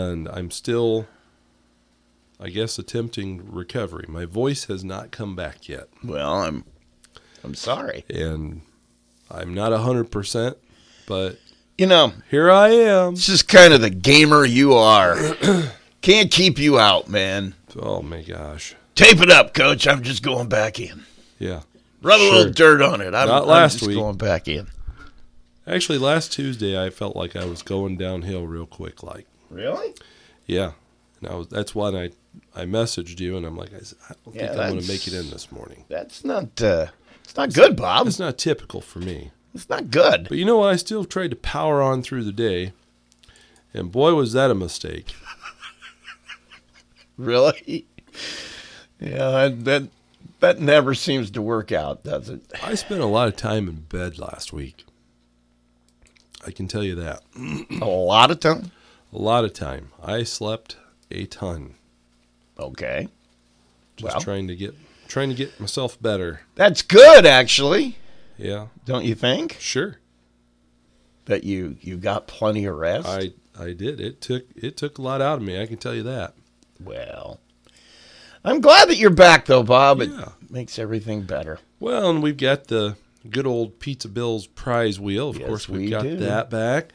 and I'm still, I guess, attempting recovery. My voice has not come back yet, Well, I'm I'm sorry. and I'm not hundred percent, but You know, here I am. it's just kind of the gamer you are. Can't keep you out, man. Oh my gosh, Tape it up, coach. I'm just going back in. yeah. Rub a little dirt on it. I'm, Not I'm last just week. going back in. Actually, last Tuesday I felt like I was going downhill real quick. Like, Really? yeah, and I was. That's why I I messaged you, and I'm like, I don't Yeah, think I'm going to make it in this morning. That's not. Uh, it's not good, Bob. It's not typical for me. It's not good. But you know what? I still tried to power on through the day, and boy, was that a mistake. Really? Yeah, that that never seems to work out, does it? I spent a lot of time in bed last week. I can tell you that. A lot of time. A lot of time. I slept a ton. Okay, Just Well. trying to get trying to get myself better. that's good, actually. Yeah, Don't you think sure. that you you got plenty of rest? I I did. It took it took a lot out of me. I can tell you that. well, I'm glad that you're back, though, Bob. It Yeah. makes everything better. Well, and we've got the good old Pizza Bills prize wheel. Of Yes, course, we've we got do. that back,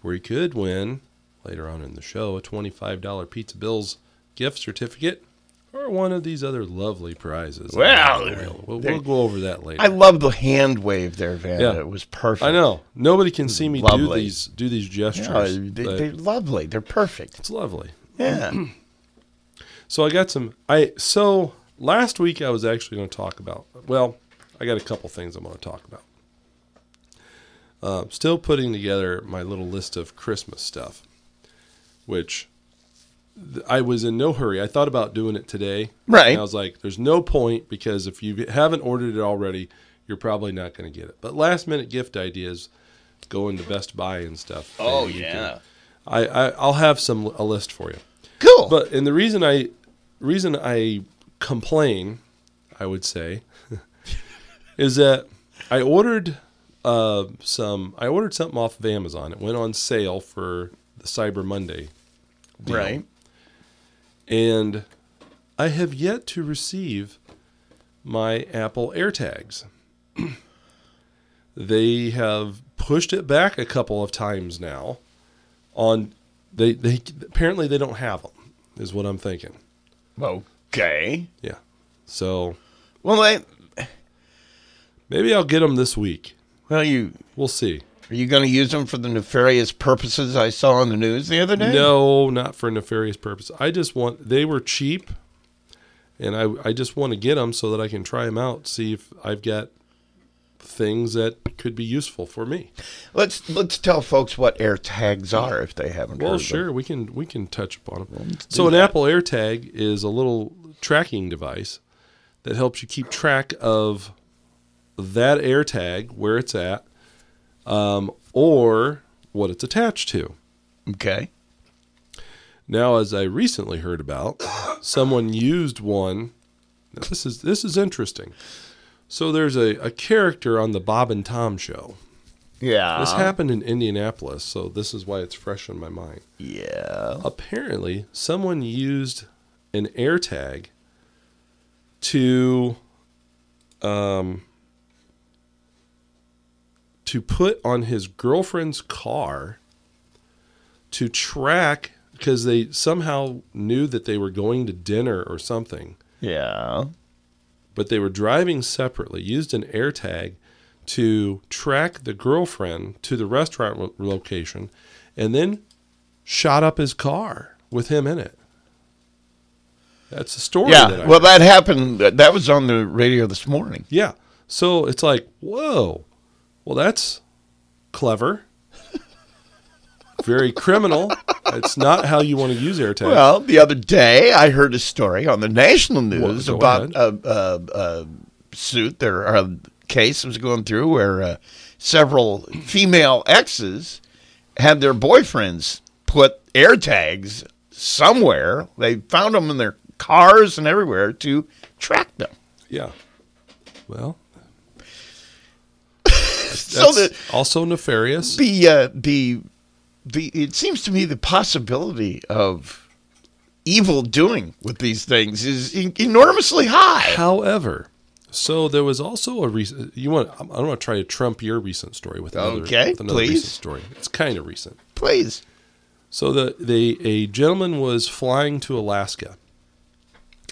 where you could win later on in the show a twenty-five dollar Pizza Bills gift certificate, or one of these other lovely prizes. Well, we'll, we'll, we'll go over that later. I love the hand wave there, Van. Yeah. It was perfect. I know nobody can see me do these do these gestures. Yeah, they, they're lovely. They're perfect. it's lovely. Yeah. So I got some. I so last week I was actually going to talk about. Well, I got a couple things I'm going to talk about. Uh, still putting together my little list of Christmas stuff, which I was in no hurry. I thought about doing it today. Right. And I was like, "There's no point because if you haven't ordered it already, you're probably not going to get it." But last minute gift ideas, going to Best Buy and stuff. Oh, and you can- yeah. I, I I'll have some a list for you. cool. But and the reason I reason I complain, I would say, is that I ordered uh, some I ordered something off of Amazon. It went on sale for the Cyber Monday. Deal. right. And I have yet to receive my Apple AirTags. they have pushed it back a couple of times now. On they they apparently they don't have them is what I'm thinking. Okay. Yeah. So Well, I, maybe I'll get them this week. well, you We'll see. Are you going to use them for the nefarious purposes I saw on the news the other day? No, not for nefarious purpose. I just want they were cheap, and I I just want to get them so that I can try them out, see if I've got things that could be useful for me. Let's let's tell folks what AirTags are if they haven't. Well, heard of them. sure, we can we can touch upon them. So an Apple AirTag is a little tracking device that helps you keep track of that AirTag where it's at, um, or what it's attached to. Okay. Now, as I recently heard about, someone used one. Now, this is this is interesting. So there's a, a character on the Bob and Tom show. Yeah. This happened in Indianapolis, so this is why it's fresh in my mind. yeah. Apparently, someone used an AirTag to um to put on his girlfriend's car to track because they somehow knew that they were going to dinner or something, Yeah. but they were driving separately, used an AirTag to track the girlfriend to the restaurant lo- location, and then shot up his car with him in it. That's the story. that Yeah. I Well, that happened. That was on the radio this morning. Yeah. So it's like, whoa. Well, that's clever. Very criminal. It's not how you want to use AirTag. Well, the other day I heard a story on the national news go about a, a, a suit there, a case was going through where uh, several female exes had their boyfriends put air tags somewhere. They found them in their cars and everywhere to track them. yeah. Well, so that's the also nefarious. the uh, the the it seems to me the possibility of evil doing with these things is en- enormously high. However, so there was also a recent. You want? I don't want to try to trump your recent story with another, Okay, with another please. recent story. It's kind of recent. Please. So the the a gentleman was flying to Alaska.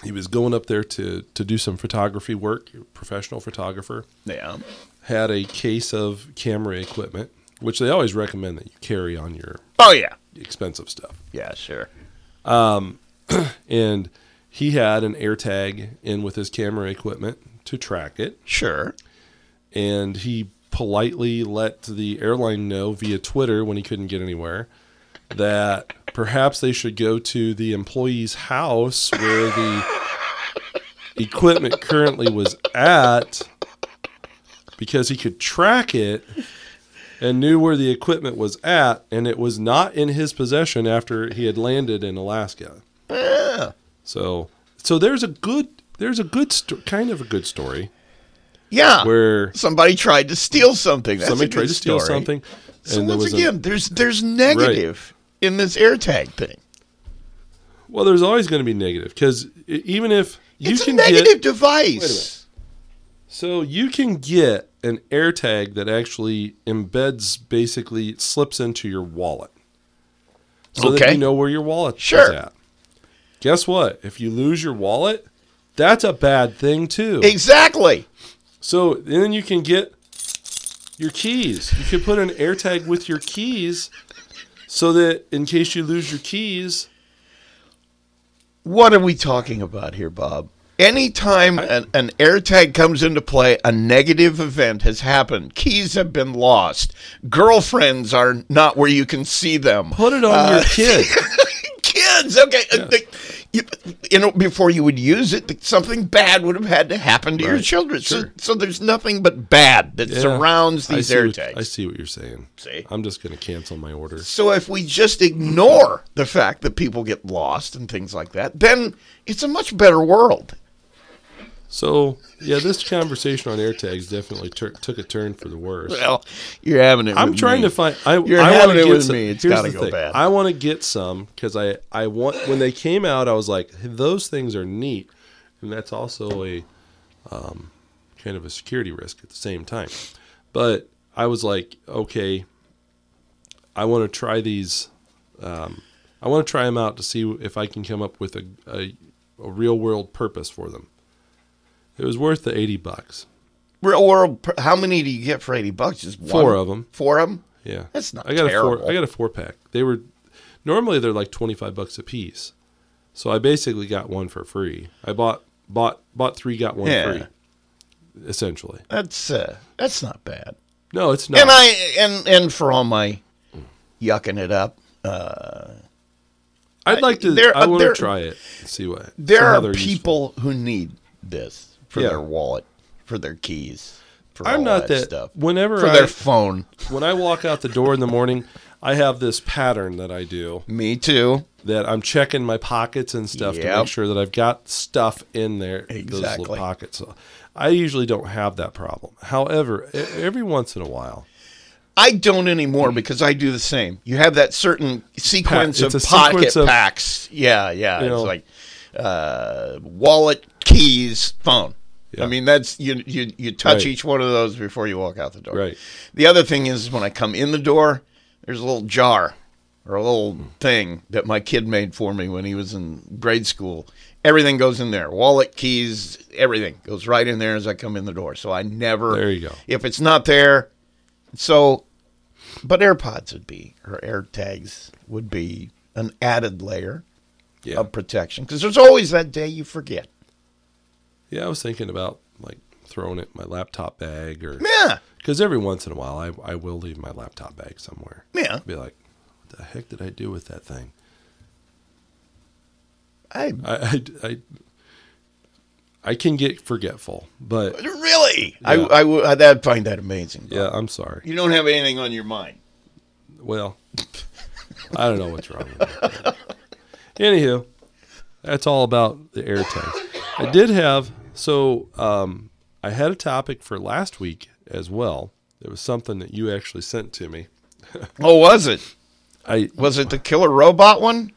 He was going up there to to do some photography work. Professional photographer Yeah. Had a case of camera equipment, which they always recommend that you carry on your Oh yeah. expensive stuff. Yeah, sure. Um, and he had an AirTag in with his camera equipment to track it. Sure. and he politely let the airline know via Twitter when he couldn't get anywhere that perhaps they should go to the employee's house where the equipment currently was at because he could track it and knew where the equipment was at and it was not in his possession after he had landed in Alaska. Yeah. So so there's a good there's a good sto- kind of a good story Yeah. where somebody tried to steal something. That's somebody tried to steal story. something So there once was a, again, there's there's negative in this AirTag thing. well there's always going to be negative because even if you it's can a negative get device. So you can get an AirTag that actually embeds basically slips into your wallet so that you know where your wallet Sure. is at guess what if you lose your wallet that's a bad thing too Exactly. so then you can get your keys you can put an AirTag with your keys so that in case you lose your keys What are we talking about here, Bob? Anytime an, an AirTag comes into play, a negative event has happened. Keys have been lost. Girlfriends are not where you can see them. put it on your kid Kids, okay. uh, the- you, you know, before you would use it, something bad would have had to happen to your children. So, sure. so there's nothing but bad that Yeah. surrounds these AirTags. I see what you're saying. See? I'm just going to cancel my order. So if we just ignore the fact that people get lost and things like that, then it's a much better world. So yeah, this conversation on AirTags definitely tur took a turn for the worse. Well, you're having it. I'm trying me. to find. I, You're I having it with some- me. It's here's gotta go thing. bad. I want to get some because I I want when they came out, I was like, those things are neat, and that's also a um, kind of a security risk at the same time. But I was like, okay, I want to try these. Um, I want to try them out to see if I can come up with a, a, a real world purpose for them. It was worth the eighty bucks. Real world. How many do you get for eighty bucks? Just one? Four of 'em. Four of them. Yeah, That's not I got a four. I got a four pack. They were normally they're like twenty five bucks a piece, so I basically got one for free. I bought bought bought three, got one Yeah. free. Essentially, That's uh, that's not bad. no, it's not. And I and and for all my yucking it up, uh, I'd like to. there- I want to try it. See what there are they're useful. people who need this for Yeah. their wallet, for their keys, for I'm all not that, stuff, Whenever for I their phone. when I walk out the door in the morning, I have this pattern that I do Me too. that I'm checking my pockets and stuff to make sure that I've got stuff in there those Exactly. little pockets. So I usually don't have that problem. However, every once in a while, I don't anymore because I do the same. You have that certain sequence it's of pocket sequence of- packs. Yeah, yeah. It's know- like uh, wallet, keys, phone. Yeah. I mean, that's you. You you touch Right. each one of those before you walk out the door. Right. The other thing is when I come in the door, there's a little jar or a little thing that my kid made for me when he was in grade school. Everything goes in there. Wallet, keys, everything goes right in there as I come in the door. So I never. There you go. If it's not there, so. But AirPods would be, or AirTags would be an added layer yeah, of protection because there's always that day you forget. Yeah. I was thinking about like throwing it in my laptop bag or Yeah, because every once in a while I I will leave my laptop bag somewhere. yeah. Be like, what the heck did I do with that thing? I I I, I, I can get forgetful, but really, I, Yeah. I would I'd find that amazing. yeah, I'm sorry. You don't have anything on your mind. Well, I don't know what's wrong with me. Anywho, that's all about the AirTag. I did have so um, I had a topic for last week as well. It was something that you actually sent to me. Oh, was it? I Was it the killer robot one?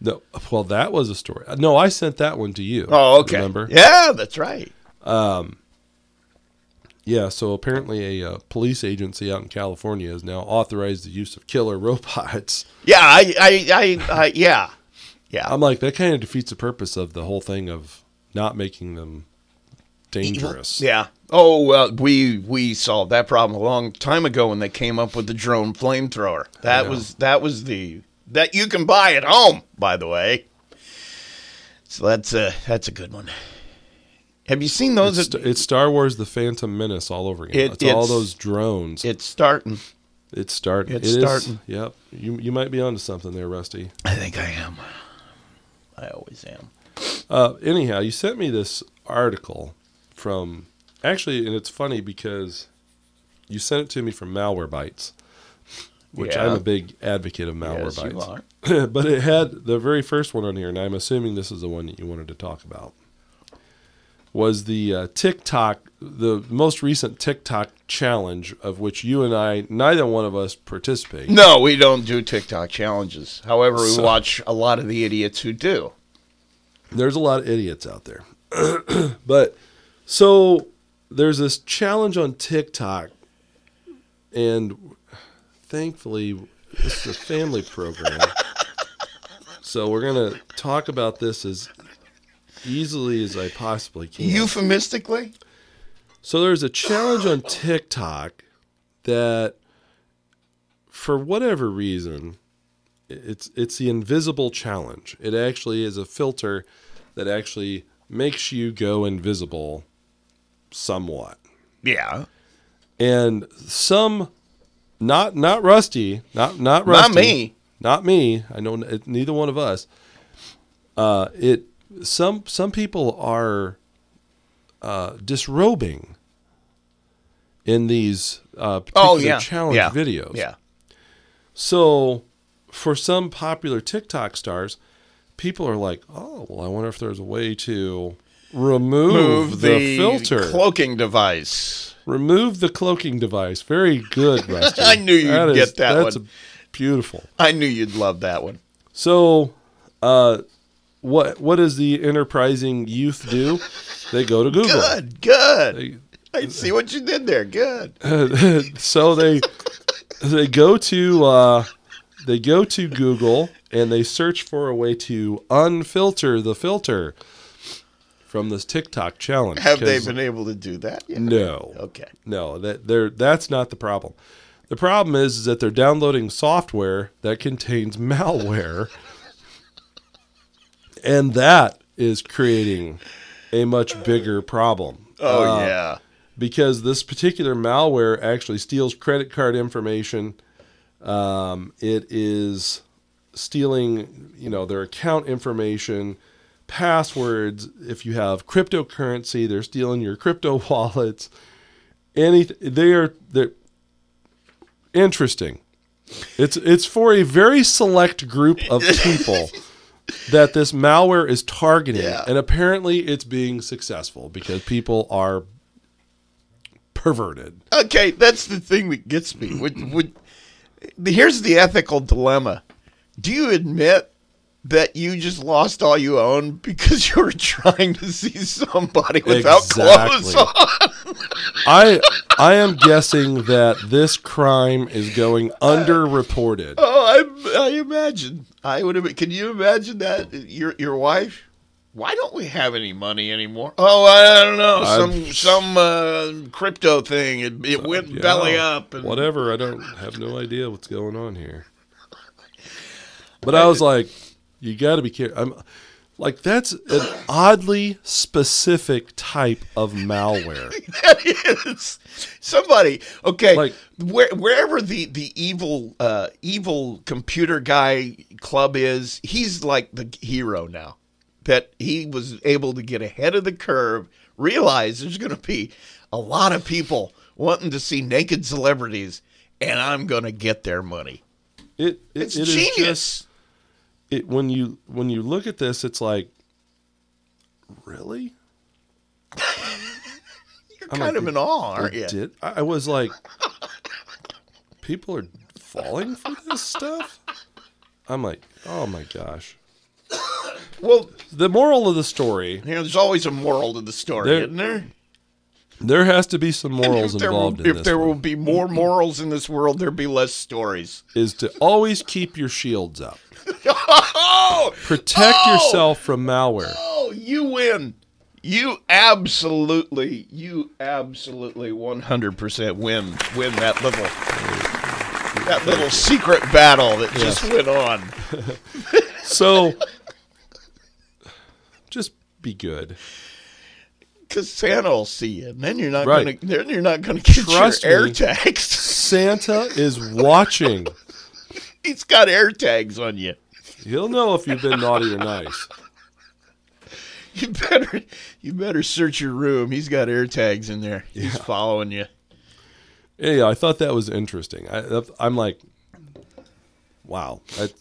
no. Well, that was a story. No, I sent that one to you. Oh, okay. Remember? Yeah, that's right. Yeah, so apparently a uh, police agency out in California has now authorized the use of killer robots. Yeah, I, I, I, I yeah, yeah. I'm like, that kind of defeats the purpose of the whole thing of not making them dangerous. Yeah. Oh well, we we solved that problem a long time ago when they came up with the drone flamethrower. That was that was the that you can buy at home, by the way. So that's a that's a good one. Have you seen those? It's, it's Star Wars: The Phantom Menace all over again. It- it's, all those drones. it's starting. it's starting. it's It is- starting. Yep. You you might be onto something there, Rusty. I think I am. I always am. Uh, anyhow, you sent me this article from actually, and it's funny because you sent it to me from Malwarebytes, which Yeah. I'm a big advocate of Malware Yes, you Bytes. are. but it had the very first one on here, and I'm assuming this is the one that you wanted to talk about. Was the uh, TikTok, the most recent TikTok challenge of which you and I, neither one of us participate. No, we don't do TikTok challenges. However, we So- watch a lot of the idiots who do. there's a lot of idiots out there. but so there's this challenge on TikTok, and thankfully, this is a family program. so we're going to talk about this as easily as I possibly can. Euphemistically? So there's a challenge on TikTok that, for whatever reason, it's it's the invisible challenge. It actually is a filter that actually makes you go invisible somewhat. Yeah. And some not not rusty, not not rusty. Not me. Not me. I know neither one of us. Uh it some some people are uh disrobing in these uh particular Oh yeah. challenge yeah. videos. Yeah. So, for some popular TikTok stars, people are like, "Oh, well, I wonder if there's a way to remove, Move the, the, filter, cloaking device. remove the cloaking device." Very good, Rusty. I knew you'd is- get that That's one. beautiful. I knew you'd love that one. So, uh, what what does the enterprising youth do? They go to Google. Good, good. They- I see what you did there. Good. so they they go to uh, they go to Google and they search for a way to unfilter the filter from this TikTok challenge. Have they been able to do that? yet? No, Okay. no. That they're that's not the problem. The problem is, is that they're downloading software that contains malware, and that is creating a much bigger problem. Oh Uh, yeah. because this particular malware actually steals credit card information. Um, it is stealing, you know, their account information, passwords. If you have cryptocurrency, they're stealing your crypto wallets. Anything they are they're interesting. It's it's for a very select group of people that this malware is targeting, Yeah. and apparently it's being successful because people are perverted. Okay, that's the thing that gets me. Would, would, here's the ethical dilemma. Do you admit that you just lost all you own because you were trying to see somebody without clothes on? I I am guessing that this crime is going underreported. Oh, I, I imagine. I would. Have, can you imagine that your your wife? Why don't we have any money anymore? Oh, I don't know. Some I'm- some uh, crypto thing. It, it went Yeah, belly up. And, Whatever. I don't have no idea what's going on here. But I was like, you got to be careful. I'm like that's an oddly specific type of malware. that is somebody. Okay, Like- where, wherever the the evil uh, evil computer guy club is, he's like the hero now. That he was able to get ahead of the curve, realize there's going to be a lot of people wanting to see naked celebrities, and I'm going to get their money. It, it It's it is genius. It when you when you look at this, it's like, really? You're I'm kind like, of in awe, aren't you? Did I I was like, people are falling for this stuff? I'm like, oh my gosh. Well, The moral of the story: you know, there's always a moral to the story, There- isn't there? there has to be some morals there, involved in if this. If there one, will be more morals in this world, there'll be less stories. is to always keep your shields up. Oh, Protect Oh! yourself from malware. oh, you win. You absolutely, you absolutely 100% win, win that little, that little secret battle that just went on. So, just be good. Because Santa will see you, and then you're not Right. gonna, then you're not gonna get Trust your air me. tags. Santa is watching. He's got air tags on you. He'll know if you've been naughty or nice. You better, you better search your room. He's got air tags in there. He's following you. Yeah, I thought that was interesting. I, I'm like, wow, that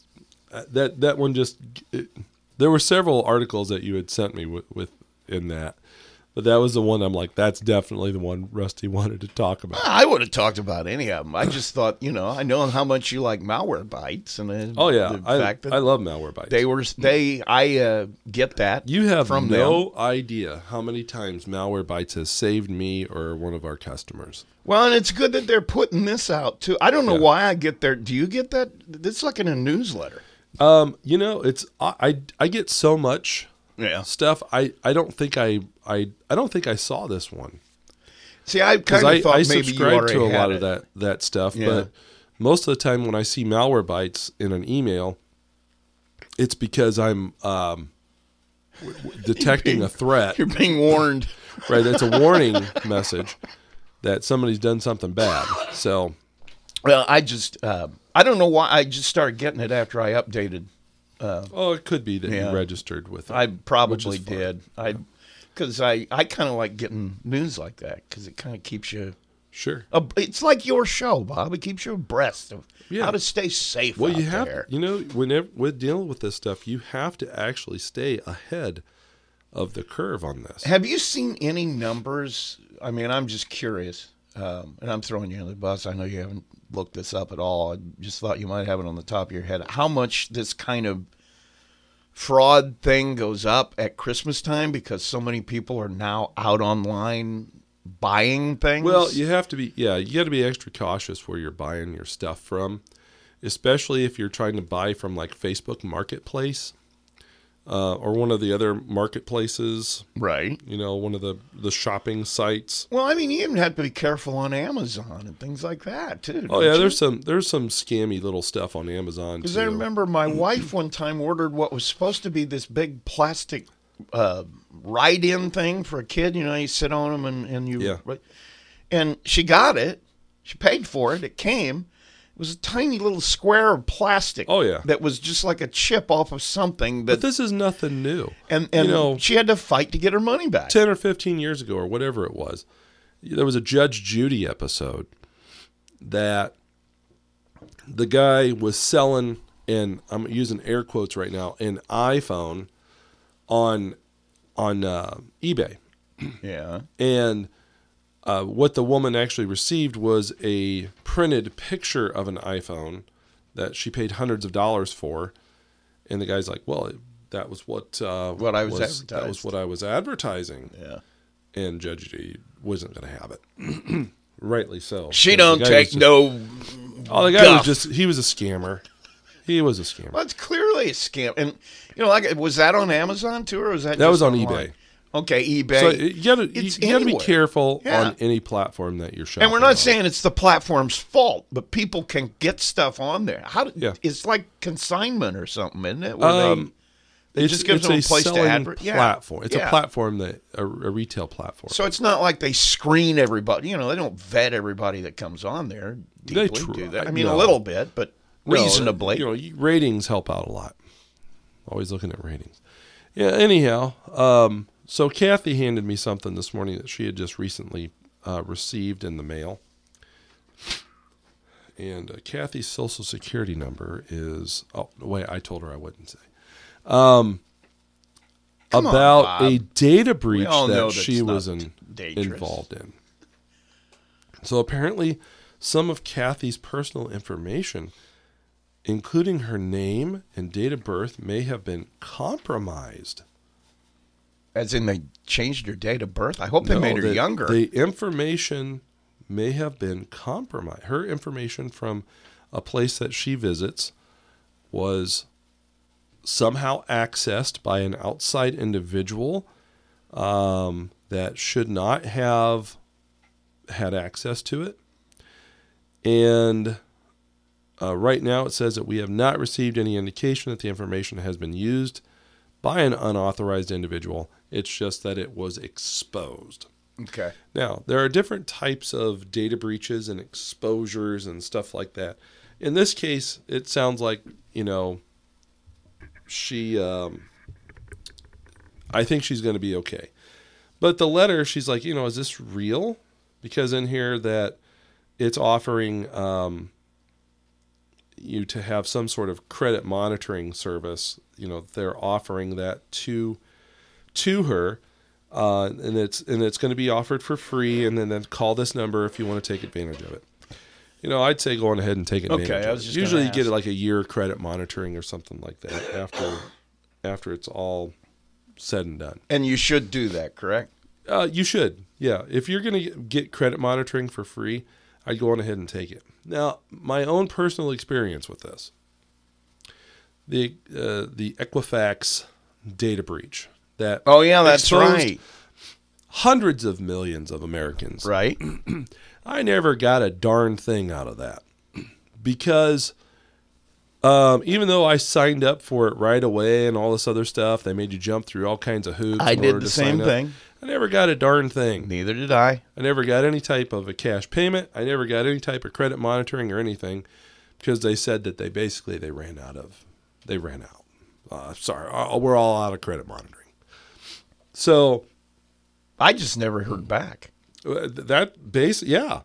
that that one just. It, there were several articles that you had sent me with, with in that, but that was the one I'm like, that's definitely the one Rusty wanted to talk about. I would have talked about any of them. I just thought, you know, I know how much you like Malwarebytes, and uh, Oh yeah, the I, fact that I love Malwarebytes. they were they. I uh, get that. you have from no idea how many times Malwarebytes has saved me or one of our customers. Well, and it's good that they're putting this out too. I don't know Yeah. why I get there. Do you get that? It's like in a newsletter. Um, you know, it's I I, I get so much Yeah. stuff. I I don't think I I I don't think I saw this one. See, I kind of I, thought I maybe subscribe to a lot it. of that that stuff, Yeah. but most of the time when I see Malwarebytes in an email, it's because I'm um, detecting a threat. You're being warned. Right, it's a warning message that somebody's done something bad. So Well, I just uh, I don't know why I just started getting it after I updated. Uh, oh, it could be that Yeah. you registered with. It, I probably did. I because I I kind of like getting news like that because it kind of keeps you. Sure. ab- It's like your show, Bob. It keeps you abreast of Yeah. how to stay safe. Well, you have, there. you know, whenever we're dealing with this stuff, you have to actually stay ahead of the curve on this. Have you seen any numbers? I mean, I'm just curious, um, and I'm throwing you under the bus. I know you haven't looked this up at all. I just thought you might have it on the top of your head. How much this kind of fraud thing goes up at Christmas time because so many people are now out online buying things? Well, you have to be, yeah, you got to be extra cautious where you're buying your stuff from, especially if you're trying to buy from like Facebook Marketplace uh, or one of the other marketplaces. right. You know, one of the the shopping sites. Well, I mean, you even have to be careful on Amazon and things like that too. Oh yeah, you? there's some there's some scammy little stuff on Amazon Because. I remember my wife one time ordered what was supposed to be this big plastic uh, ride-in thing for a kid. You know, you sit on them and, and you. Yeah. And she got it. She paid for it. It came. It was a tiny little square of plastic. Oh, yeah. That was just like a chip off of something. but this is nothing new. and and you know, she had to fight to get her money back. 10 or 15 years ago or whatever it was there was a judge judy episode that the guy was selling and i'm using air quotes right now an iphone on on uh, ebay yeah. and uh, what the woman actually received was a printed picture of an iphone that she paid hundreds of dollars for and the guy's like well that was what uh, What I was that was what i was advertising Yeah. and Judge Judy wasn't going to have it. Rightly so. She don't take just- no. Oh, the guy guff. was just—he was a scammer. He was a scammer. Well, it's clearly a scam. And you know, like, was that on Amazon too, or was that That was on online? eBay. Okay, eBay. So you gotta you, gotta be careful Yeah. on any platform that you're shopping. and we're not on. saying it's the platform's fault, but people can get stuff on there. How? Do, Yeah. It's like consignment or something, isn't it? Where they- Um, it it's, just gives them a a place to selling adver- yeah. platform. It's Yeah. a platform that a, a retail platform. so it's not like they screen everybody. You know, they don't vet everybody that comes on there. They try- do they? I mean, no. a little bit, but No, reasonably. you know, ratings help out a lot. Always looking at ratings. Yeah. Anyhow, um, so Kathy handed me something this morning that she had just recently uh, received in the mail, and uh, Kathy's social security number is. Oh wait, I told her I wouldn't say. Um, Come on, about Bob. a data breach that she was in, involved in. So apparently, some of Kathy's personal information including her name and date of birth, may have been compromised. As in, they changed her date of birth. I hope they No, made her that younger. The information may have been compromised. Her information from a place that she visits was somehow accessed by an outside individual um, that should not have had access to it. And uh, right now it says that we have not received any indication that the information has been used by an unauthorized individual. It's just that it was exposed. okay. Now, there are different types of data breaches and exposures and stuff like that. In this case, it sounds like, you know, she, um, I think she's going to be okay. But the letter, she's like, you know, is this real? Because in here that it's offering um, you to have some sort of credit monitoring service. You know, they're offering that to to her uh, and it's and it's going to be offered for free. And then, then call this number if you want to take advantage of it. You know, I'd say go on ahead and take advantage. Okay, I was just Usually, you get like a year credit monitoring or something like that after after it's all said and done. And you should do that, correct? Uh, you should, yeah. If you're going to get credit monitoring for free, I'd go on ahead and take it. Now, my own personal experience with this, the uh, the Equifax data breach that Oh yeah, that's right. hundreds of millions of Americans. Right. I never got a darn thing out of that because um, even though I signed up for it right away and all this other stuff, they made you jump through all kinds of hoops. I did the same up. thing. I never got a darn thing. Neither did I. I never got any type of a cash payment. I never got any type of credit monitoring or anything because they said that they basically they ran out of they ran out. Uh, sorry, uh, we're all out of credit monitoring. So I just never heard back. uh, that base, yeah,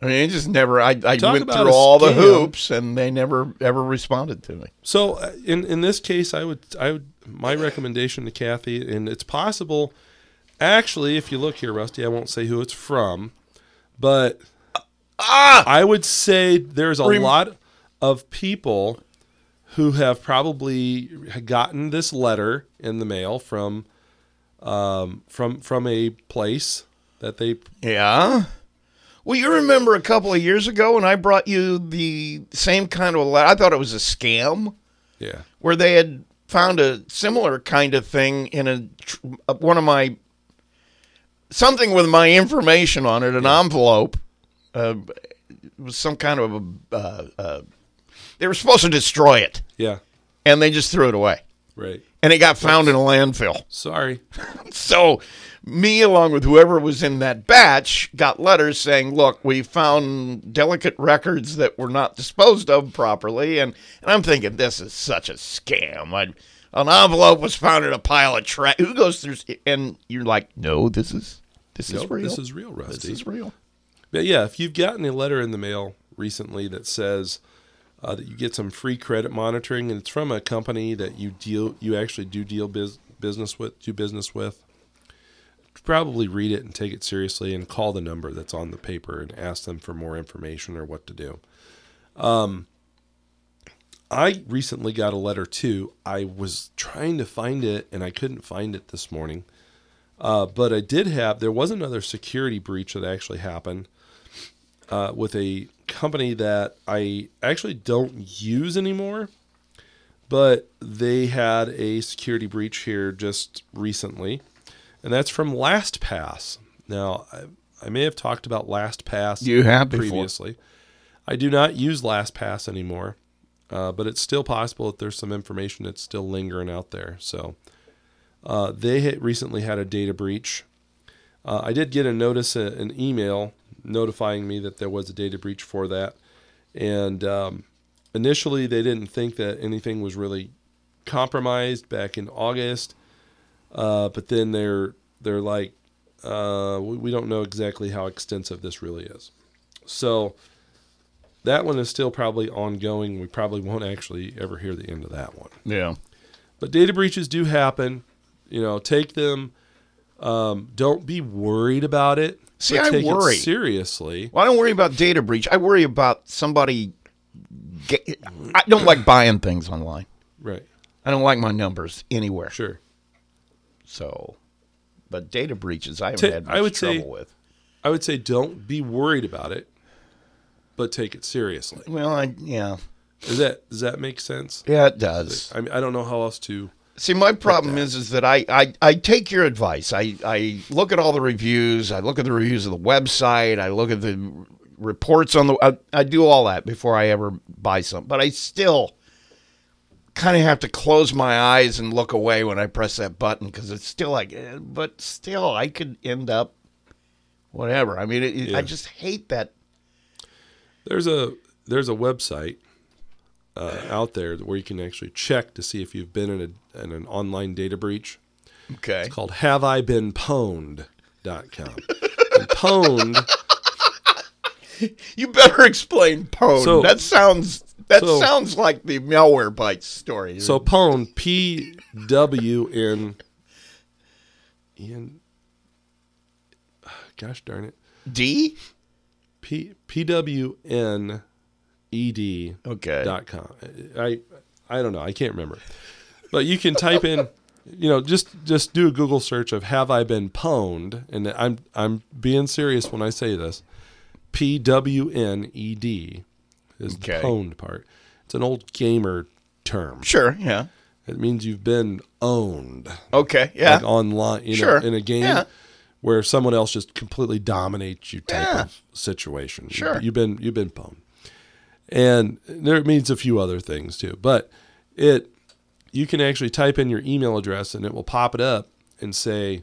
I mean, it just never. I, I Talk went through all the hoops, and they never ever responded to me. So uh, in in this case, I would I would my recommendation to Kathy, and it's possible. Actually, if you look here, Rusty, I won't say who it's from, but Ah, I would say there's a Rem- lot of people who have probably gotten this letter in the mail from um, from from a place that they yeah. Well, you remember a couple of years ago when I brought you the same kind of letter? I thought it was a scam yeah where they had found a similar kind of thing in a uh, one of my something with my information on it, an envelope. Uh, it was some kind of a. Uh, uh, they were supposed to destroy it, yeah and they just threw it away, right. and it got found in a landfill. Sorry, So, me, along with whoever was in that batch, got letters saying, "Look, we found delicate records that were not disposed of properly," and and I'm thinking this is such a scam. I, an envelope was found in a pile of trash. Who goes through? And you're like, "No, this is this is real. this is real, Rusty. This is real." But yeah, if you've gotten a letter in the mail recently that says uh, that you get some free credit monitoring, and it's from a company that you deal, you actually do deal biz, business with, do business with, probably read it and take it seriously, and call the number that's on the paper and ask them for more information or what to do. Um, I recently got a letter too. I was trying to find it and I couldn't find it this morning. Uh, but I did have, there was another security breach that actually happened uh, with a company that I actually don't use anymore, but they had a security breach here just recently, and that's from LastPass. Now, I, I may have talked about LastPass You have before. previously. I do not use LastPass anymore, uh, but it's still possible that there's some information that's still lingering out there. So uh, they had recently had a data breach. Uh, I did get a notice, uh, an email notifying me that there was a data breach for that, and um, initially they didn't think that anything was really compromised back in August, uh, but then they're they're like, uh, we, we don't know exactly how extensive this really is. So that one is still probably ongoing. We probably won't actually ever hear the end of that one. Yeah. But data breaches do happen. You know, take them. Um, don't be worried about it. See, I worry. seriously. Well, I don't worry about data breach. I worry about somebody get, I don't like buying things online. Right. I don't like my numbers anywhere. Sure. So, but data breaches I haven't Ta- had much I would trouble say- with. I would say don't be worried about it, but take it seriously. Well, I yeah, Does that does that make sense? yeah, it does. I mean, I don't know how else to. See, my problem is is that I, I I take your advice. I I look at all the reviews. I look at the reviews of the website. I look at the reports on the. I, I do all that before I ever buy something. But I still kind of have to close my eyes and look away when I press that button because it's still like. eh, But still, I could end up whatever. I mean, it, it- I just hate that. There's a there's a website uh, out there where you can actually check to see if you've been in, a, in an online data breach. Okay. It's called Have I Been Pwned.com. and pwned You better explain pwn. So- that sounds that so- sounds like the Malwarebytes story. So pwned P W N N gosh darn it. D. P P W N E D Okay. dot com. I I don't know. I can't remember. But you can type in, you know, just just do a Google search of "Have I been pwned?" And I'm I'm being serious when I say this. P W N E D is Okay. the pwned part. It's an old gamer term. Sure. Yeah. It means you've been owned, Okay. Yeah. like online, you Sure. know, in a game Yeah. where someone else just completely dominates you type Yeah. of situation. Sure. You've been you've been pwned. And there means a few other things too. But it you can actually type in your email address and it will pop it up and say,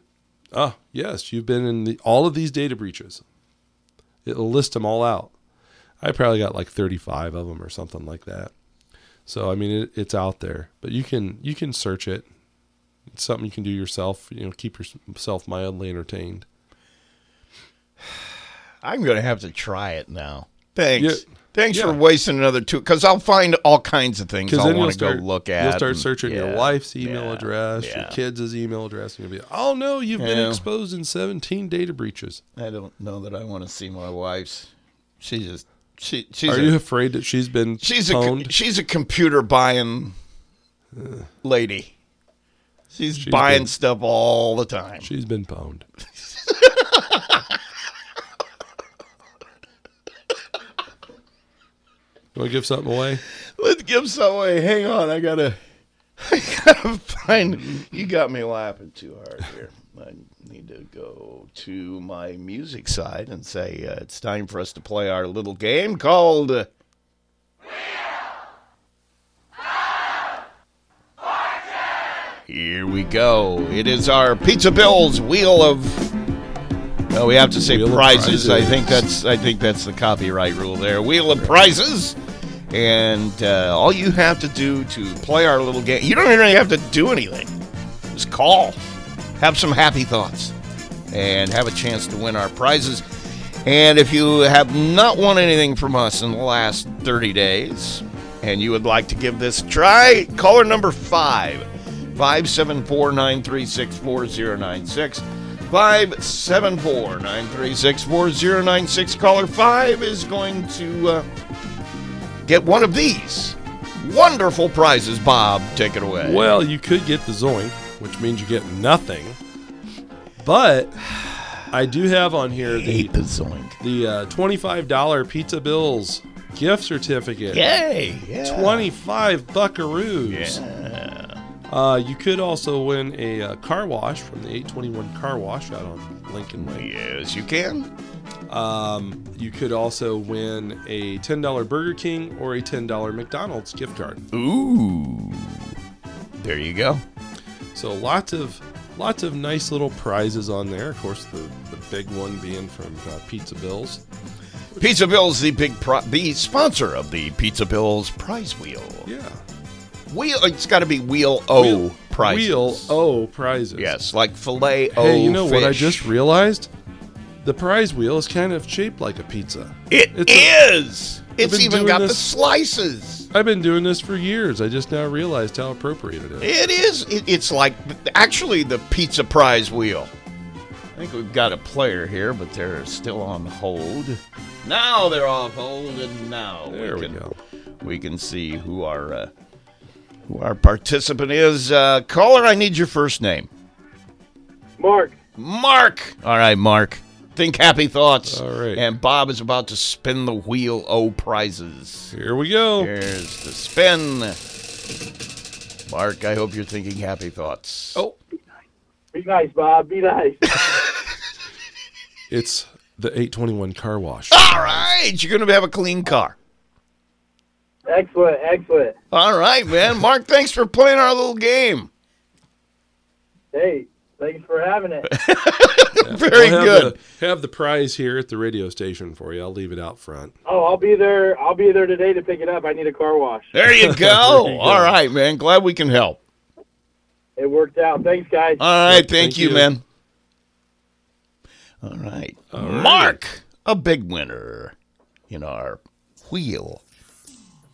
"Oh, yes, you've been in the, all of these data breaches." It'll list them all out. I probably got like 35 of them or something like that. So I mean, it, it's out there, but you can you can search it. It's something you can do yourself. You know, keep yourself mildly entertained. I'm going to have to try it now. Thanks. Yeah. Thanks for wasting another two because I'll find all kinds of things I want to go look at. You'll start and- searching your yeah, wife's email yeah, address, your kids' email address, and you'll be, oh no, you've been exposed in 17 data breaches. I don't know that I want to see my wife's. She just she she's Are a, you afraid that she's been she's a she's a computer buying lady. She's, She's buying been- stuff all the time. she's been pwned. you want to give something away? Let's give something away. Hang on, I gotta, I gotta find. You got me laughing too hard here. I need to go to my music side and say uh, it's time for us to play our little game called. Uh, Here we go. It is our Pizza Bills Wheel of. No, we have to say of prizes. I think that's I think that's the copyright rule there. Wheel of prizes. And uh, all you have to do to play our little game, you don't even have to do anything. Just call, have some happy thoughts, and have a chance to win our prizes. And if you have not won anything from us in the last 30 days, and you would like to give this a try, caller number five, 574 936 4096. 574 936 4096. Caller five is going to. Uh, get one of these wonderful prizes. Bob, take it away. Well, you could get the Zoink, which means you get nothing. But I do have on here the the zoink. the uh, twenty-five dollar Pizza Bills gift certificate. Yay! Yeah. Twenty-five buckaroos. Yeah. Uh, you could also win a uh, car wash from the 821 Car Wash out on Lincoln Way. Yes, you can. Um, you could also win a $10 Burger King or a $10 McDonald's gift card. Ooh. There you go. So lots of lots of nice little prizes on there. Of course, the, the big one being from uh, Pizza Bills. Pizza Bills, the big pro- the sponsor of the Pizza Bills prize wheel. Yeah. Wheel. It's got to be wheel O Wheel- prizes. Wheel O prizes. Yes, like filet O. Hey, you know what I just realized? The prize wheel is kind of shaped like a pizza. It It's is. It's been even got the slices. I've been doing this for years. I just now realized how appropriate it is. It is. It, it's like actually the pizza prize wheel. I think we've got a player here, but they're still on hold. Now they're off hold, and now There we can, go. we can see who our uh, our participant is. Uh, caller, I need your first name. Mark. Mark. All right, Mark. Think happy thoughts. All right. And Bob is about to spin the wheel. O prizes. Here we go. Here's the spin. Mark, I hope you're thinking happy thoughts. Oh, Be nice, Be nice Bob. Be nice. it's the 821 car wash. All right, you're going to have a clean car. Excellent, excellent. All right, man. Mark, thanks for playing our little game. Hey, thanks for having it. Very I'll have good. The, have the prize here at the radio station for you. I'll leave it out front. Oh, I'll be there. I'll be there today to pick it up. I need a car wash. There you go. There you go. All right, man. Glad we can help. It worked out. Thanks, guys. All right, Yep, thank, thank you, you. man. All right. Mark, a big winner in our wheel.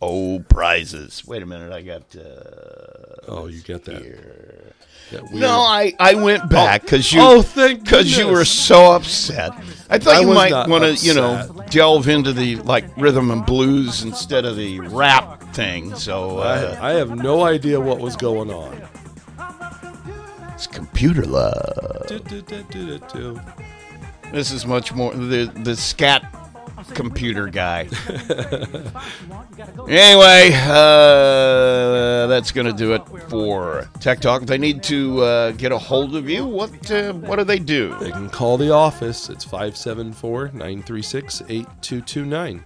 Oh, prizes. Wait a minute. I got. Uh, Oh, you got that. that no, I, I went back because you. Oh, thank Because you were so upset. I thought I you might want to, you know, delve into the like rhythm and blues instead of the rap thing. So uh, I, I have no idea what was going on. it's computer love. Do, do, do. This is much more the the scat computer guy. anyway, uh, that's gonna do it for Tech Talk. If they need to uh, get a hold of you, what uh, what do they do? They can call the office. It's 574 936 8229.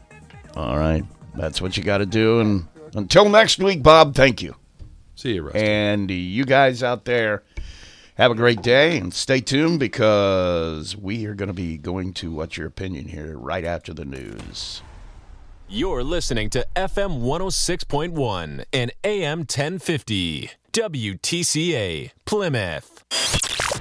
All right, that's what you got to do. And until next week, Bob, thank you. See you, Rusty. And you guys out there, have a great day and stay tuned because we are going to be going to What's Your Opinion here right after the news. You're listening to FM 106.1 and AM 1050. WTCA, Plymouth.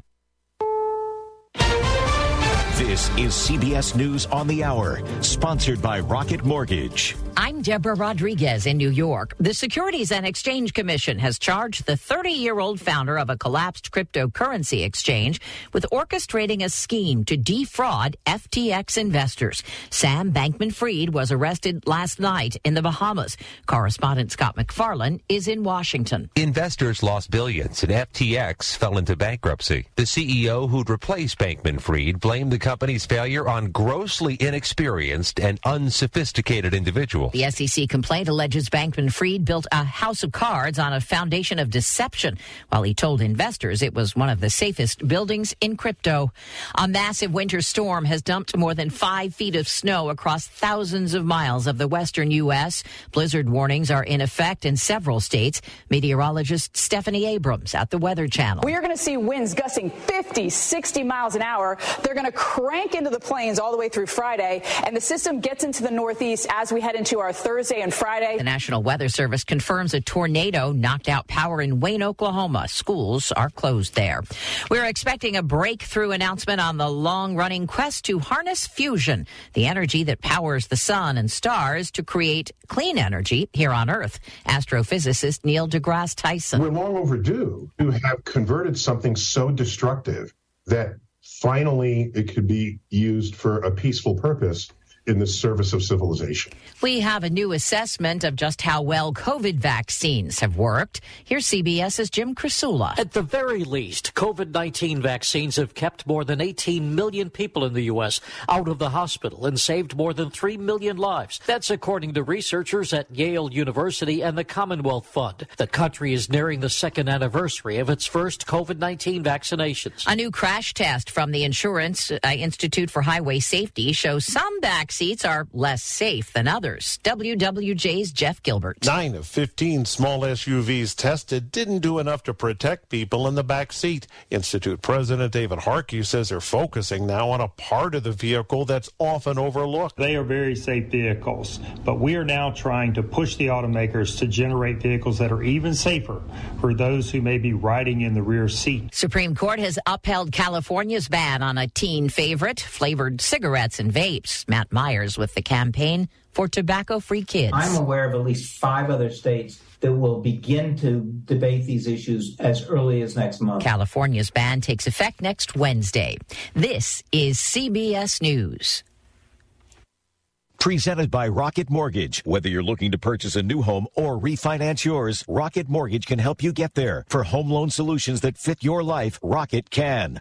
This is CBS News on the Hour, sponsored by Rocket Mortgage. I'm Deborah Rodriguez in New York. The Securities and Exchange Commission has charged the 30 year old founder of a collapsed cryptocurrency exchange with orchestrating a scheme to defraud FTX investors. Sam Bankman Fried was arrested last night in the Bahamas. Correspondent Scott McFarlane is in Washington. Investors lost billions and FTX fell into bankruptcy. The CEO who'd replaced Bankman Fried blamed the company's failure on grossly inexperienced and unsophisticated individuals. The SEC complaint alleges Bankman Fried built a house of cards on a foundation of deception while he told investors it was one of the safest buildings in crypto. A massive winter storm has dumped more than five feet of snow across thousands of miles of the western U.S. Blizzard warnings are in effect in several states. Meteorologist Stephanie Abrams at the Weather Channel. We are going to see winds gusting 50, 60 miles an hour. They're going to crank into the plains all the way through Friday, and the system gets into the northeast as we head into our Thursday and Friday. The National Weather Service confirms a tornado knocked out power in Wayne, Oklahoma. Schools are closed there. We're expecting a breakthrough announcement on the long running quest to harness fusion, the energy that powers the sun and stars to create clean energy here on Earth. Astrophysicist Neil deGrasse Tyson. We're long overdue to have converted something so destructive that finally it could be used for a peaceful purpose in the service of civilization. We have a new assessment of just how well COVID vaccines have worked. Here's CBS's Jim Crisula. At the very least, COVID 19 vaccines have kept more than 18 million people in the U.S. out of the hospital and saved more than 3 million lives. That's according to researchers at Yale University and the Commonwealth Fund. The country is nearing the second anniversary of its first COVID 19 vaccinations. A new crash test from the Insurance uh, Institute for Highway Safety shows some back seats are less safe than others. WWJ's Jeff Gilbert. Nine of 15 small SUVs tested didn't do enough to protect people in the back seat. Institute President David Harkey says they're focusing now on a part of the vehicle that's often overlooked. They are very safe vehicles, but we are now trying to push the automakers to generate vehicles that are even safer for those who may be riding in the rear seat. Supreme Court has upheld California's ban on a teen favorite, flavored cigarettes and vapes. Matt Myers with the campaign for tobacco free kids. I'm aware of at least five other states that will begin to debate these issues as early as next month. California's ban takes effect next Wednesday. This is CBS News. Presented by Rocket Mortgage. Whether you're looking to purchase a new home or refinance yours, Rocket Mortgage can help you get there. For home loan solutions that fit your life, Rocket can.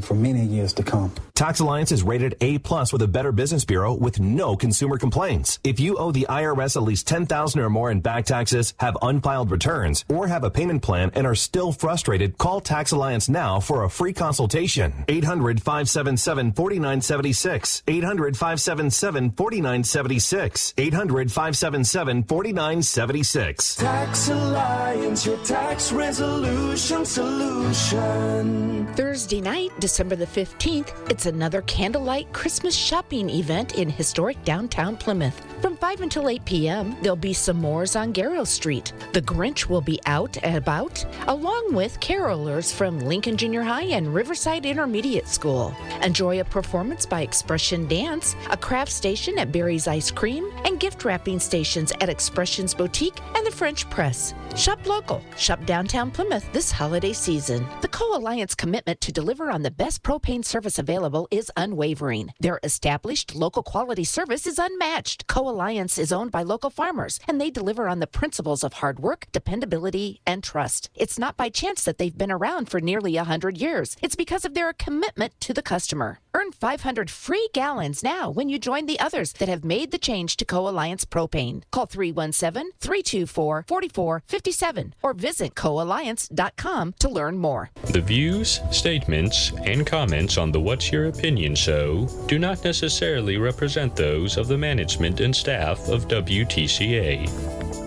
for many years to come. Tax Alliance is rated A plus with a Better Business Bureau with no consumer complaints. If you owe the IRS at least 10000 or more in back taxes, have unfiled returns, or have a payment plan and are still frustrated, call Tax Alliance now for a free consultation. 800 577 4976. 800 577 4976. 800 577 4976. Tax Alliance, your tax resolution solution. Thursday night, December the 15th, it's another candlelight Christmas shopping event in historic downtown Plymouth. From 5 until 8 p.m., there'll be some s'mores on Garro Street. The Grinch will be out and about, along with carolers from Lincoln Junior High and Riverside Intermediate School. Enjoy a performance by Expression Dance, a craft station at Barry's Ice Cream, and gift wrapping stations at Expressions Boutique and the French Press. Shop local, shop downtown Plymouth this holiday season. The Co Alliance commitment to deliver on the best propane service available is unwavering. Their established local quality service is unmatched. Co Alliance is owned by local farmers, and they deliver on the principles of hard work, dependability, and trust. It's not by chance that they've been around for nearly 100 years, it's because of their commitment to the customer. Earn 500 free gallons now when you join the others that have made the change to Co Alliance propane. Call 317 324 4457 or visit coalliance.com to learn more. The views, statements, and comments on the What's Your Opinion show do not necessarily represent those of the management and staff of WTCA.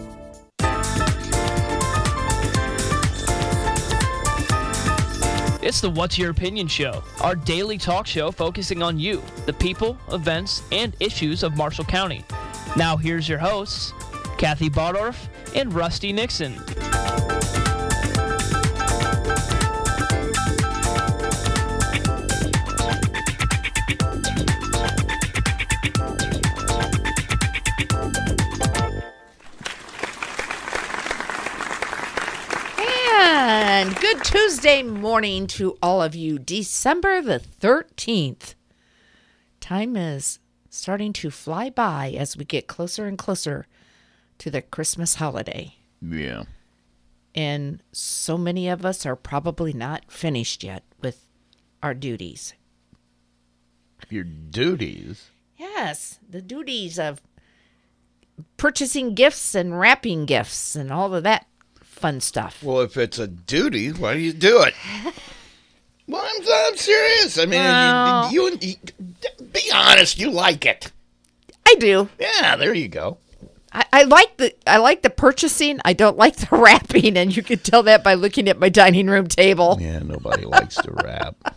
It's the What's Your Opinion Show, our daily talk show focusing on you, the people, events, and issues of Marshall County. Now, here's your hosts, Kathy Bottorff and Rusty Nixon. Good Tuesday morning to all of you. December the 13th. Time is starting to fly by as we get closer and closer to the Christmas holiday. Yeah. And so many of us are probably not finished yet with our duties. Your duties? Yes, the duties of purchasing gifts and wrapping gifts and all of that fun stuff. Well, if it's a duty, why do you do it? well, I'm, I'm serious. I mean, Well- you, you, you, be honest. You like it. I do. Yeah, there you go. I, I like the I like the purchasing. I don't like the wrapping, and you can tell that by looking at my dining room table. Yeah, nobody likes to wrap.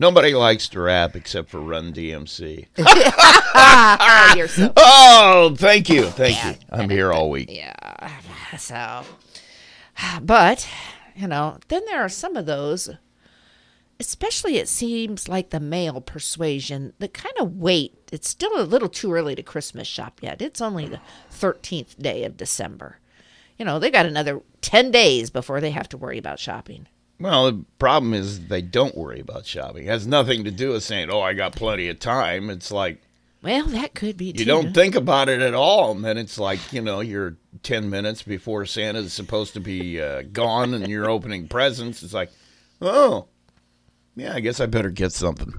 Nobody likes to rap except for Run DMC. oh, so Oh, thank you, thank you. I'm here all week. Yeah. So, but, you know, then there are some of those, especially it seems like the male persuasion that kind of wait. It's still a little too early to Christmas shop yet. It's only the 13th day of December. You know, they got another 10 days before they have to worry about shopping. Well, the problem is they don't worry about shopping. It has nothing to do with saying, "Oh, I got plenty of time." It's like Well, that could be you too. don't think about it at all, and then it's like you know you're ten minutes before Santa's supposed to be uh, gone, and you're opening presents. It's like, oh, yeah, I guess I better get something.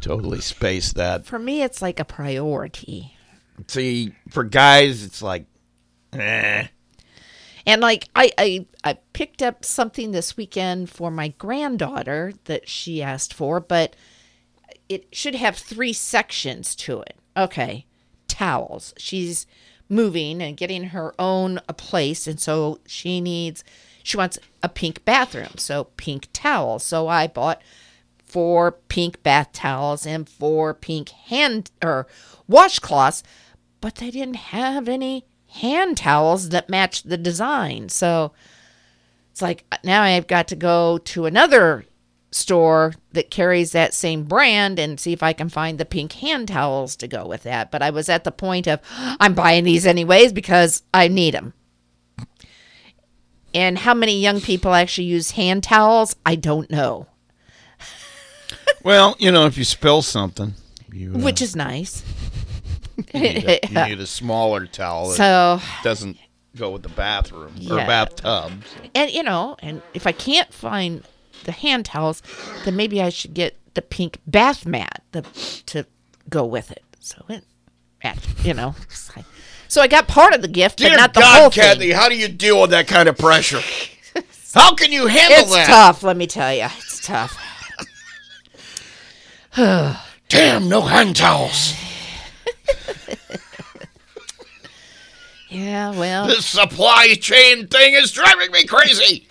totally space that. For me, it's like a priority. See, for guys, it's like, eh. And like I, I I picked up something this weekend for my granddaughter that she asked for, but it should have three sections to it. Okay. Towels. She's moving and getting her own a place and so she needs she wants a pink bathroom. So pink towels. So I bought four pink bath towels and four pink hand or washcloths, but they didn't have any hand towels that matched the design. So it's like now I've got to go to another store that carries that same brand and see if I can find the pink hand towels to go with that. But I was at the point of I'm buying these anyways because I need them. And how many young people actually use hand towels? I don't know. Well, you know, if you spill something, you, uh, Which is nice. you, need a, you need a smaller towel. that So- doesn't go with the bathroom or Yeah. bathtub. And you know, and if I can't find the hand towels, then maybe I should get the pink bath mat the, to go with it. So it, you know, so I got part of the gift, Dear but not the God, whole Kathy, thing. how do you deal with that kind of pressure? How can you handle It's that? It's tough, let me tell you. It's tough. Damn, no hand towels. Yeah, well, This supply chain thing is driving me crazy.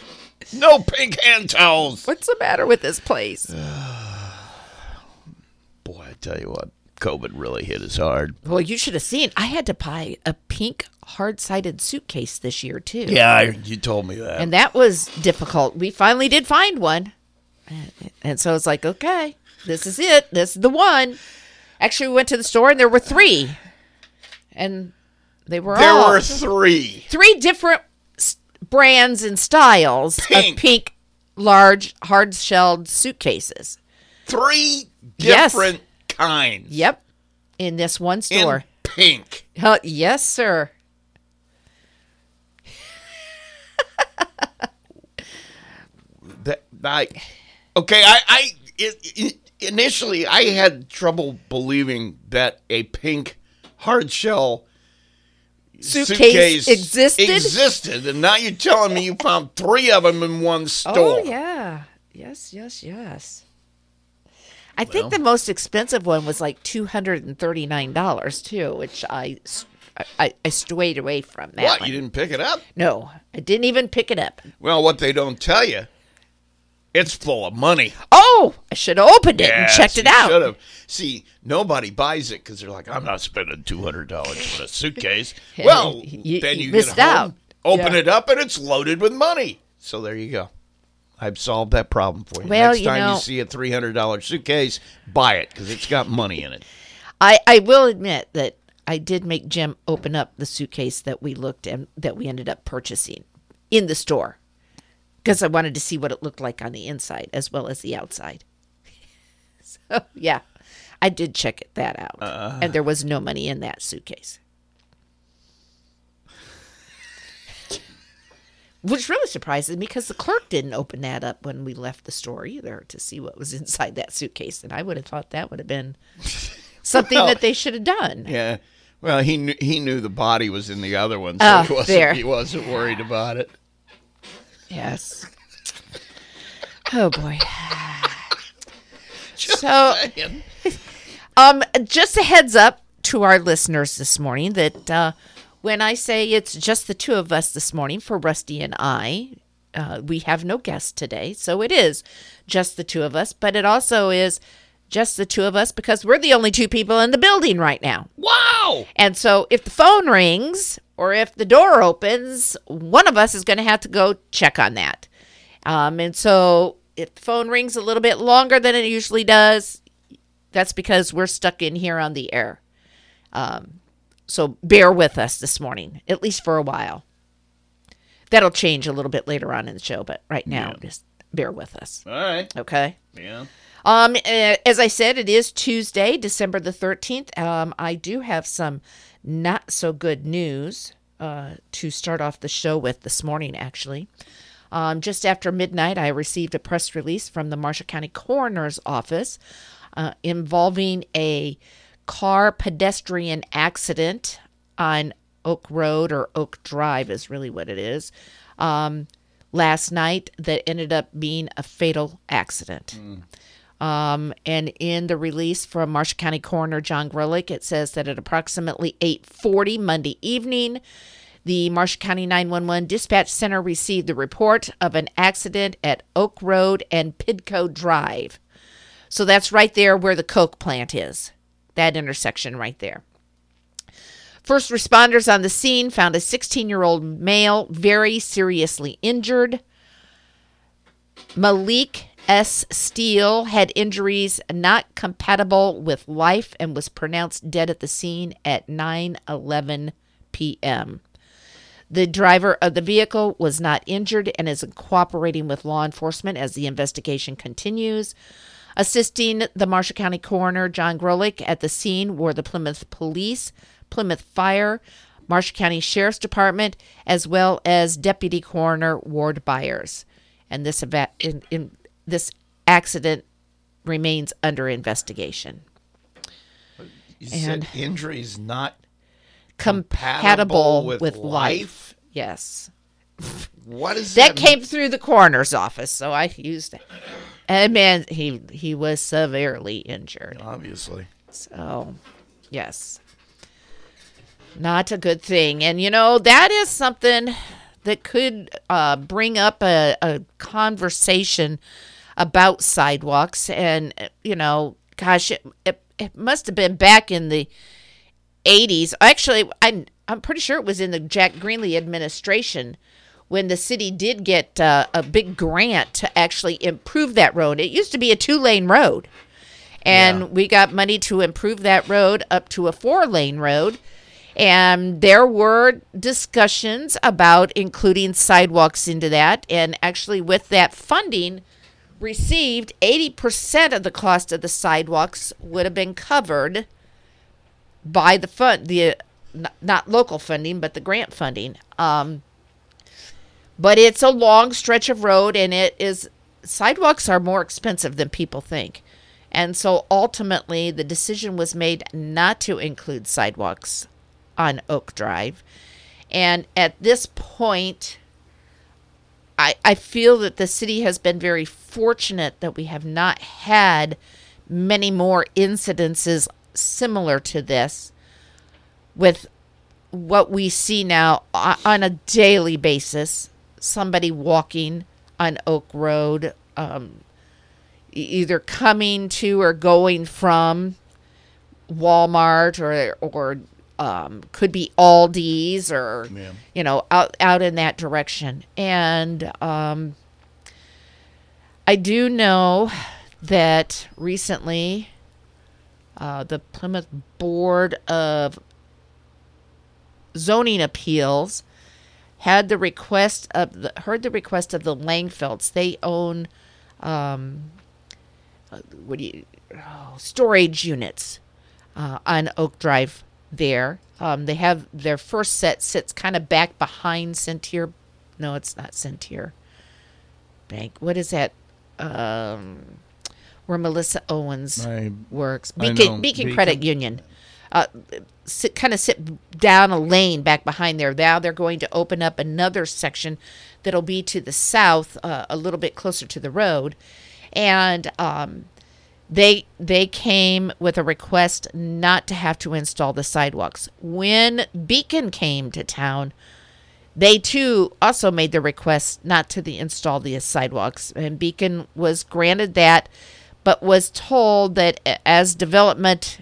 No pink hand towels. what's the matter with this place? Boy, I tell you what, COVID really hit us hard. Well, you should have seen. I had to buy a pink hard-sided suitcase this year too. Yeah, I, you told me that. and that was difficult. We finally did find one, and so it's like, okay, this is it. This is the one. Actually, we went to the store and there were three, and they were there all were three. three different brands and styles Pink. of pink, large, hard-shelled suitcases. Three Yes. different kinds. Yep, in this one In store. pink. Uh, yes, sir. That I okay. I I it, it, initially I had trouble believing that a pink hard shell Suitcase existed? existed, and now you're telling me you found three of them in one oh, store. Oh yeah. Yes, yes, yes. I think the most expensive one was like two hundred and thirty nine dollars too, which I, I, I strayed away from that. What? one. You didn't pick it up? No, I didn't even pick it up. Well, what they don't tell you, it's full of money. Oh, I should have opened it and checked it you out. should've. See, nobody buys it because they're like, I'm not spending two hundred dollars on a suitcase. Well, you- then you you, missed get home, out. open Yeah. it up, and it's loaded with money. So there you go. I've solved that problem for you. Well, Next you time know- you see a three hundred dollar suitcase, buy it because it's got money in it. I I will admit that I did make Jim open up the suitcase that we looked and that we ended up purchasing in the store because I wanted to see what it looked like on the inside as well as the outside. so yeah, I did check it, that out, Uh. and there was no money in that suitcase. Which really surprises me because the clerk didn't open that up when we left the store either to see what was inside that suitcase, and I would have thought that would have been something Well, that they should have done. Yeah. Well, he knew he knew the body was in the other one, so Ah, he wasn't there. he wasn't worried about it. Yes. Oh boy. so, um, just a heads up to our listeners this morning that uh, when I say it's just the two of us this morning for Rusty and I, uh, we have no guest today, so it is just the two of us. But it also is just the two of us because we're the only two people in the building right now. Wow! And so if the phone rings or if the door opens, one of us is going to have to go check on that. Um, and so if the phone rings a little bit longer than it usually does, that's because we're stuck in here on the air. Um, so bear with us this morning, at least for a while. That'll change a little bit later on in the show, but right now, just bear with us. All right. Okay. Yeah. Um, eh, as I said, it is Tuesday, December the 13th. Um, I do have some not so good news uh, to start off the show with this morning, actually. Um, just after midnight, I received a press release from the Marshall County Coroner's Office uh, involving a car pedestrian accident on Oak Road or Oak Drive, is really what it is. Um, last night, that ended up being a fatal accident. Um, and in the release from Marshall County Coroner John Grolick, it says that at approximately 8:40 Monday evening, the Marshall County 911 Dispatch Center received the report of an accident at Oak Road and Pidco Drive. So that's right there where the Coke plant is, that intersection right there. First responders on the scene found a 16 year old male very seriously injured. Malik S. Steele had injuries not compatible with life and was pronounced dead at the scene at 9:11 p.m. The driver of the vehicle was not injured and is cooperating with law enforcement as the investigation continues. Assisting the Marshall County coroner John Grolick at the scene were the Plymouth Police, Plymouth Fire, Marshall County Sheriff's Department, as well as Deputy Coroner Ward Byers. And this eva- in, in, this accident remains under investigation. You said injuries not compatible with, with life. life. Yes. What is that that? came through the coroner's office, so I used it. And man, he he was severely injured. Obviously. So, yes. Not a good thing. And you know, that is something that could uh, bring up a, a conversation about sidewalks. And, you know, gosh, it, it, it must have been back in the 80s. Actually, I, I'm pretty sure it was in the Jack Greenlee administration when the city did get uh, a big grant to actually improve that road. It used to be a two lane road. And we got money to improve that road up to a four lane road. And there were discussions about including sidewalks into that. And actually, with that funding received, 80% of the cost of the sidewalks would have been covered by the fund, the not, local funding, but the grant funding. Um, but it's a long stretch of road, and it is sidewalks are more expensive than people think. And so ultimately, the decision was made not to include sidewalks on Oak Drive. And at this point, I, I feel that the city has been very fortunate that we have not had many more incidences similar to this with what we see now on a daily basis. Somebody walking on Oak Road, um, either coming to or going from Walmart or or um, could be Aldi's or Yeah. you know out out in that direction. And um, I do know that recently uh, the Plymouth Board of Zoning Appeals had the request of the, heard the request of the Langfelds. They own um, uh, what do you oh, storage units uh, on Oak Drive there. Um, they have their first set sits kind of back behind Centier. No, it's not Centier Bank. What is that? Um, where Melissa Owens I- works. I Beacon. Beacon Beacon. Credit Union. Uh, sit, kind of sit down a lane back behind there. Now they're going to open up another section that'll be to the south, uh, a little bit closer to the road, and um, they they came with a request not to have to install the sidewalks. When Beacon came to town, they too also made the request not to the install the sidewalks, and Beacon was granted that, but was told that as development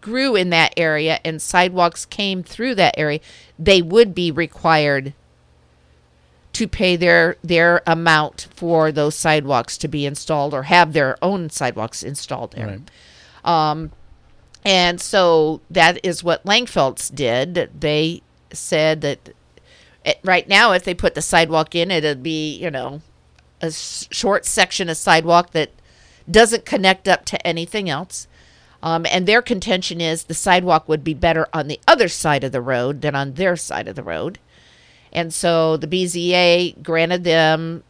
grew in that area and sidewalks came through that area, they would be required to pay their their amount for those sidewalks to be installed or have their own sidewalks installed there. Um, and so that is what Langfelds did. They said that it, right now, if they put the sidewalk in, it'd be you know a s- short section of sidewalk that doesn't connect up to anything else. Um, and their contention is the sidewalk would be better on the other side of the road than on their side of the road. And so the BZA granted them,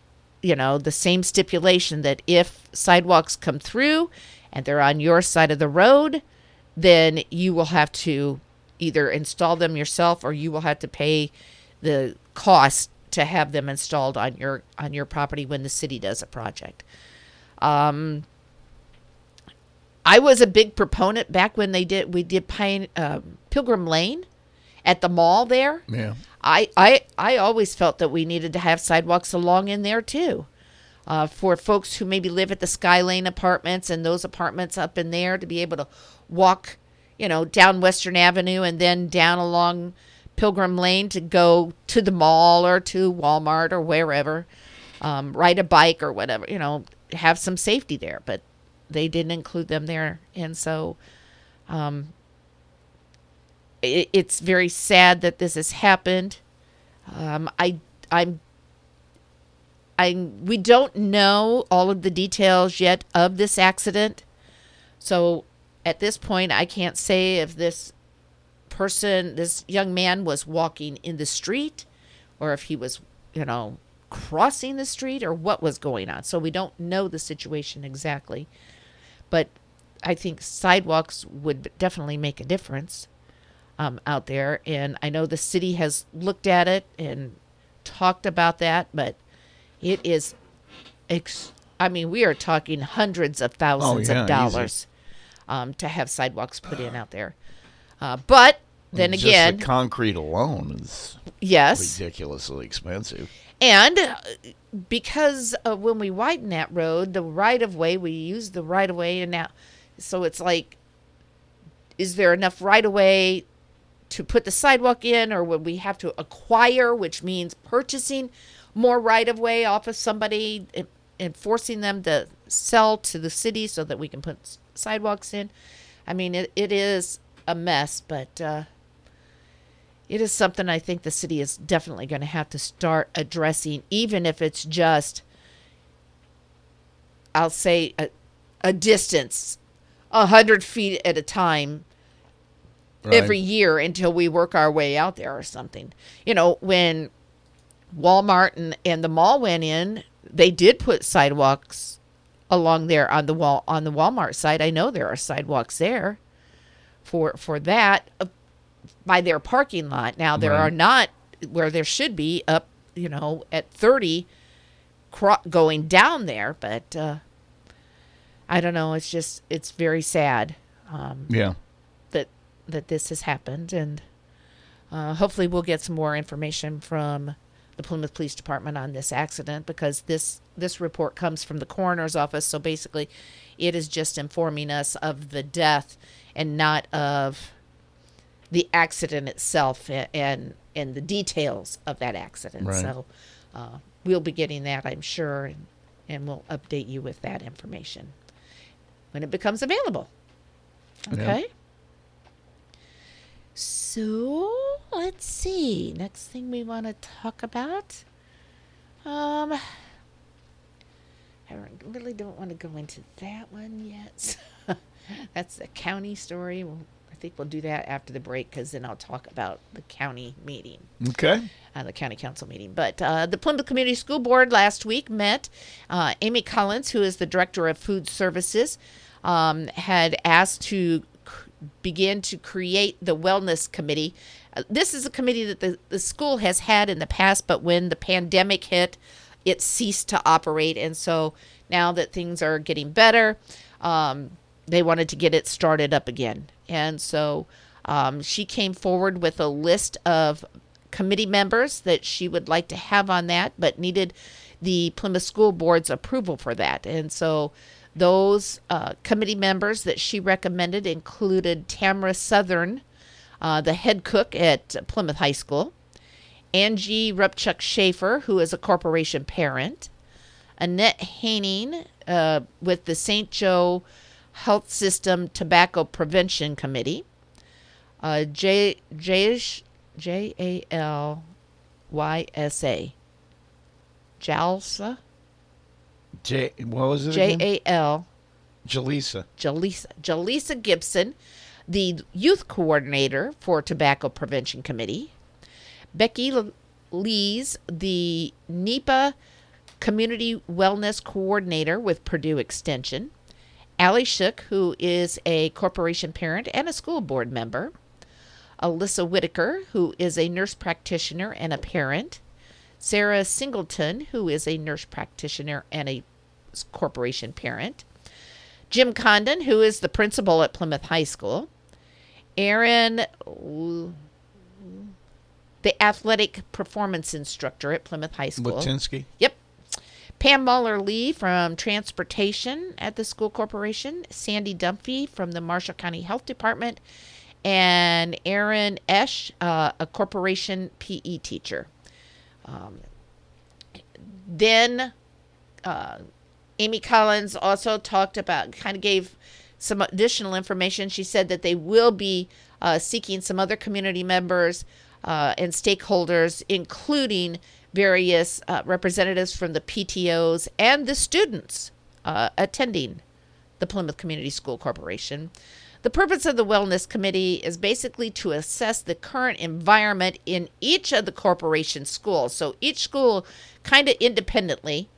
you know, the same stipulation that if sidewalks come through and they're on your side of the road, then you will have to either install them yourself or you will have to pay the cost to have them installed on your on your property when the city does a project. Um, I was a big proponent back when they did we did Pine uh, Pilgrim Lane at the mall there. Yeah. I, I I always felt that we needed to have sidewalks along in there too. uh, for folks who maybe live at the Skylane apartments and those apartments up in there to be able to walk, you know, down Western Avenue and then down along Pilgrim Lane to go to the mall or to Walmart or wherever, um, ride a bike or whatever, you know, have some safety there. But they didn't include them there. And so um, it's very sad that this has happened. Um, I, I'm I we don't know all of the details yet of this accident. So at this point I can't say if this person this young man was walking in the street or if he was, you know, crossing the street or what was going on. So we don't know the situation exactly. But I think sidewalks would definitely make a difference um, out there. And I know the city has looked at it and talked about that, but it is, ex- I mean, we are talking hundreds of thousands Oh, yeah, of dollars um, to have sidewalks put in out there. Uh, but then Just again, the concrete alone is Yes. ridiculously expensive. And uh, because uh, when we widen that road, the right of way, we use the right of way, and now, so it's like, is there enough right of way to put the sidewalk in, or would we have to acquire, which means purchasing more right of way off of somebody and, forcing them to sell to the city so that we can put sidewalks in? I mean, it, it is a mess, but. Uh, it is something I think the city is definitely going to have to start addressing, even if it's just, I'll say, a, a distance, a hundred feet at a time every year until we work our way out there or something. You know, when Walmart and, and the mall went in, they did put sidewalks along there on the wall on the Walmart side. I know there are sidewalks there for for that uh, by their parking lot. Now there Right. are not where there should be up, you know, at 30 cro- going down there, but uh I don't know, it's just it's very sad. Um Yeah. That this has happened. And uh, hopefully we'll get some more information from the Plymouth Police Department on this accident because this this report comes from the coroner's office. So basically it is just informing us of the death and not of the accident itself and and the details of that accident. Right. so uh, we'll be getting that I'm sure and, and we'll update you with that information when it becomes available. Yeah. So let's see. Next thing we want to talk about. Um, I really don't want to go into that one yet. That's the county story. Well, I think we'll do that after the break because then I'll talk about the county meeting Okay. uh, the county council meeting. But uh, the Plymouth Community School Board last week met. Uh, Amy Collins, who is the director of food services, um, had asked to begin to create the wellness committee. Uh, this is a committee that the, the school has had in the past, but when the pandemic hit, it ceased to operate. And so now that things are getting better, um, they wanted to get it started up again. And so um, she came forward with a list of committee members that she would like to have on that, but needed the Plymouth School Board's approval for that. And so those uh, committee members that she recommended included Tamara Southern, uh, the head cook at Plymouth High School, Angie Rupchuk Schaefer, who is a corporation parent, Annette Haining uh, with the St. Joe Health System Tobacco Prevention Committee, uh, J J J A L Y S A, Jalsa J. What was it? J? A L Jaleesa. Jalisa Jalisa Gibson, the youth coordinator for Tobacco Prevention Committee, Becky Lees, the NEPA Community Wellness Coordinator with Purdue Extension, Allie Shook, who is a corporation parent and a school board member, Alyssa Whitaker, who is a nurse practitioner and a parent, Sarah Singleton, who is a nurse practitioner and a corporation parent, Jim Condon, who is the principal at Plymouth High School, Aaron, the athletic performance instructor at Plymouth High School. Latinsky. Yep. Pam Muller Lee from Transportation at the school corporation, Sandy Dumphy from the Marshall County Health Department, and Aaron Esch, uh, a corporation PE teacher. Um, then uh, Amy Collins also talked about, kind of gave some additional information. She said that they will be uh, seeking some other community members uh, and stakeholders, including various uh, representatives from the PTOs and the students uh, attending the Plymouth Community School Corporation. The purpose of the Wellness Committee is basically to assess the current environment in each of the corporation schools. So each school, kind of independently,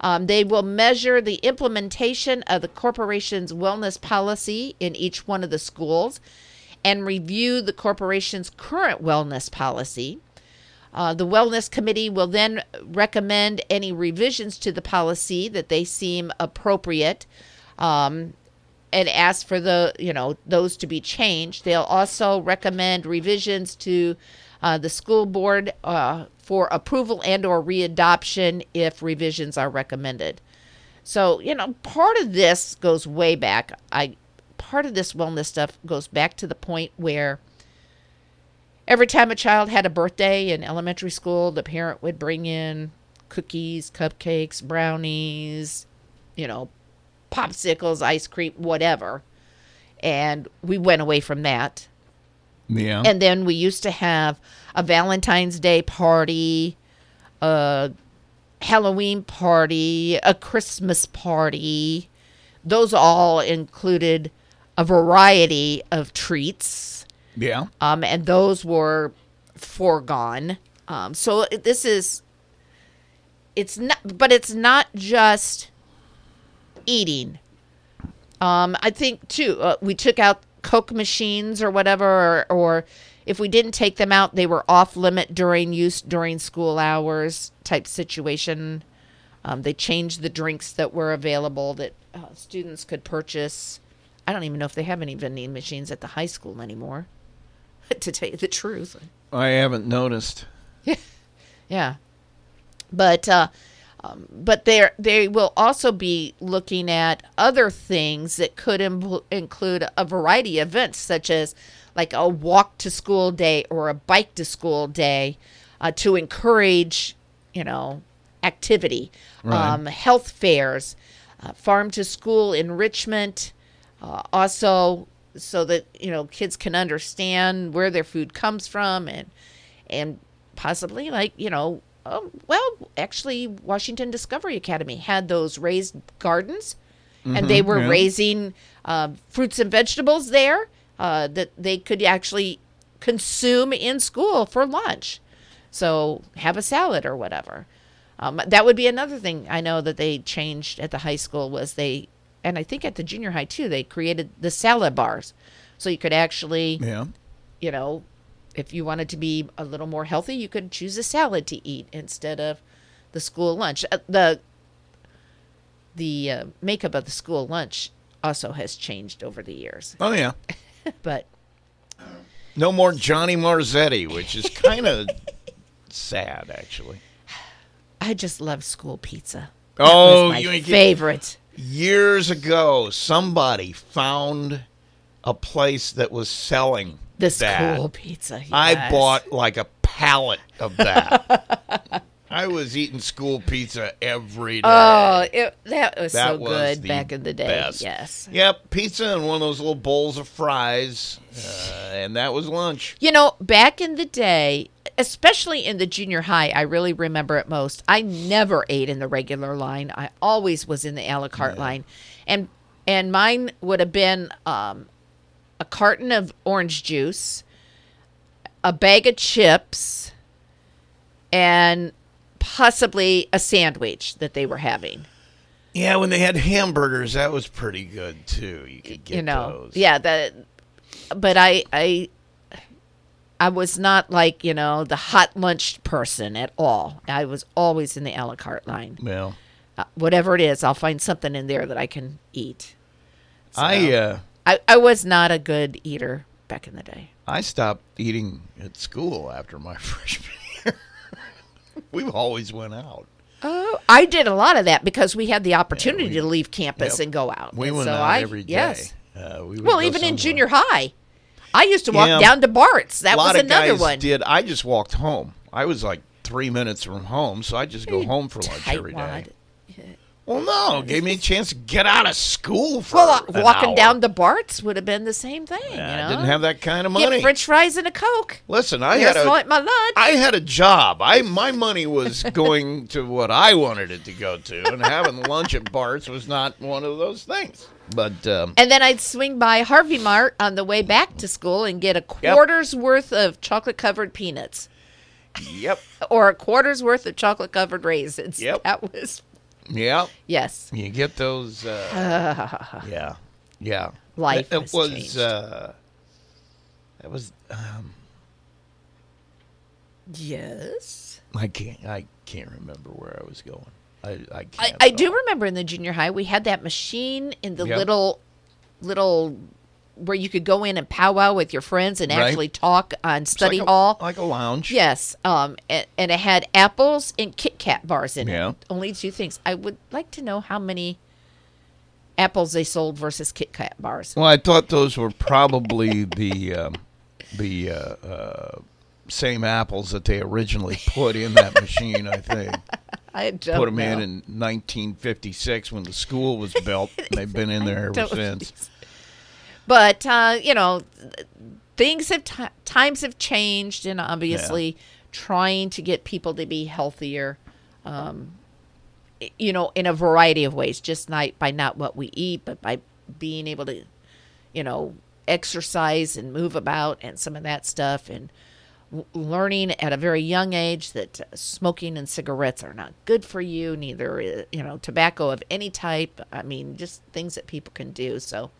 um, they will measure the implementation of the corporation's wellness policy in each one of the schools and review the corporation's current wellness policy. Uh, the Wellness Committee will then recommend any revisions to the policy that they seem appropriate. Um, and ask for the you know those to be changed. They'll also recommend revisions to uh, the school board uh, for approval and or readoption if revisions are recommended. So you know part of this goes way back. I part of this wellness stuff goes back to the point where every time a child had a birthday in elementary school, the parent would bring in cookies, cupcakes, brownies, you know, popsicles, ice cream, whatever. And we went away from that. Yeah. And then we used to have a Valentine's Day party, a Halloween party, a Christmas party. Those all included a variety of treats. Yeah. Um, and those were foregone. Um, so this is, it's not, but it's not just eating. Um, I think too, uh, we took out Coke machines or whatever, or, or if we didn't take them out, they were off limit during use during school hours type situation. Um, they changed the drinks that were available that uh, students could purchase. I don't even know if they have any vending machines at the high school anymore. to tell you the truth, I haven't noticed. yeah, but uh, um, but they they will also be looking at other things that could Im- include a variety of events, such as like a walk to school day or a bike to school day, uh, to encourage you know activity, Right. um, health fairs, uh, farm to school enrichment, uh, also so that you know kids can understand where their food comes from and and possibly like you know oh, well actually washington discovery academy had those raised gardens and they Mhm, were yeah. raising uh, fruits and vegetables there uh, that they could actually consume in school for lunch so have a salad or whatever um, that would be another thing i know that they changed at the high school was they and i think at the junior high too they created the salad bars so you could actually Yeah. you know, if you wanted to be a little more healthy, you could choose a salad to eat instead of the school lunch. Uh, the the uh, makeup of the school lunch also has changed over the years. Oh yeah. but No more Johnny Marzetti, which is kind of sad, actually. I just love school pizza. That Oh, my you favorite. Years ago, somebody found a place that was selling The that. school pizza. I bought like a pallet of that. I was eating school pizza every day. Oh, it, that was That so was good back in the day. best. Yes. Yep, pizza and one of those little bowls of fries, uh, and that was lunch. You know, back in the day, especially in the junior high, I really remember it most. I never ate in the regular line. I always was in the a la carte line, and and mine would have been um, a carton of orange juice, a bag of chips, and possibly a sandwich that they were having. Yeah, when they had hamburgers, that was pretty good too. You could get you know, those. yeah. That, but I I I was not like you know the hot lunch person at all. I was always in the a la carte line. Well, Uh, whatever it is, I'll find something in there that I can eat. I uh, I, I was not a good eater back in the day. I stopped eating at school after my freshman year. we always went out. Oh, I did a lot of that because we had the opportunity to leave campus and go out. We And went so out I, every day. Yes. Uh, we Well, even in junior high, I used to walk Yeah. down to Bart's. That was another one. Did I just walked home? I was like three minutes from home, so I just go home for lunch every day. Well, no, gave me a chance to get out of school for Well, uh, walking hour. down to Bart's would have been the same thing. you I didn't have that kind of money. Get French fries and a Coke. Listen, I had a, my lunch. I had a job. I my money was going to what I wanted it to go to, and having lunch at Bart's was not one of those things. But um, And then I'd swing by Harvey Mart on the way back to school and get a Yep. quarter's worth of chocolate covered peanuts yep, or a quarter's worth of chocolate covered raisins. Yep. That was, yep, yes. you get those. Uh, yeah, yeah. Life It, was. Uh, it was. Um, Yes. I can't. I can't remember where I was going. I. I I. I do remember in the junior high we had that machine in the Yep. little little where you could go in and powwow with your friends and Right. actually talk on study like a- hall. like a lounge. Yes. Um and, and it had apples and Kit Kat bars in Yeah. it. Only two things. I would like to know how many apples they sold versus Kit Kat bars. Well, I thought those were probably the um, the uh, uh, same apples that they originally put in that machine. I think I put them in know. in 1956 when the school was built. They've been in there ever since. But uh, you know, things have ti times have changed, and obviously, trying to get people to be healthier, um, you know, in a variety of ways, just not by not what we eat, but by being able to, you know, exercise and move about and some of that stuff, and learning at a very young age that smoking and cigarettes are not good for you, neither uh, you know tobacco of any type. I mean, just things that people can do. So.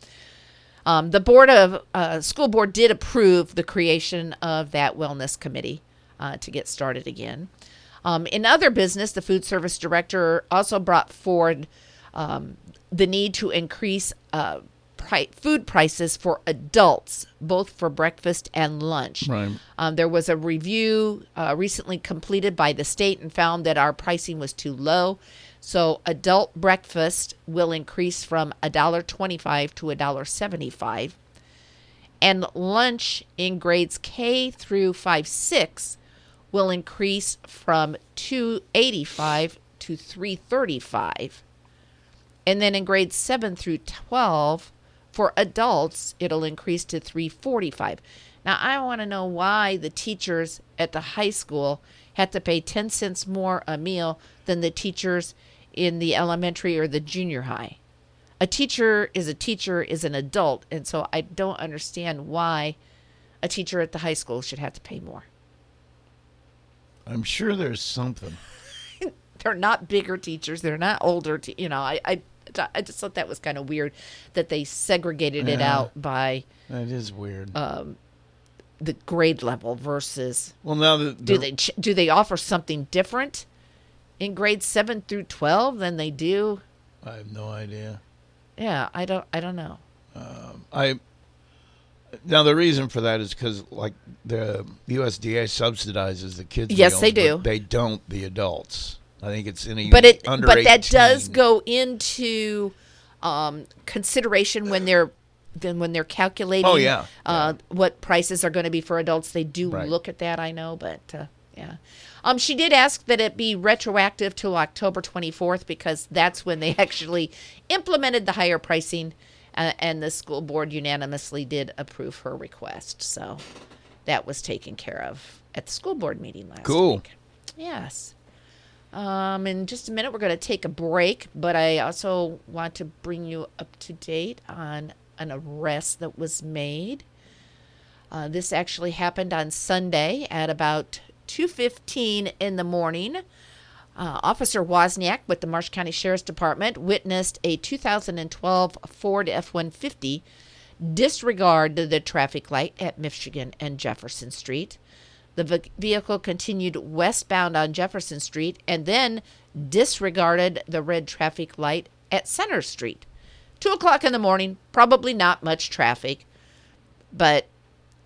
Um, the board of uh, school board did approve the creation of that wellness committee uh, to get started again. Um, in other business, the food service director also brought forward um, the need to increase uh, pri- food prices for adults, both for breakfast and lunch. Right. Um, there was a review uh, recently completed by the state and found that our pricing was too low. So adult breakfast will increase from $1.25 to $1.75. And lunch in grades K through 5 6 will increase from 285 to 335 and then in grades 7 through 12 for adults it'll increase to 345 now i want to know why the teachers at the high school had to pay 10 cents more a meal than the teachers in the elementary or the junior high. A teacher is a teacher is an adult and so i don't understand why a teacher at the high school should have to pay more. I'm sure there's something. they're not bigger teachers. They're not older te- you know I, I i just thought that was kind of weird that they segregated it out by That is weird. um the grade level versus well, now the, do they ch- do they offer something different in grades 7 through 12 than they do I have no idea. yeah i don't i don't know Um, I now the reason for that is because like the USDA subsidizes the kids. Yes, meals, they do. They don't the adults. I think it's any but it under but that does go into um, consideration when they're then when they're calculating Oh, yeah. uh, what prices are going to be for adults they do Right. look at that i know but uh, yeah um, she did ask that it be retroactive to october 24th because that's when they actually implemented the higher pricing uh, and the school board unanimously did approve her request so that was taken care of at the school board meeting last Cool. week Cool. Yes. Um, in just a minute, we're going to take a break, but I also want to bring you up to date on an arrest that was made. Uh, this actually happened on Sunday at about 2:15 in the morning. Uh, Officer Wozniak with the Marshall County Sheriff's Department witnessed a 2012 Ford F-150 disregard the traffic light at Michigan and Jefferson Street. The ve- vehicle continued westbound on Jefferson Street and then disregarded the red traffic light at Center Street. Two o'clock in the morning, probably not much traffic, but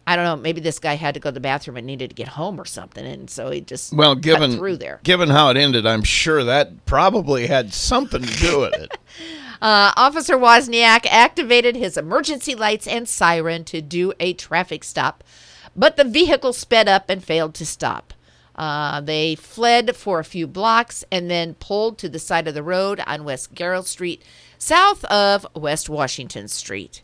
I don't know. Maybe this guy had to go to the bathroom and needed to get home or something, and so he just Well, given through there. given how it ended, I'm sure that probably had something to do with it. Uh, Officer Wozniak activated his emergency lights and siren to do a traffic stop, but the vehicle sped up and failed to stop. Uh, they fled for a few blocks and then pulled to the side of the road on West Garro Street, south of West Washington Street.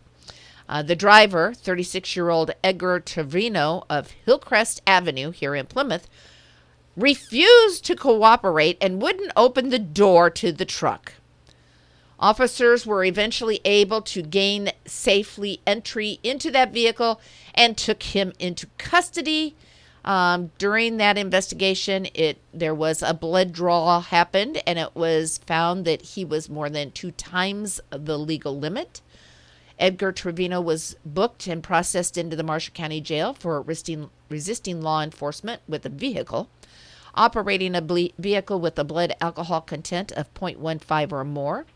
Uh, the driver, 36 year old Edgar Trevino of Hillcrest Avenue here in Plymouth, refused to cooperate and wouldn't open the door to the truck. Officers were eventually able to gain safely entry into that vehicle and took him into custody. Um, during that investigation, it there was a blood draw happened, and it was found that he was more than two times the legal limit. Edgar Trevino was booked and processed into the Marshall County Jail for resisting, resisting law enforcement with a vehicle, operating a ble- vehicle with a blood alcohol content of 0.15 or more,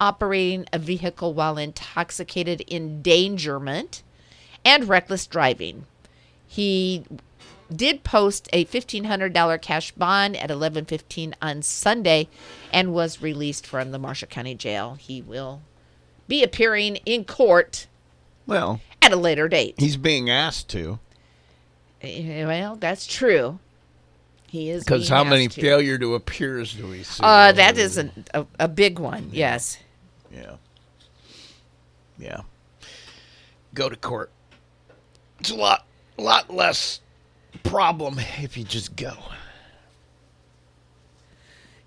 operating a vehicle while intoxicated endangerment, and reckless driving. He did post a $1500 cash bond at 11:15 on Sunday and was released from the Marshall County Jail. He will be appearing in court Well, at a later date. he's being asked to Eh, Well, that's true. He is because how many to. failure to appears do we see? Uh, that is a, a, a big one. Yes. Yeah. Yeah. Go to court. It's a lot, lot less problem if you just go.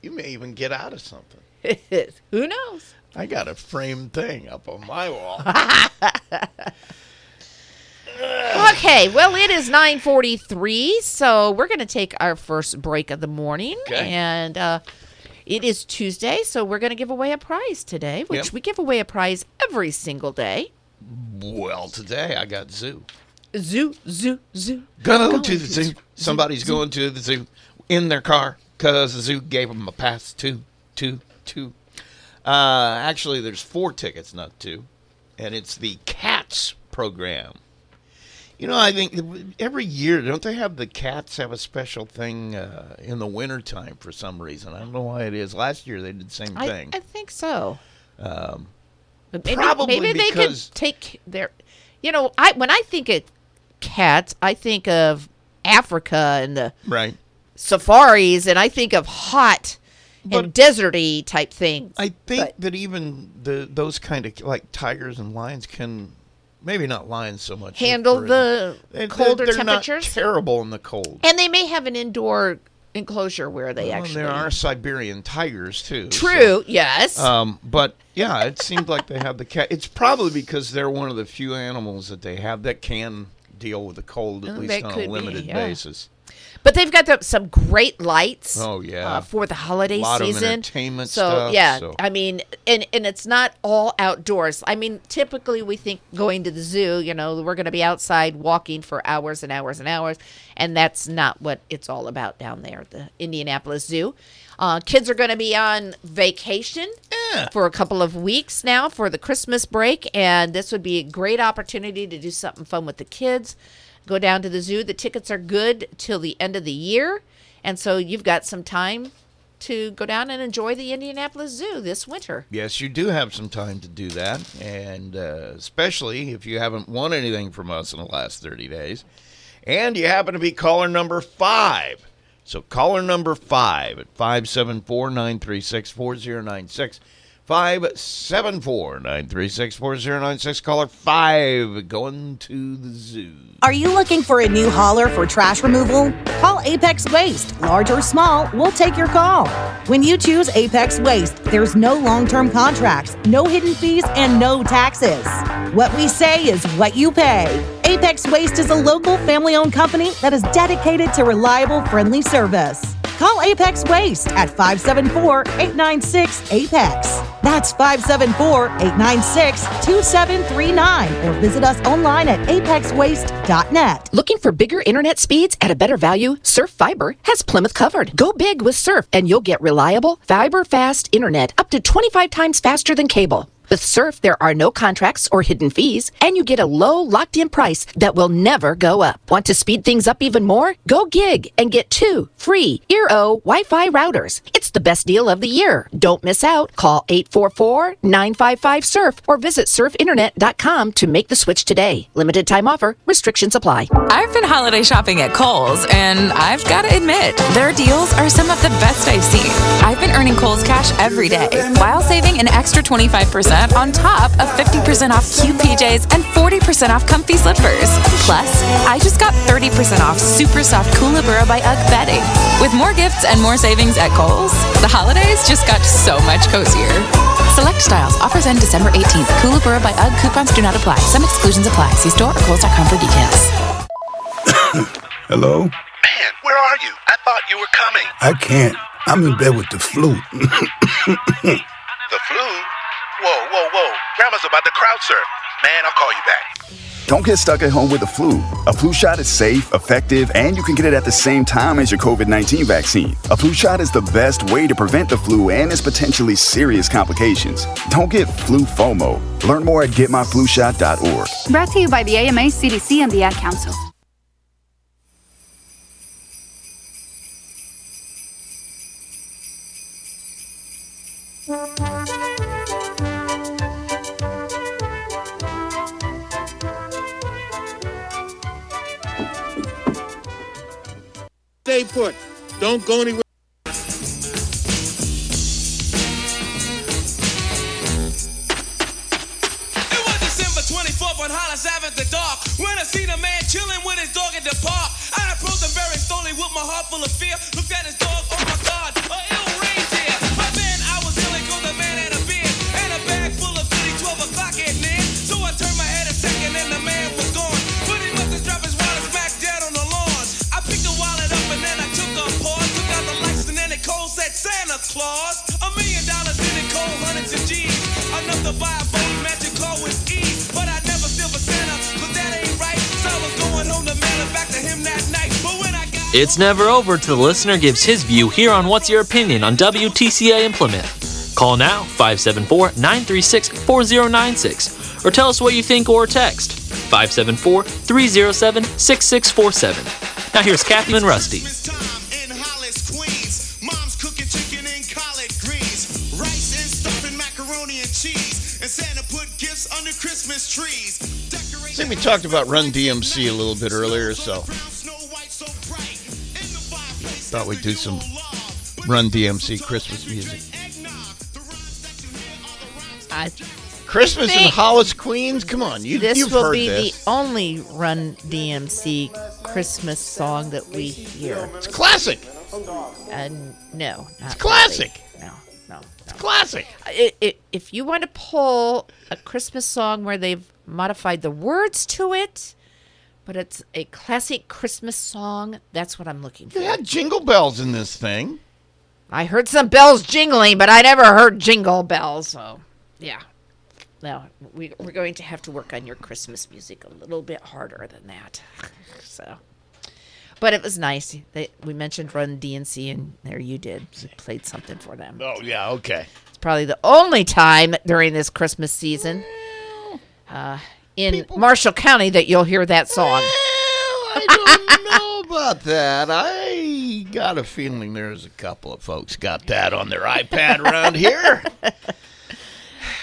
You may even get out of something. Who knows? I got a framed thing up on my wall. Okay, well, it is 9:43, so we're going to take our first break of the morning, Okay. and uh, it is Tuesday, so we're going to give away a prize today, which Yep. we give away a prize every single day. well, today I got zoo. Zoo, zoo, zoo. Gonna Going to the zoo. Somebody's going to the zoo in their car because the zoo gave them a pass. Two, two, two. Uh, actually, there's four tickets, not two, and it's the Cats program. You know, I think every year don't they have the cats have a special thing uh, in the wintertime for some reason? I don't know why it is. Last year they did the same I, thing. I think so. um, maybe, Probably maybe they could take their. You know, I when I think of cats, I think of Africa and the right. safaris, and I think of hot and deserty type things. I think that even the those kind of like tigers and lions can maybe not lions so much Handle the they- colder they're not temperatures? terrible in the cold. And they may have an indoor enclosure where they Well, actually. there are Siberian tigers too. True, yes. Um, but yeah, it seems like they have the cat. It's probably because they're one of the few animals that they have that can deal with the cold at Oh, least on a be, limited yeah. basis. But they've got the, some great lights. Oh, yeah. uh, for the holiday Lot of season. entertainment so stuff, yeah, so- I mean, and and it's not all outdoors. I mean, typically we think going to the zoo, you know, we're going to be outside walking for hours and hours and hours, and that's not what it's all about down there the Indianapolis Zoo. Uh, kids are going to be on vacation for a couple of weeks now for the Christmas break, and this would be a great opportunity to do something fun with the kids. Go down to the zoo. The tickets are good till the end of the year, and so you've got some time to go down and enjoy the Indianapolis Zoo this winter. Yes, you do have some time to do that, and uh, especially if you haven't won anything from us in the last 30 days, and you happen to be caller number five. So, caller number five at 574 936 4096. 574 936 4096. Caller five going to the zoo. Are you looking for a new hauler for trash removal? Call Apex Waste. Large or small, we'll take your call. When you choose Apex Waste, there's no long term contracts, no hidden fees, and no taxes. What we say is what you pay. Apex Waste is a local family owned company that is dedicated to reliable, friendly service. Call Apex Waste at 574 896 Apex. That's 574 896 2739 or visit us online at apexwaste.net. Looking for bigger internet speeds at a better value? Surf Fiber has Plymouth covered. Go big with Surf and you'll get reliable, fiber fast internet up to 25 times faster than cable. With Surf, there are no contracts or hidden fees, and you get a low, locked in price that will never go up. Want to speed things up even more? Go gig and get two free Eero Wi Fi routers. It's the best deal of the year. Don't miss out. Call 844 955 Surf or visit surfinternet.com to make the switch today. Limited time offer, restrictions apply. I've been holiday shopping at Kohl's, and I've got to admit, their deals are some of the best I've seen. I've been earning Kohl's cash every day while saving an extra 25% on top of 50% off cute PJs and 40% off comfy slippers. Plus, I just got 30% off super soft Kookaburra by UGG bedding. With more gifts and more savings at Kohl's, the holidays just got so much cozier. Select styles. Offers end December 18th. Kookaburra by UGG coupons do not apply. Some exclusions apply. See store or kohls.com for details. Hello? Man, where are you? I thought you were coming. I can't. I'm in bed with the flu. The flu? Whoa, whoa, whoa. Grandma's about to crowd surf. Man, I'll call you back. Don't get stuck at home with the flu. A flu shot is safe, effective, and you can get it at the same time as your COVID 19 vaccine. A flu shot is the best way to prevent the flu and its potentially serious complications. Don't get flu FOMO. Learn more at getmyflushot.org. Brought to you by the AMA, CDC, and the Ad Council. Stay put. Don't go anywhere. It was December 24th on Hollis Ave at the dark. When I seen a man chilling with his dog at the park, I approached him very slowly with my heart full of fear. Looked at his dog, oh my Claus. A million dollars in it cold, hundreds of G's. Enough to buy a phone magic with ease. But I never Santa, cause that ain't right. So I was going home to mail back to him that night. But when I got It's never over till the listener gives his view here on What's Your Opinion on WTCA in Plymouth. Call now 574 936 4096 or tell us what you think or text 574 307 6647. Now here's Kathy and Rusty. I think we talked about Run DMC a little bit earlier, so thought we'd do some Run DMC Christmas music. I Christmas in Hollis, Queens. Come on, you, this you've will heard be this. the only Run DMC Christmas song that we hear. It's classic. And no, It's classic. No, no, It's classic. I i if you want to pull a Christmas song where they've modified the words to it, but it's a classic Christmas song, that's what I'm looking for. You had jingle bells in this thing. I heard some bells jingling, but I never heard jingle bells. So, yeah. No, we, we're going to have to work on your Christmas music a little bit harder than that. so, but it was nice. They, we mentioned Run DMC, and there you did. You played something for them. Oh yeah, okay. It's probably the only time during this Christmas season uh, in Marshall County that you'll hear that song. I don't know about that. I got a feeling there's a couple of folks got that on their iPad around here.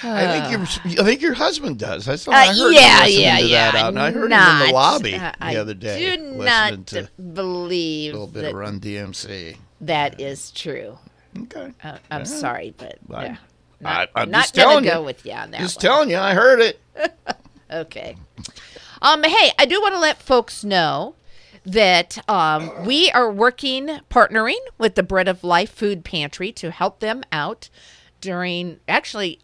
I think your I think your husband does. I saw. I Uh, heard yeah, yeah, yeah. that out, I heard him in the lobby uh, the other day. I do not believe a little bit that of Run DMC. that is true. Okay. Uh, I'm Yeah. sorry, but I- yeah. I, Not, I'm not gonna telling go with you on that Just one. telling you, I heard it. Okay. Um, hey, I do want to let folks know that um, we are working, partnering with the Bread of Life Food Pantry to help them out during, actually,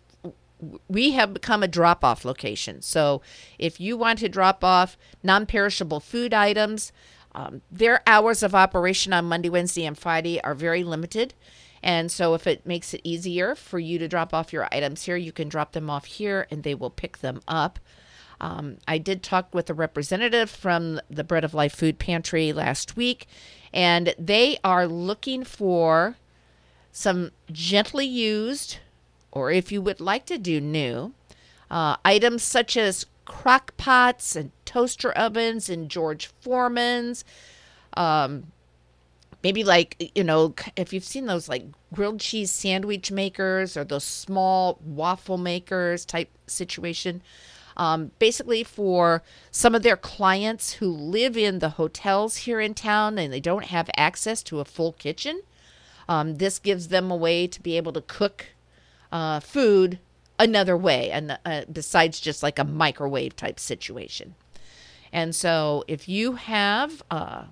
we have become a drop off location. So if you want to drop off non perishable food items, um, their hours of operation on Monday, Wednesday, and Friday are very limited. And so, if it makes it easier for you to drop off your items here, you can drop them off here and they will pick them up. Um, I did talk with a representative from the Bread of Life Food Pantry last week, and they are looking for some gently used or if you would like to do new, uh, items such as crock pots and toaster ovens and George Foreman's. Um, maybe like, you know, if you've seen those like grilled cheese sandwich makers or those small waffle makers type situation. Um, basically, for some of their clients who live in the hotels here in town and they don't have access to a full kitchen, um, this gives them a way to be able to cook uh, food another way, and uh, besides just like a microwave type situation. And so, if you have uh,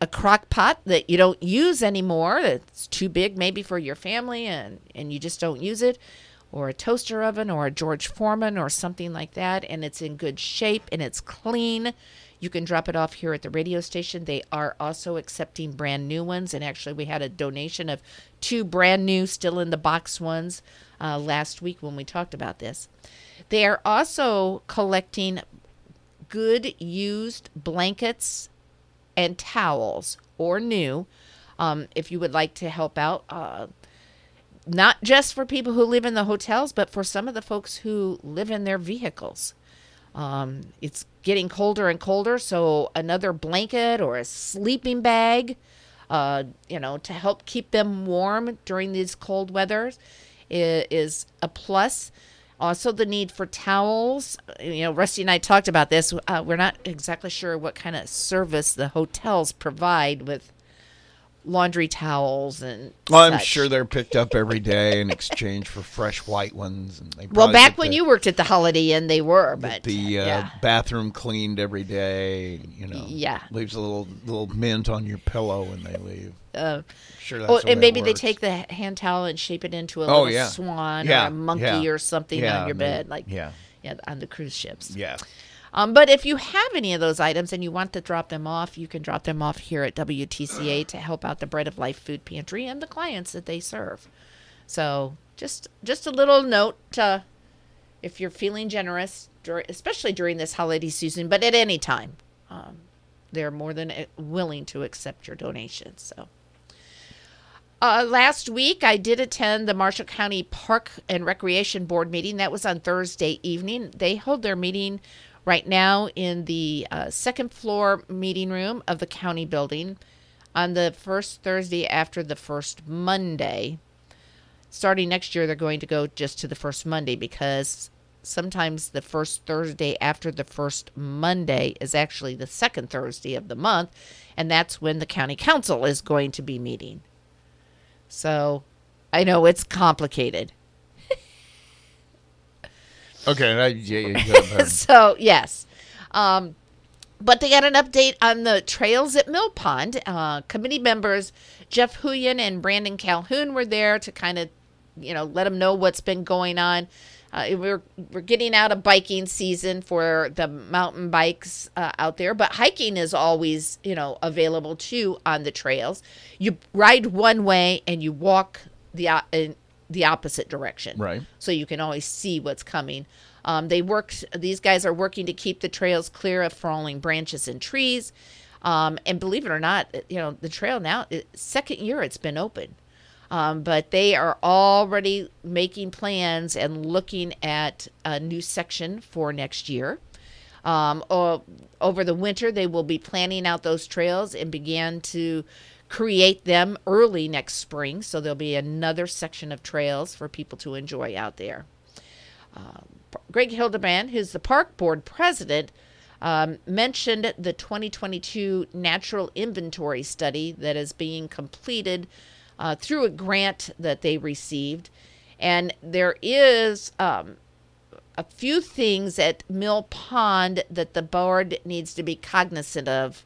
a crock pot that you don't use anymore, that's too big maybe for your family, and and you just don't use it, or a toaster oven, or a George Foreman, or something like that, and it's in good shape and it's clean. You can drop it off here at the radio station. They are also accepting brand new ones. And actually, we had a donation of two brand new, still in the box ones uh, last week when we talked about this. They are also collecting good used blankets and towels or new um, if you would like to help out. Uh, not just for people who live in the hotels, but for some of the folks who live in their vehicles. Um, it's getting colder and colder, so another blanket or a sleeping bag, uh, you know, to help keep them warm during these cold weathers is, a plus. Also, the need for towels. You know, Rusty and I talked about this. Uh, we're not exactly sure what kind of service the hotels provide with laundry towels and. Well, I'm such. sure they're picked up every day in exchange for fresh white ones. And they Well, back when the- you worked at the Holiday Inn, they were, but the uh, yeah. bathroom cleaned every day. You know, Yeah. leaves a little little mint on your pillow when they leave. Uh, Sure, that's oh, and maybe they take the hand towel and shape it into a Oh, little yeah. swan Yeah, or a monkey yeah. or something on your they- bed, like yeah. yeah, on the cruise ships. Yeah. Um, but if you have any of those items and you want to drop them off, you can drop them off here at WTCA to help out the Bread of Life Food Pantry and the clients that they serve. So just just a little note, uh, if you're feeling generous, especially during this holiday season, but at any time, um, they're more than uh, willing to accept your donations. So. Uh, last week, I did attend the Marshall County Park and Recreation Board meeting. That was on Thursday evening. They hold their meeting right now in the uh, second floor meeting room of the county building on the first Thursday after the first Monday. Starting next year, they're going to go just to the first Monday because sometimes the first Thursday after the first Monday is actually the second Thursday of the month, and that's when the county council is going to be meeting. So I know it's complicated. Okay, I, yeah, yeah, you got it. so yes. Um, but they got an update on the trails at Mill Pond. Uh, committee members Jeff Huyen and Brandon Calhoun were there to kind of, you know, let them know what's been going on. Uh, we're we're getting out of biking season for the mountain bikes uh, out there, but hiking is always you know available too on the trails. You ride one way and you walk the in the opposite direction, Right. So you can always see what's coming. Um, they work. these guys are working to keep the trails clear of falling branches and trees. Um, and believe it or not, you know the trail now second year it's been open. Um, but they are already making plans and looking at a new section for next year. Um, over the winter, they will be planning out those trails and began to create them early next spring. So there'll be another section of trails for people to enjoy out there. Um, Greg Hildebrand, who's the park board president, um, mentioned the 2022 natural inventory study that is being completed uh, through a grant that they received. And there is um, a few things at Mill Pond that the board needs to be cognizant of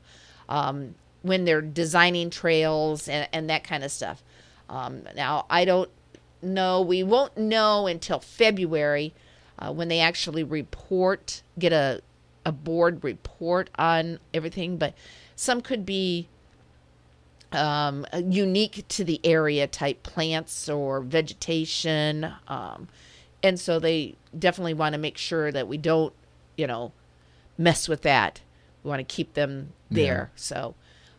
um, when they're designing trails and, and that kind of stuff. Um, now, I don't know, we won't know until February uh, when they actually report, get a, a board report on everything, but some could be um, unique to the area type plants or vegetation. Um, and so they definitely want to make sure that we don't, you know, mess with that. We want to keep them there. So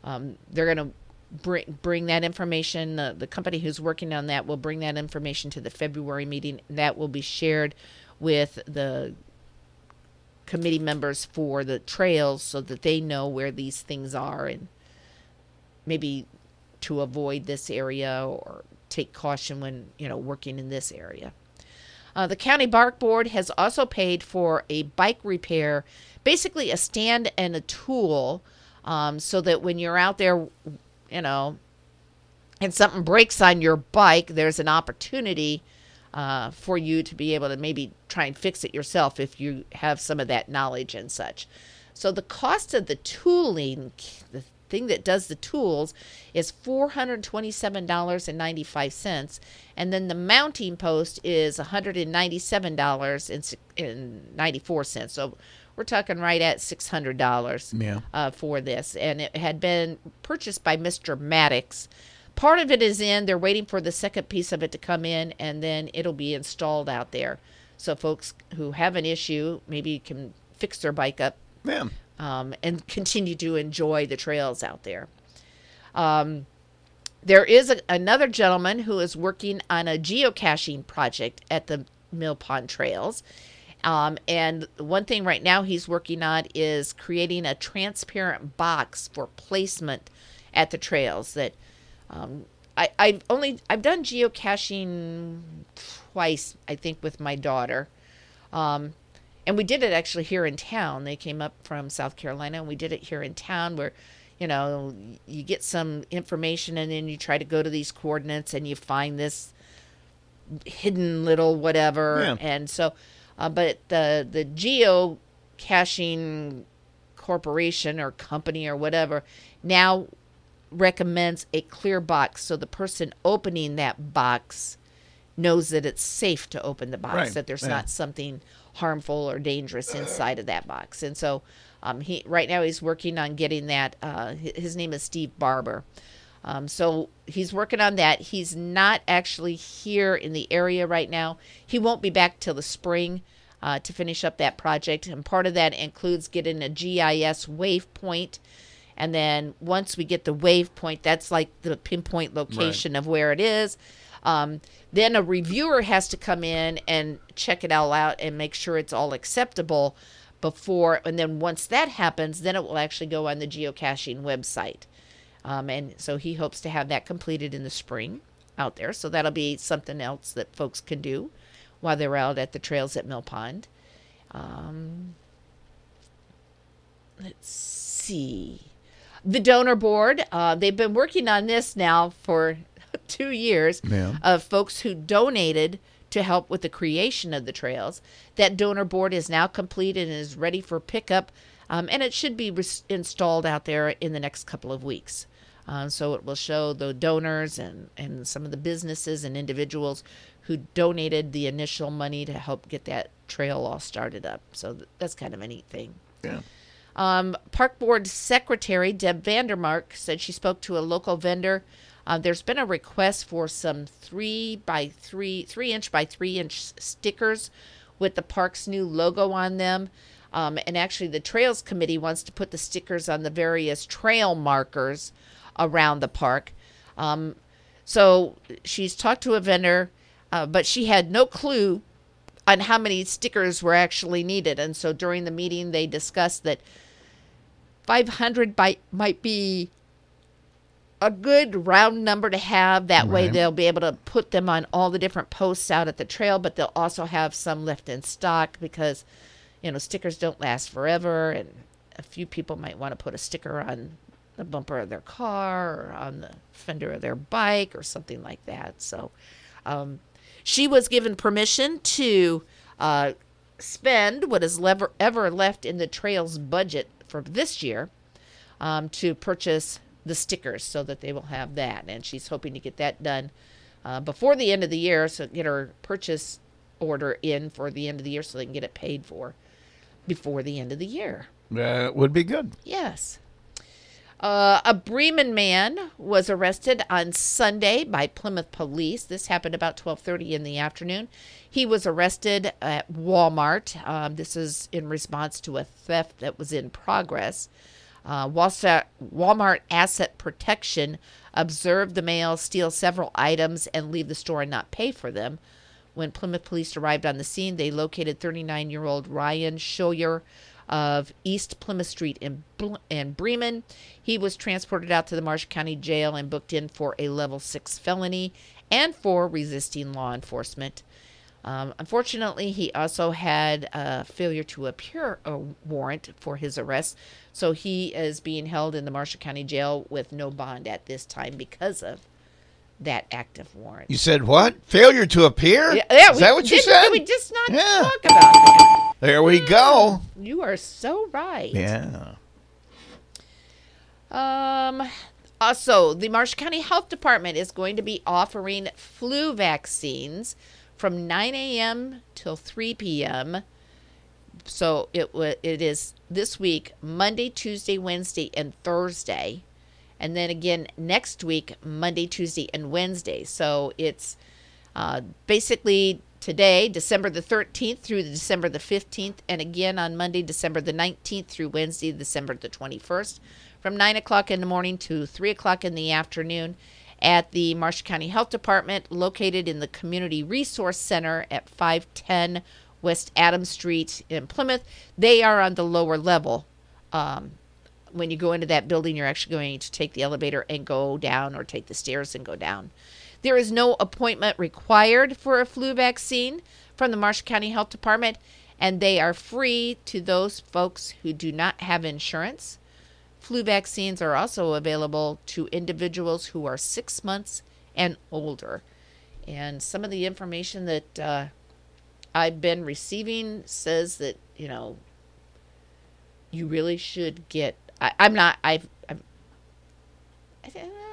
um, they're going to bring bring that information. Uh, the company who's working on that will bring that information to the February meeting. That will be shared with the committee members for the trails so that they know where these things are and maybe to avoid this area or take caution when you know working in this area. Uh, the county bark board has also paid for a bike repair, basically a stand and a tool, um, so that when you're out there, you know, and something breaks on your bike, there's an opportunity uh, for you to be able to maybe try and fix it yourself if you have some of that knowledge and such. So the cost of the tooling, the thing that does the tools, is four hundred twenty-seven dollars and then the mounting post is one hundred and ninety-seven dollars and ninety-four cents. So we're talking right at six hundred dollars Yeah. uh, for this, and it had been purchased by Mister Maddox. Part of it is in. They're waiting for the second piece of it to come in, and then it'll be installed out there. So folks who have an issue maybe can fix their bike up Yeah. um, and continue to enjoy the trails out there. Um, there is a, another gentleman who is working on a geocaching project at the Mill Pond Trails. Um, and one thing right now he's working on is creating a transparent box for placement at the trails that um, I, I've only I've done geocaching twice, I think, with my daughter. Um, and we did it actually here in town. They came up from South Carolina, and we did it here in town where, you know, you get some information and then you try to go to these coordinates and you find this hidden little whatever. Yeah. And so, uh, but the the geo caching corporation or company or whatever now recommends a clear box. So the person opening that box knows that it's safe to open the box Right, that there's yeah. not something harmful or dangerous inside of that box. And so um, he right now he's working on getting that uh, his name is steve barber um, so he's working on that he's not actually here in the area right now he won't be back till the spring uh, to finish up that project and part of that includes getting a gis waypoint and then once we get the waypoint, that's like the pinpoint location of where it is. Um, then a reviewer has to come in and check it all out and make sure it's all acceptable before. And then once that happens, then it will actually go on the geocaching website. Um, and so he hopes to have that completed in the spring out there. So that'll be something else that folks can do while they're out at the trails at Mill Pond. Um, let's see. The donor board, uh, they've been working on this now for two years Yeah. of folks who donated to help with the creation of the trails. That donor board is now completed and is ready for pickup, um, and it should be res- installed out there in the next couple of weeks. Uh, so it will show the donors and, and some of the businesses and individuals who donated the initial money to help get that trail all started up. So th- that's kind of a neat thing. Yeah. Um, Park Board Secretary Deb Vandermark said she spoke to a local vendor. Uh, there's been a request for some three by three, three inch by three inch stickers with the park's new logo on them. Um, and actually, the Trails Committee wants to put the stickers on the various trail markers around the park. Um, so she's talked to a vendor, uh, but she had no clue on how many stickers were actually needed. And so during the meeting, they discussed that 500 by, might be a good round number to have. That way, Right. they'll be able to put them on all the different posts out at the trail, but they'll also have some left in stock because, you know, stickers don't last forever. And a few people might want to put a sticker on the bumper of their car or on the fender of their bike or something like that. So, um, she was given permission to uh, spend what is lever- ever left in the trails budget for this year um, to purchase the stickers so that they will have that. And she's hoping to get that done uh, before the end of the year, so get her purchase order in for the end of the year so they can get it paid for before the end of the year. That would be good. Yes. Uh, a Bremen man was arrested on Sunday by Plymouth police. This happened about 12:30 in the afternoon. He was arrested at Walmart. Um, this is in response to a theft that was in progress. Uh, Walmart Asset Protection observed the male steal several items and leave the store and not pay for them. When Plymouth police arrived on the scene, they located 39 year old Ryan Schroyer of East Plymouth Street in, in Bremen. He was transported out to the Marshall County Jail and booked in for a level six felony and for resisting law enforcement. Um, unfortunately, he also had a failure to appear a warrant for his arrest, so he is being held in the Marshall County Jail with no bond at this time because of that active warrant. You said what? Failure to appear? Yeah, yeah, Is that what you said? We just not Yeah. talk about that? There we go. You are so right. Yeah. Um. Also, the Marshall County Health Department is going to be offering flu vaccines from 9 a.m. till 3 p.m. So it wa it is this week, Monday, Tuesday, Wednesday, and Thursday, and then again next week, Monday, Tuesday, and Wednesday. So it's uh, basically today, December the 13th through December the 15th, and again on Monday, December the 19th through Wednesday, December the 21st, from 9 o'clock in the morning to 3 o'clock in the afternoon at the Marshall County Health Department, located in the Community Resource Center at 510 West Adams Street in Plymouth. They are on the lower level. Um, when you go into that building, you're actually going to take the elevator and go down, or take the stairs and go down. There is no appointment required for a flu vaccine from the Marshall County Health Department, and they are free to those folks who do not have insurance. Flu vaccines are also available to individuals who are six months and older. And some of the information that uh, I've been receiving says that, you know, you really should get. I, I'm not. I've. I've I,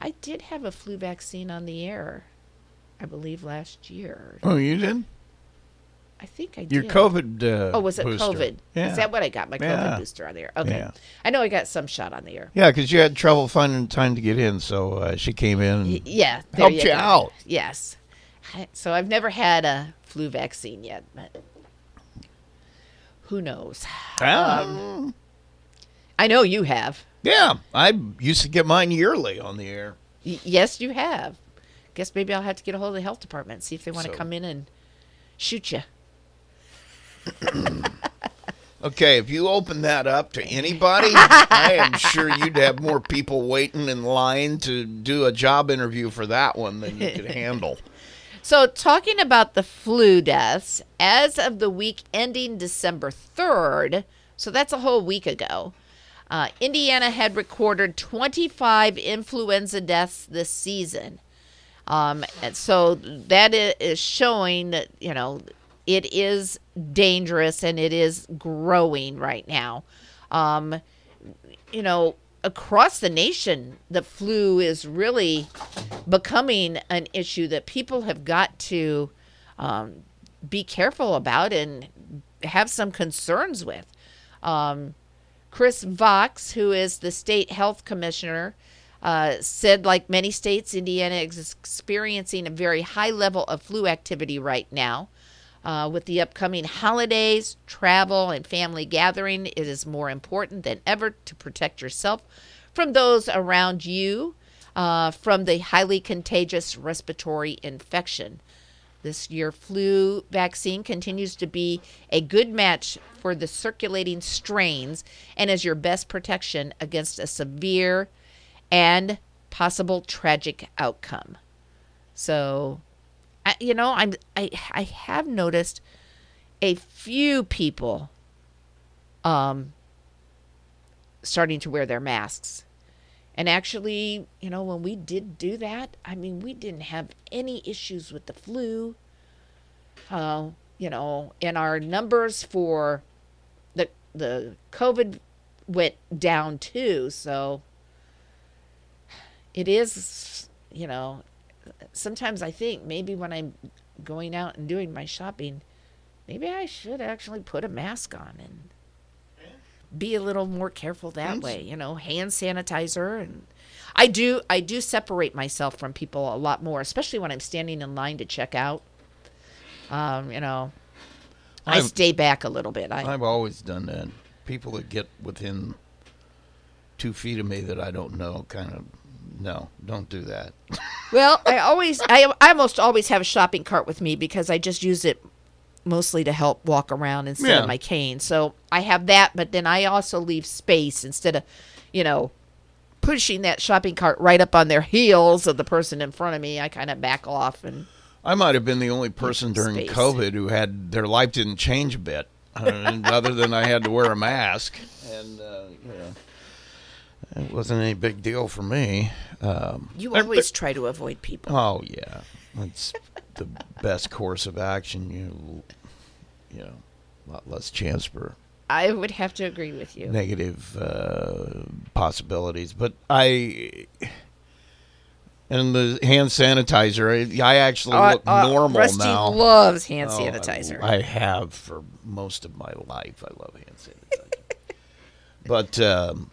I did have a flu vaccine on the air, I believe last year. Oh, you did? I think I did. Your did. COVID, uh, oh, was it booster. COVID? Yeah. Is that what I got? My COVID Yeah. booster on the air. Okay. Yeah. I know I got some shot on the air. Yeah, because you had trouble finding time to get in, so uh, she came in and Y- yeah. helped you, go. out. Yes. So I've never had a flu vaccine yet, but who knows? Ah. Um, I know you have. Yeah, I used to get mine yearly on the air. Y- yes, you have. Guess maybe I'll have to get a hold of the health department and see if they want to So- come in and shoot you. Okay, if you open that up to anybody, I am sure you'd have more people waiting in line to do a job interview for that one than you could handle. So, talking about the flu deaths, as of the week ending December 3rd, so that's a whole week ago, uh, Indiana had recorded 25 influenza deaths this season. Um, and so that is showing that, you know, it is dangerous and it is growing right now. Um, you know, across the nation, the flu is really becoming an issue that people have got to um, be careful about and have some concerns with. Um, Kris Box, who is the state health commissioner, uh, said, like many states, Indiana is experiencing a very high level of flu activity right now. Uh, with the upcoming holidays, travel, and family gathering, it is more important than ever to protect yourself from those around you uh, from the highly contagious respiratory infection. This year, flu vaccine continues to be a good match for the circulating strains and is your best protection against a severe and possible tragic outcome. So, I, you know, I'm I I have noticed a few people um starting to wear their masks. And actually, you know, when we did do that, I mean, we didn't have any issues with the flu. Uh, you know, and our numbers for the the COVID went down too. So it is, you know, sometimes I think maybe when I'm going out and doing my shopping, maybe I should actually put a mask on and be a little more careful that way. You know, hand sanitizer and I do I do separate myself from people a lot more, especially when I'm standing in line to check out. Um, you know, I I've- stay back a little bit. I I've always done that. people that get within two feet of me that I don't know, kind of, no, don't do that. Well, I always, I, I almost always have a shopping cart with me because I just use it mostly to help walk around instead Yeah. of my cane. So I have that, but then I also leave space instead of, you know, pushing that shopping cart right up on their heels of the person in front of me. I kind of back off and. I might have been the only person during Space. COVID who had their life didn't change a bit, uh, other than I had to wear a mask, and uh, you know, it wasn't any big deal for me. Um, You always try to avoid people. Oh yeah, it's the best course of action. You, you know, a lot less chance for I would have to agree with you. negative uh, possibilities. But I and the hand sanitizer. I, I actually Uh, look uh, normal Rusty now. loves hand Oh, I- sanitizer. I, have for most of my life. I love hand sanitizer. but um,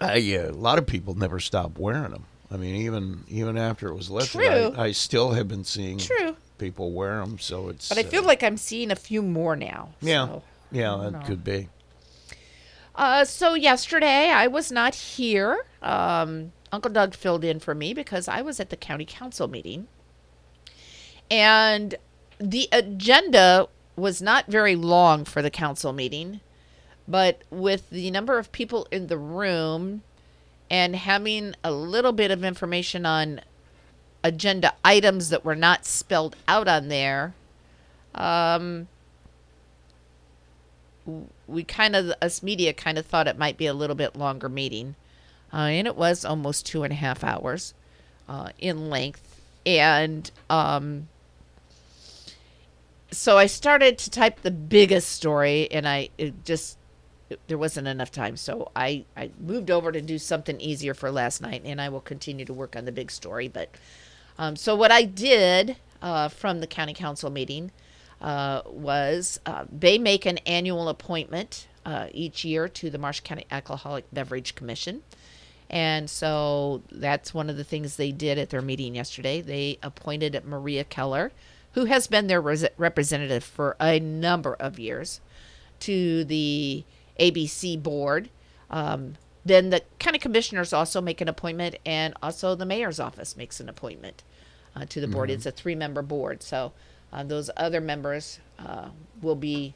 I, uh, a lot of people never stop wearing them. I mean, even even after it was lifted, I, I still have been seeing True. People wear them. So it's. But I uh, feel like I'm seeing a few more now. yeah, so. yeah, that know. could be. Uh, so yesterday I was not here. Um, Uncle Doug filled in for me because I was at the county council meeting, and the agenda was not very long for the council meeting, but with the number of people in the room and having a little bit of information on agenda items that were not spelled out on there, um, we kind of us media kind of thought it might be a little bit longer meeting. Uh, and it was almost two and a half hours uh, in length. And um, so i started to type the biggest story and i just there wasn't enough time. So I, I moved over to do something easier for last night and i will continue to work on the big story but um, so what i did uh, from the county council meeting uh, was uh, they make an annual appointment uh, each year to the Marshall County Alcoholic Beverage Commission. And so that's one of the things they did at their meeting yesterday. They appointed Maria Keller, who has been their res- representative for a number of years, to the ABC board. Um, then the county commissioners also make an appointment, and also the mayor's office makes an appointment uh, to the board. Mhm. It's a three member board. So uh, those other members uh, will be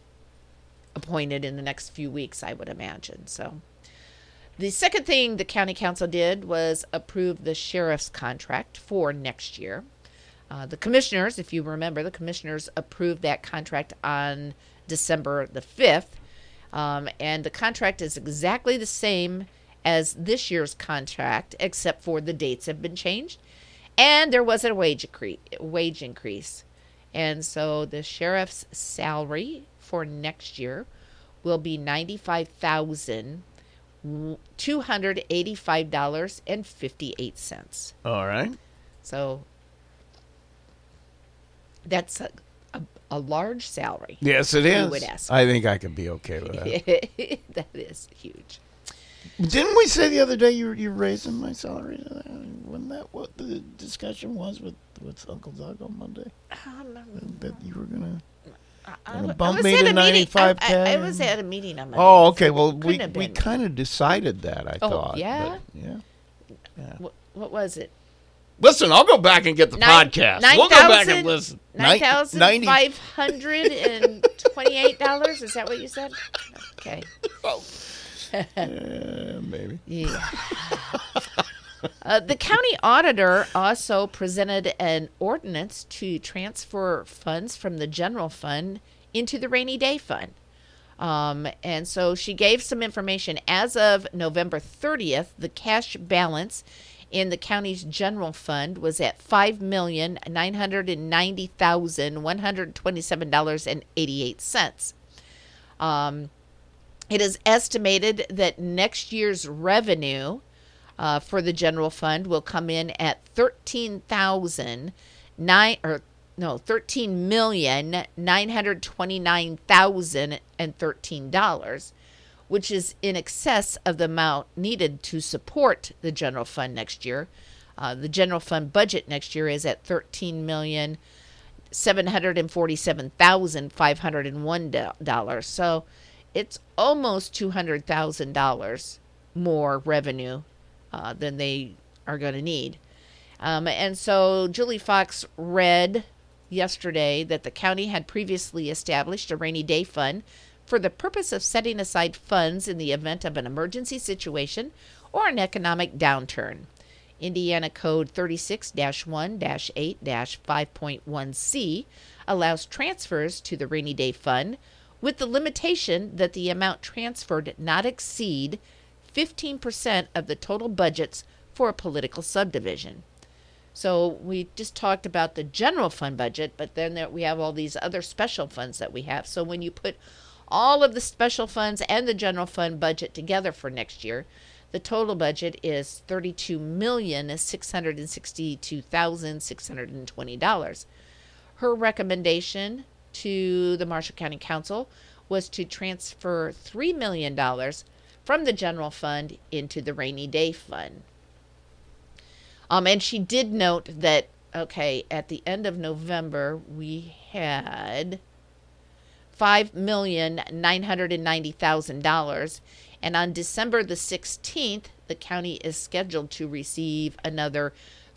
appointed in the next few weeks, I would imagine. So the second thing the county council did was approve the sheriff's contract for next year. Uh, the commissioners, if you remember, the commissioners approved that contract on December the 5th. Um, and the contract is exactly the same as this year's contract, except for the dates have been changed. And there was a wage, accre- wage increase. And so the sheriff's salary for next year will be ninety-five thousand two hundred eighty-five dollars and fifty-eight cents. All right. So that's a, a, a large salary. Yes, it is. I would ask. I think I can be okay with that. that is huge. Didn't we say the other day you you're raising my salary? Wasn't that what the discussion was with with Uncle Doug on Monday? that you were gonna. I, I bump was me at to a meeting. I, 95K? I, I was at a meeting on Monday. Oh, okay. Well, we we kind of decided that. I Oh, thought. yeah? but, yeah. Yeah. What, what was it? Listen, I'll go back and get the Nine- podcast. nine we'll go back and listen. Nine Nin- thousand 90 five hundred and twenty-eight dollars. Is that what you said? Okay. Yeah, maybe. Yeah. Uh, the county auditor also presented an ordinance to transfer funds from the general fund into the rainy day fund. Um, and so she gave some information. As of November 30th, the cash balance in the county's general fund was at five million nine hundred and ninety thousand one hundred twenty-seven dollars and eighty-eight cents. Um, it is estimated that next year's revenue uh, for the general fund will come in at thirteen thousand nine or no thirteen million nine hundred twenty nine thousand and thirteen dollars, which is in excess of the amount needed to support the general fund next year. Uh, the general fund budget next year is at thirteen million seven hundred and forty-seven thousand five hundred and one dollars. So it's almost two hundred thousand dollars more revenue uh, than they are going to need. Um, and so Julie Fox read yesterday that the county had previously established a rainy day fund for the purpose of setting aside funds in the event of an emergency situation or an economic downturn. Indiana Code 36 1 8 5.1c allows transfers to the rainy day fund with the limitation that the amount transferred not exceed 15% of the total budgets for a political subdivision. So we just talked about the general fund budget, but then we have all these other special funds that we have. So when you put all of the special funds and the general fund budget together for next year, the total budget is thirty-two million six hundred and sixty-two thousand six hundred and twenty dollars. Her recommendation to the Marshall County Council was to transfer $3 million from the general fund into the rainy day fund. Um, and she did note that, okay, at the end of November, we had $5,990,000. And on December the 16th, the county is scheduled to receive another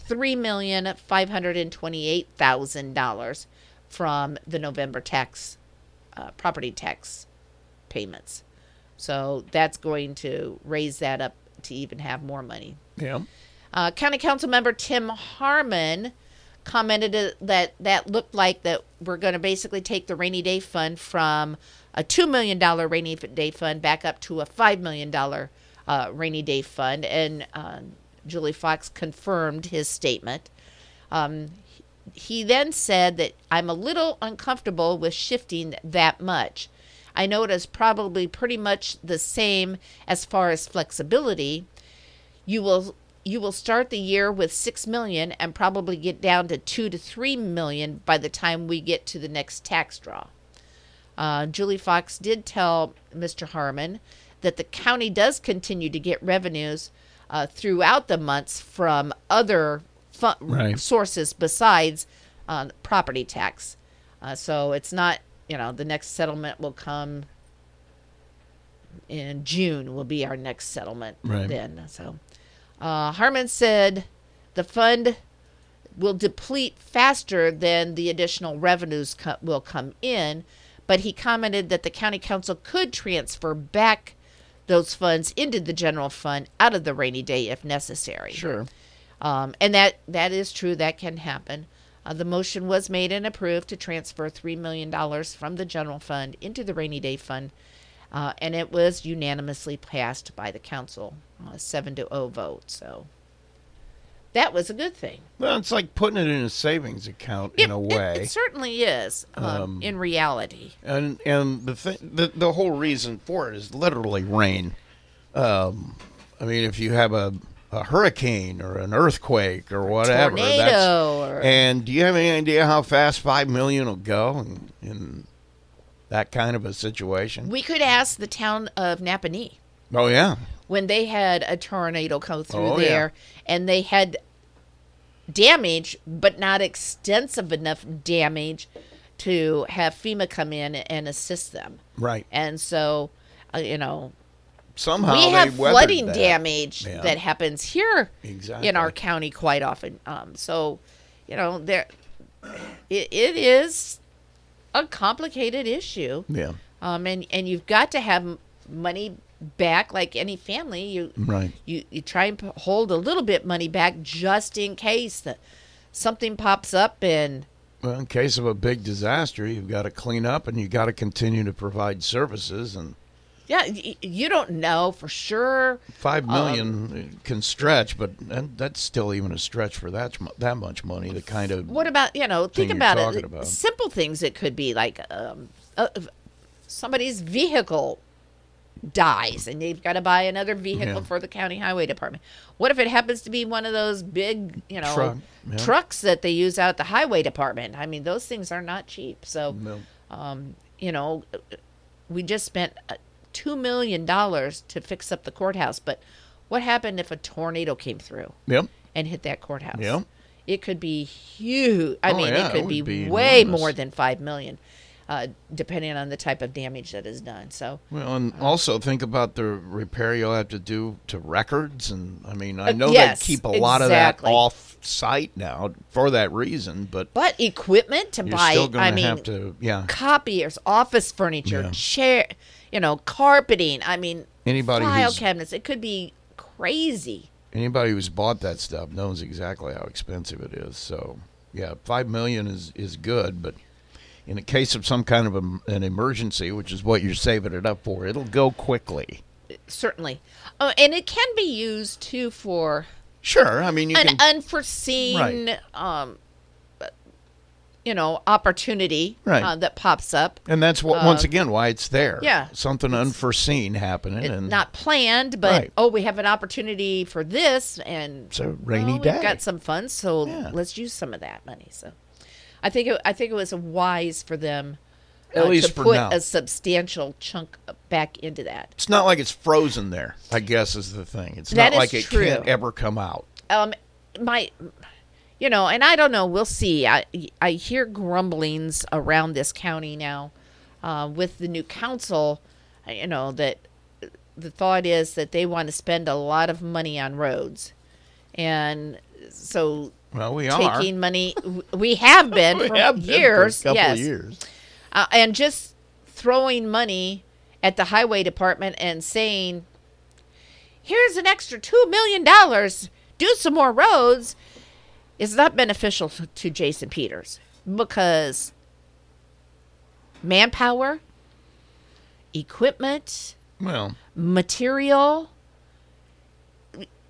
$3,528,000 from the November tax, uh, property tax payments. So that's going to raise that up to even have more money. Yeah. Uh, County Council member Tim Harmon commented that that looked like that we're going to basically take the rainy day fund from a $2 million rainy day fund back up to a $5 million uh, rainy day fund. And uh, Julie Fox confirmed his statement. Um, he then said that I'm a little uncomfortable with shifting that much. I know it is probably pretty much the same as far as flexibility. You will you will start the year with 6 million and probably get down to 2 to 3 million by the time we get to the next tax draw. Uh, Julie Fox did tell Mr. Harmon that the county does continue to get revenues uh, throughout the months from other fu- Right. sources besides uh, property tax. Uh, so it's not, you know, the next settlement will come in June, will be our next settlement Right. then. So uh, Harmon said the fund will deplete faster than the additional revenues co- will come in, but he commented that the county council could transfer back those funds into the general fund out of the rainy day if necessary. Sure. Um, and that that is true. That can happen. Uh, the motion was made and approved to transfer three million dollars from the general fund into the rainy day fund, uh, and it was unanimously passed by the council, uh, seven to zero vote. So that was a good thing. Well, it's like putting it in a savings account in a It- way. it, certainly is. Um, Um, in reality, and and the thing, the the whole reason for it is literally rain. Um, I mean, if you have a a hurricane or an earthquake or whatever, Tornado or- and do you have any idea how fast five million will go in, in that kind of a situation? we could ask the town of Nappanee. Oh yeah, when they had a tornado come through Oh, yeah. there and they had damage but not extensive enough damage to have FEMA come in and assist them. right. And so, uh, you know, Somehow we have flooding that. damage Yeah. that happens here Exactly. in our county quite often. Um, so, you know, there it, it is a complicated issue. Yeah. Um, and and you've got to have money back, like any family. You Right. You you try and hold a little bit money back just in case that something pops up and Well, in case of a big disaster, you've got to clean up and you've got to continue to provide services. And yeah, you don't know for sure. Five um, million um, can stretch, but that's still even a stretch for that that much money. The kind of what about you know think about it. About. Simple things it could be like um, uh, uh, somebody's vehicle dies and they've got to buy another vehicle yeah. for the county highway department. What if it happens to be one of those big you know Truck, yeah. trucks that they use out the highway department? I mean those things are not cheap. So, no. um, you know, uh, we just spent. Uh, $2 million to fix up the courthouse. But what happened if a tornado came through yep. and hit that courthouse? Yep. It could be huge. I oh, mean, yeah, it could it be, be, way enormous. more than five million uh, depending on the type of damage that is done. So, Well, and also think about the repair you'll have to do to records, and I mean, I Uh, know yes, they keep a lot of that off site now for that reason, but but equipment to buy, I mean, have to, yeah. copiers, office furniture, Yeah. chair, you know, carpeting. I mean, Anybody file cabinets. It could be crazy. Anybody who's bought that stuff knows exactly how expensive it is. So, yeah, five million is is good, but in the case of some kind of a, an emergency, which is what you're saving it up for, it'll go quickly. Certainly, oh, and it can be used too for Sure, I mean you an can unforeseen, Right. um, you know, opportunity Right. uh, that pops up. And that's what once Uh, again why it's there. yeah. something unforeseen happening, and not planned, but Right. oh, we have an opportunity for this, and It's a rainy well, day. We've got some funds, so let's use some of that money. So, I think it, I think it was wise for them At uh, least to put now. a substantial chunk back into that. it's not like it's frozen there. I guess is the thing. It's That not like it true. can't ever come out. um my you know and i don't know we'll see i i hear grumblings around this county now uh, with the new council uh, you know that the thought is that they want to spend a lot of money on roads and so Well, we are. taking money we have been We for have been for a years couple yes of years. uh, and just throwing money at the highway department and saying here's an extra $2 million do some more roads is not beneficial to- to jason peters because manpower equipment Well, material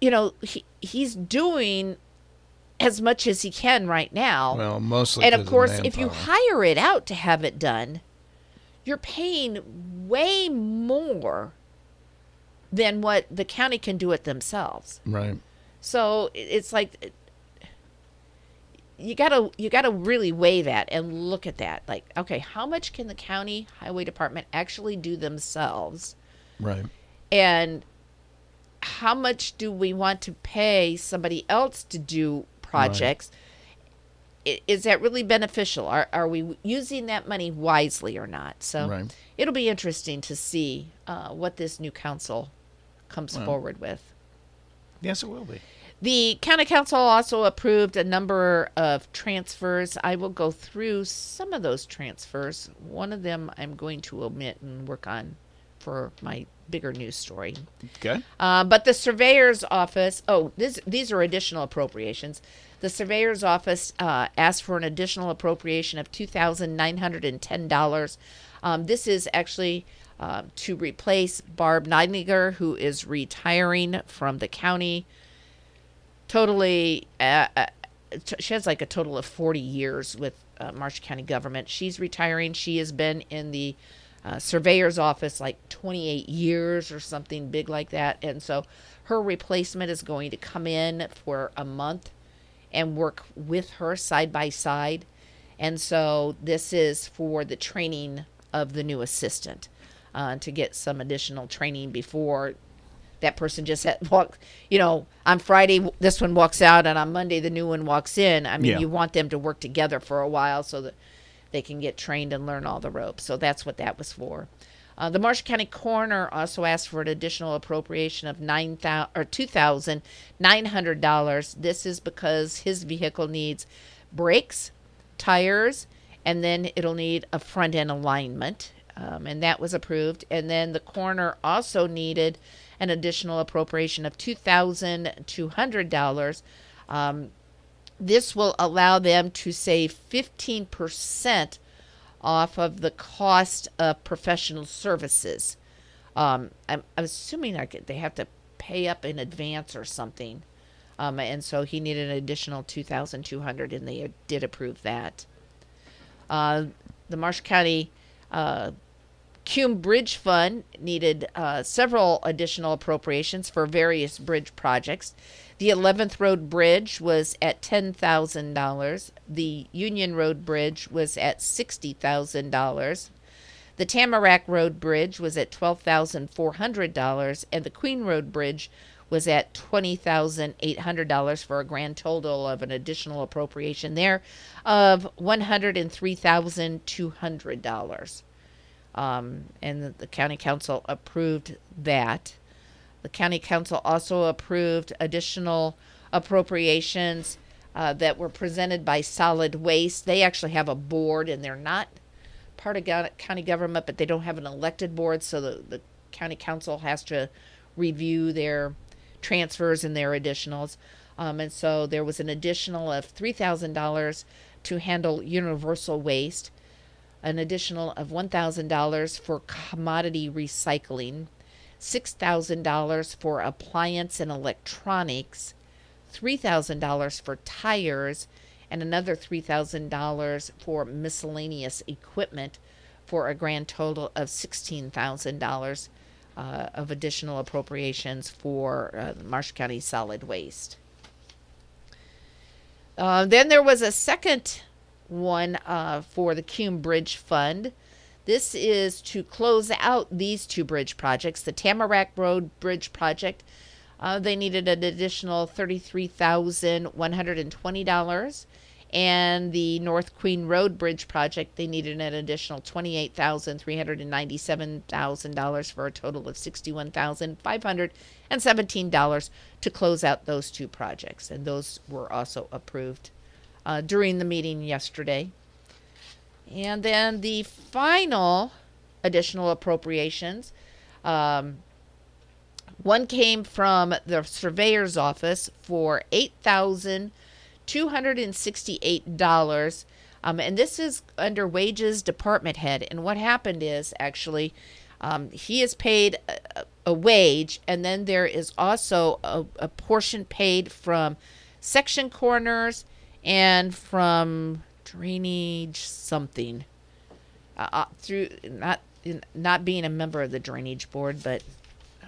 you know he, he's doing as much as he can right now well, mostly. and of course if you hire it out to have it done you're paying way more than what the county can do it themselves right. so it's like you gotta you gotta really weigh that and look at that like okay how much can the county highway department actually do themselves Right. and how much do we want to pay somebody else to do projects I- is that really beneficial are, are we using that money wisely or not so Right. it'll be interesting to see uh, what this new council comes Well. forward with Yes, it will be. the county council also approved a number of transfers. I will go through some of those transfers. One of them I'm going to omit and work on for my bigger news story. Okay. Uh, but the surveyor's office, oh, this, these are additional appropriations. The surveyor's office uh, asked for an additional appropriation of $2,910. Um, this is actually uh, to replace Barb Neidlinger, who is retiring from the county. Totally, uh, uh, t- she has like a total of 40 years with uh, Marshall County government. She's retiring. She has been in the uh, surveyor's office like 28 years or something big like that. And so her replacement is going to come in for a month and work with her side by side. And so this is for the training of the new assistant uh, to get some additional training before that person just had walk. You know, on Friday this one walks out, and on Monday the new one walks in. I mean, Yeah. you want them to work together for a while so that they can get trained and learn all the ropes. So that's what that was for. Uh, the Marshall County Coroner also asked for an additional appropriation of nine thousand or two thousand nine hundred dollars. This is because his vehicle needs brakes, tires, and then it'll need a front end alignment, um, and that was approved. And then the coroner also needed an additional appropriation of two thousand two hundred dollars. Um, this will allow them to save fifteen percent off of the cost of professional services. Um, I'm, I'm assuming like they have to pay up in advance or something. Um, and so he needed an additional 2200 and they did approve that. Uh, the Marshall County uh, Cume Bridge Fund needed uh, several additional appropriations for various bridge projects. The 11th Road Bridge was at $10,000. The Union Road Bridge was at $60,000. The Tamarack Road Bridge was at $12,400. And the Queen Road Bridge was at $20,800 for a grand total of an additional appropriation there of $103,200. Um, and the, the county council approved that. The county council also approved additional appropriations uh, that were presented by Solid Waste. They actually have a board, and they're not part of go- county government, but they don't have an elected board, so the, the county council has to review their transfers and their additionals. Um, and so there was an additional of $3,000 to handle universal waste, an additional of $1,000 for commodity recycling, $6,000 for appliance and electronics, $3,000 for tires, and another $3,000 for miscellaneous equipment for a grand total of $16,000 uh, of additional appropriations for uh, Marshall County solid waste. Uh, then there was a second one uh, for the Cume Bridge Fund. This is to close out these two bridge projects the Tamarack Road Bridge Project. Uh, they needed an additional $33,120. And the North Queen Road Bridge Project, they needed an additional $28,397,000 for a total of $61,517 to close out those two projects. And those were also approved uh, during the meeting yesterday. And then the final additional appropriations. Um, one came from the surveyor's office for eight thousand two hundred and sixty-eight dollars, um, and this is under wages department head. And what happened is actually, um, he is paid a, a, wage, and then there is also a, a portion paid from section corners and from drainage something uh, uh, through not not being a member of the drainage board, but uh,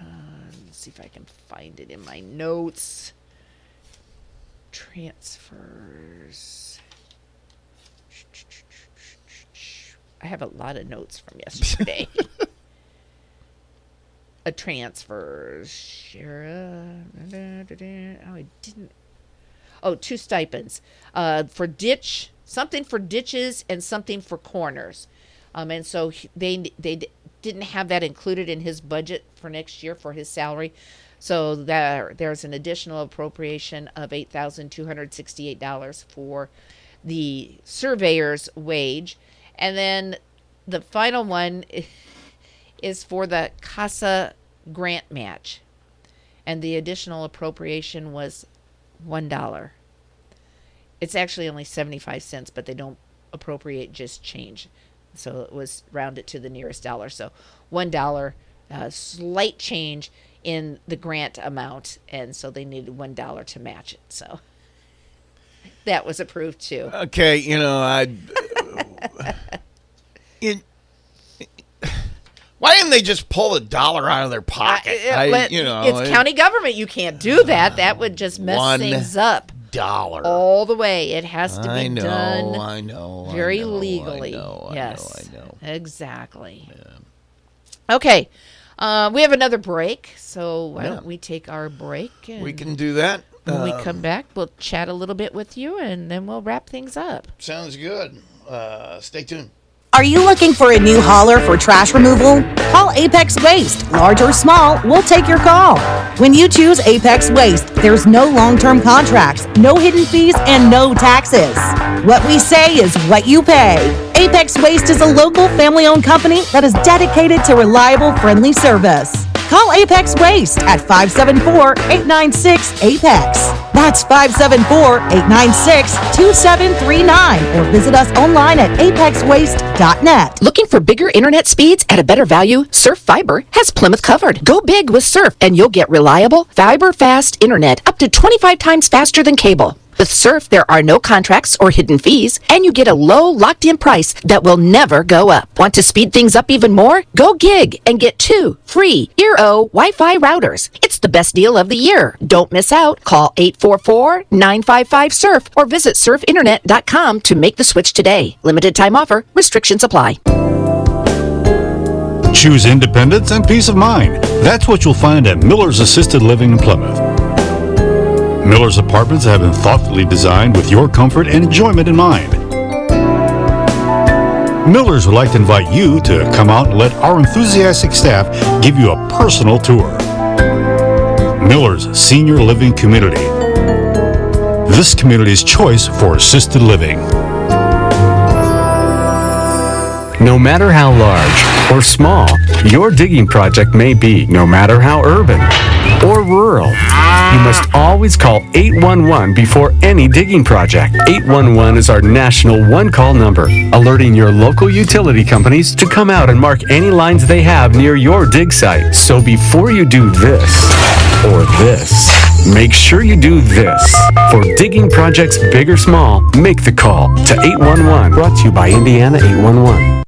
let's see if I can find it in my notes. Transfers. I have a lot of notes from yesterday. a transfer. Shara. Oh, I didn't. Oh, two stipends. Uh, for ditch something for ditches and something for corners. Um, and so they they didn't have that included in his budget for next year for his salary. So there there's an additional appropriation of eight thousand two hundred sixty eight dollars for the surveyor's wage, and then the final one is for the CASA grant match, and the additional appropriation was one dollar it's actually only 75 cents, but they don't appropriate just change. So it was rounded to the nearest dollar. So one dollar, uh, slight change in the grant amount, and so they needed one dollar to match it. So that was approved too. Okay, you know I. in, why didn't they just pull a dollar out of their pocket? Uh, I, you know, it's it- county government. You can't do that. That would just mess things up. dollar. all the way. It has to be I know, done I know, I very know, I legally. know, I yes, know, exactly. Okay, uh, we have another break, so why Yeah. don't we take our break? And We can do that. When we Uh, come back, we'll chat a little bit with you, and then we'll wrap things up. Sounds good. Uh, stay tuned. Are you looking for a new hauler for trash removal? Call Apex Waste. Large or small, we'll take your call. When you choose Apex Waste, there's no long term contracts, no hidden fees, and no taxes. What we say is what you pay. Apex Waste is a local family owned company that is dedicated to reliable, friendly service. Call Apex Waste at 574 896 Apex. That's 574 896 2739 or visit us online at apexwaste.net. Looking for bigger internet speeds at a better value? Surf Fiber has Plymouth covered. Go big with Surf and you'll get reliable, fiber fast internet up to 25 times faster than cable. With Surf, there are no contracts or hidden fees, and you get a low, locked in price that will never go up. Want to speed things up even more? Go gig and get two free Eero Wi Fi routers. It's the best deal of the year. Don't miss out. Call 844 955 Surf or visit surfinternet.com to make the switch today. Limited time offer, restrictions apply. Choose independence and peace of mind. That's what you'll find at Miller's Assisted Living in Plymouth. Miller's apartments have been thoughtfully designed with your comfort and enjoyment in mind. Miller's would like to invite you to come out and let our enthusiastic staff give you a personal tour. Miller's Senior Living Community. This community's choice for assisted living. No matter how large or small your digging project may be, no matter how urban or rural, you must always call 811 before any digging project. 811 is our national one call number, alerting your local utility companies to come out and mark any lines they have near your dig site. So before you do this or this, make sure you do this. For digging projects big or small, make the call to 811. Brought to you by Indiana 811.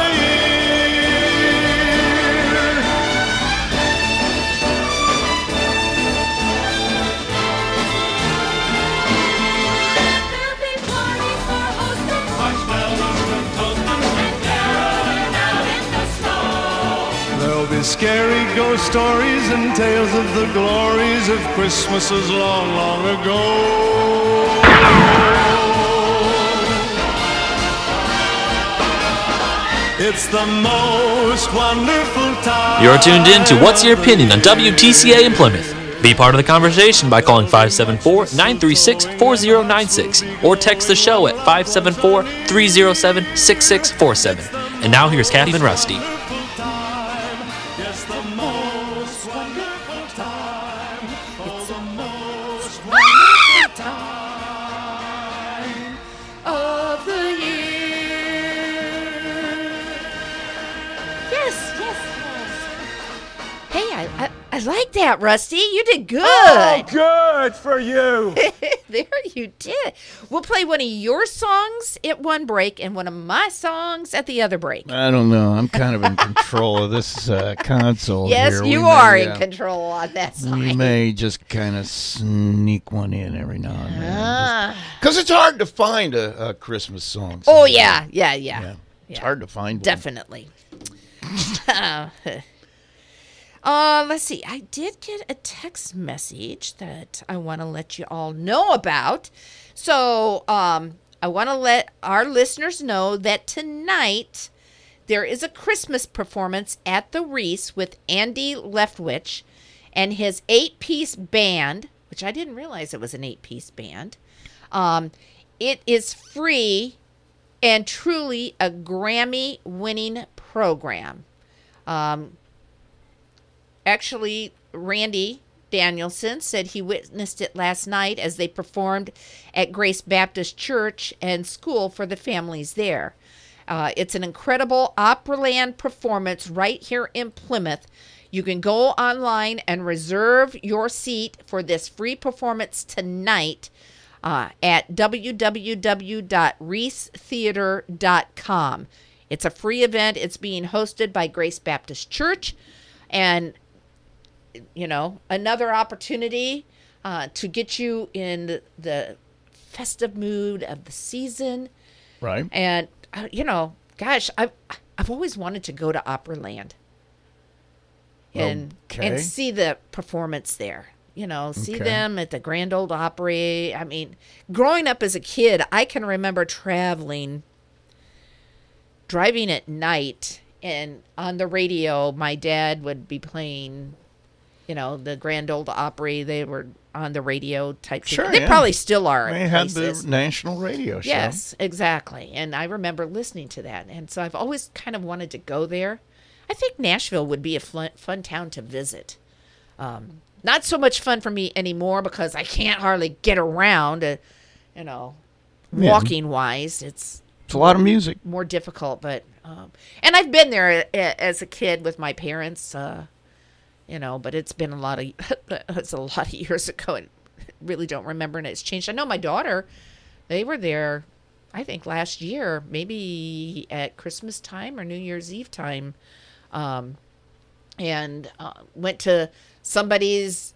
There'll be scary ghost stories and tales of the glories of Christmases long, long ago. It's the most wonderful time. You're tuned in to What's Your Opinion on WTCA in Plymouth. Be part of the conversation by calling 574 936 4096 or text the show at 574 307 6647. And now here's Kathy and Rusty. I, I, I like that, Rusty. You did good. Oh, good for you. there you did. We'll play one of your songs at one break and one of my songs at the other break. I don't know. I'm kind of in control of this uh, console. yes, here. you We may, are in uh, control on that We side. may just kind of sneak one in every now and then. Ah. Because it's hard to find a, a Christmas song. Oh, yeah, yeah, yeah. yeah. It's hard to find one. Definitely. uh, let's see. I did get a text message that I want to let you all know about. So, um, I want to let our listeners know that tonight there is a Christmas performance at the Rees with Andy Leftwich and his eight piece band, which I didn't realize it was an eight piece band. Um, it is free and truly a Grammy winning program. Um, actually, Randy Danielson said he witnessed it last night as they performed at Grace Baptist Church and School for the families there. Uh, it's an incredible Opryland performance right here in Plymouth. You can go online and reserve your seat for this free performance tonight uh, at www.reesetheater.com. It's a free event. It's being hosted by Grace Baptist Church, and you know, another opportunity uh, to get you in the, festive mood of the season. Right. And uh, you know, gosh, I've I've always wanted to go to Opryland and Okay. and see the performance there. You know, see Okay. them at the Grand Old Opry. I mean, growing up as a kid, I can remember traveling, driving at night, and on the radio, my dad would be playing, you know, the Grand Old Opry. They were on the radio type. thing. Sure, they yeah. probably still are. They had places. the national radio show. Yes, exactly. And I remember listening to that. And so I've always kind of wanted to go there. I think Nashville would be a fun, fun town to visit. Um, not so much fun for me anymore because I can't hardly get around, uh, you know, Yeah. walking wise. It's It's a lot of music. more difficult, but um, and I've been there a- as a kid with my parents, uh, you know, but it's been a lot of it's a lot of years ago, and really don't remember, and it's changed. I know my daughter, they were there, I think last year, maybe at Christmas time or New Year's Eve time, um, and uh, went to somebody's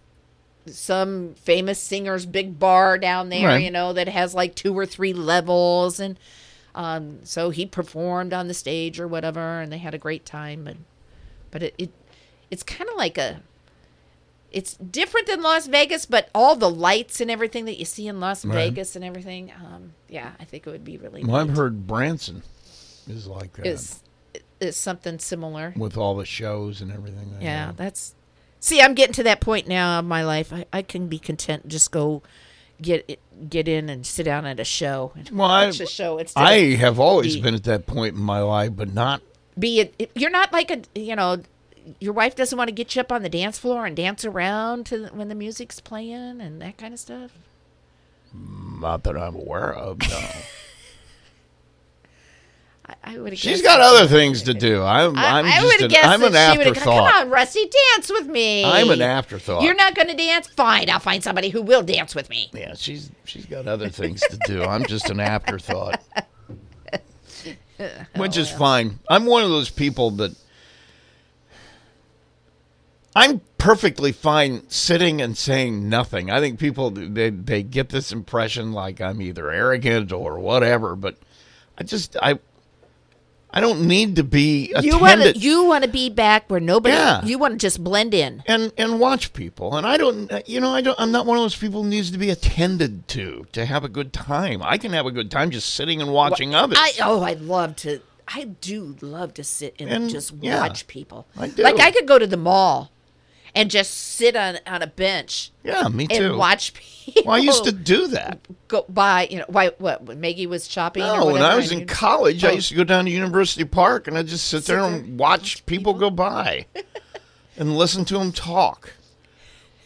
some famous singer's big bar down there, Right. you know, that has like two or three levels and um, so he performed on the stage or whatever and they had a great time and but it, it it's kind of like a it's different than Las Vegas, but all the lights and everything that you see in Las Right. Vegas and everything, um, yeah, I think it would be really Well, I've heard Branson is like that is is something similar. with all the shows and everything. they Yeah, that's. See, I'm getting to that point now in my life. I, I can be content just go get it- get in and sit down at a show and Well, watch a show. Instead I have always be- been at that point in my life, but not. be it. You're not like a you know. Your wife doesn't want to get you up on the dance floor and dance around to the, when the music's playing and that kind of stuff. Not that I'm aware of. No. I, I would. She's got other things to do. I'm. I, I'm I just. would An, I'm an afterthought. Come on, Rusty, dance with me. I'm an afterthought. You're not going to dance? Fine, I'll find somebody who will dance with me. Yeah, she's she's got other things to do. I'm just an afterthought, which is fine. I'm one of those people that I'm perfectly fine sitting and saying nothing. I think people they they get this impression like I'm either arrogant or whatever, but I just I I don't need to be You want attended to you want to be back where nobody. Yeah. You want to just blend in. and and watch people. And I don't, you know, I don't. I'm not one of those people who needs to be attended to to have a good time. I can have a good time just sitting and watching others. I oh, I love to. I do love to sit and, And, just yeah, watch people. I do. Like I could go to the mall and just sit on on a bench. Yeah, me too. And watch people. well, I used to do that. go by. You know, why? What? When Maggie was shopping. or No, when I was in college, I Oh. used to go down to University Park and I just sit there and watch people go by and listen to them talk.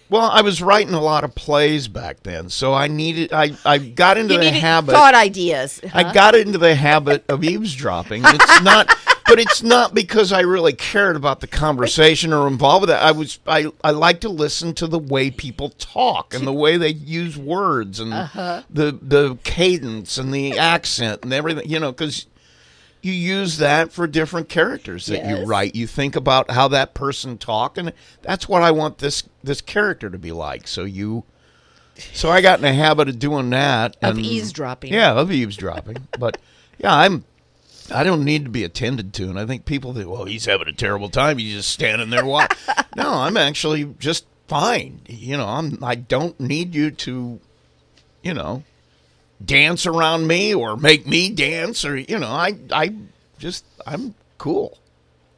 Well, I was writing a lot of plays back then, so I needed. I, I got into You the habit. thought ideas. I got into the habit of eavesdropping. It's not, but it's not because I really cared about the conversation or involved with it. I was, I, I like to listen to the way people talk and the way they use words and Uh-huh. the the cadence and the accent and everything. You know, because you use that for different characters that you write. You think about how that person talk, and that's what I want this this character to be like. So you. So I got in the habit of doing that Of and- eavesdropping. Yeah, of eavesdropping. but yeah, I'm. I don't need to be attended to, and I think people think, well, he's having a terrible time. He's just standing there watching. no, I'm actually just fine. You know, I'm. I don't need you to, you know, dance around me or make me dance or you know, I I just I'm cool.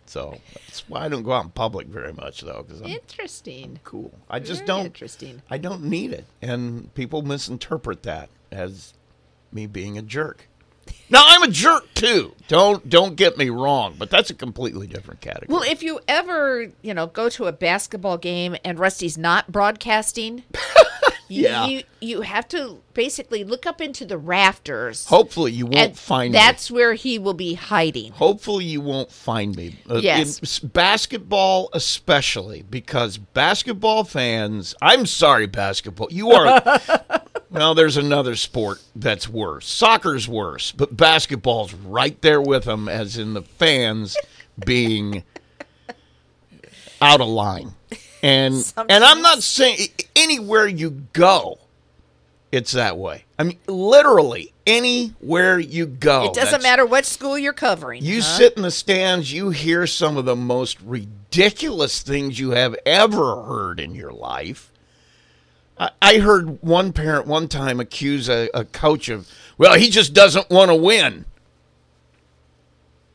So that's why I don't go out in public very much, though, because I'm Interesting. cool. I just Very don't. Interesting. I don't need it, and people misinterpret that as me being a jerk. Now I'm a jerk too. Don't don't get me wrong, but that's a completely different category. Well, if you ever, you know, go to a basketball game and Rusty's not broadcasting, Yeah. you you have to basically look up into the rafters. Hopefully you won't find me. That's where he will be hiding. Hopefully you won't find me. Uh, Yes. in basketball especially because basketball fans, I'm sorry basketball. You are Well, there's another sport that's worse. Soccer's worse, but basketball's right there with them as in the fans being out of line. And and I'm not saying anywhere you go, it's that way. I mean, literally anywhere you go. it doesn't matter what school you're covering. You huh? sit in the stands, you hear some of the most ridiculous things you have ever heard in your life. I, I heard one parent one time accuse a, a coach of, well, he just doesn't want to win.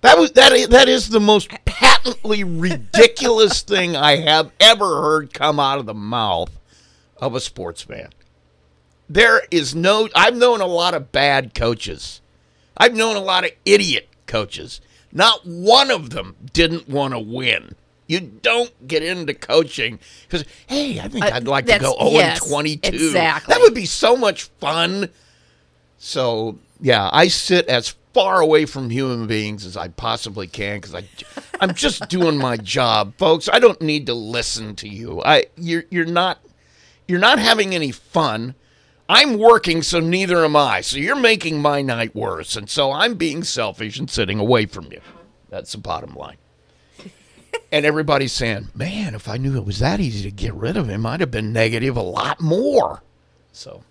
That was that. That is the most patently ridiculous thing I have ever heard come out of the mouth of a sportsman. There is no. I've known a lot of bad coaches. I've known a lot of idiot coaches. Not one of them didn't want to win. You don't get into coaching because, hey, I think Uh, I'd like to go 0 yes, and 22. exactly. That would be so much fun. So, yeah, I sit as far away from human beings as I possibly can because I, I'm just doing my job, folks. I don't need to listen to you. I, you're, you're not, you're not having any fun. I'm working, so neither am I. So you're making my night worse, and so I'm being selfish and sitting away from you. That's the bottom line. and everybody's saying, "Man, if I knew it was that easy to get rid of him, I'd have been negative a lot more." So,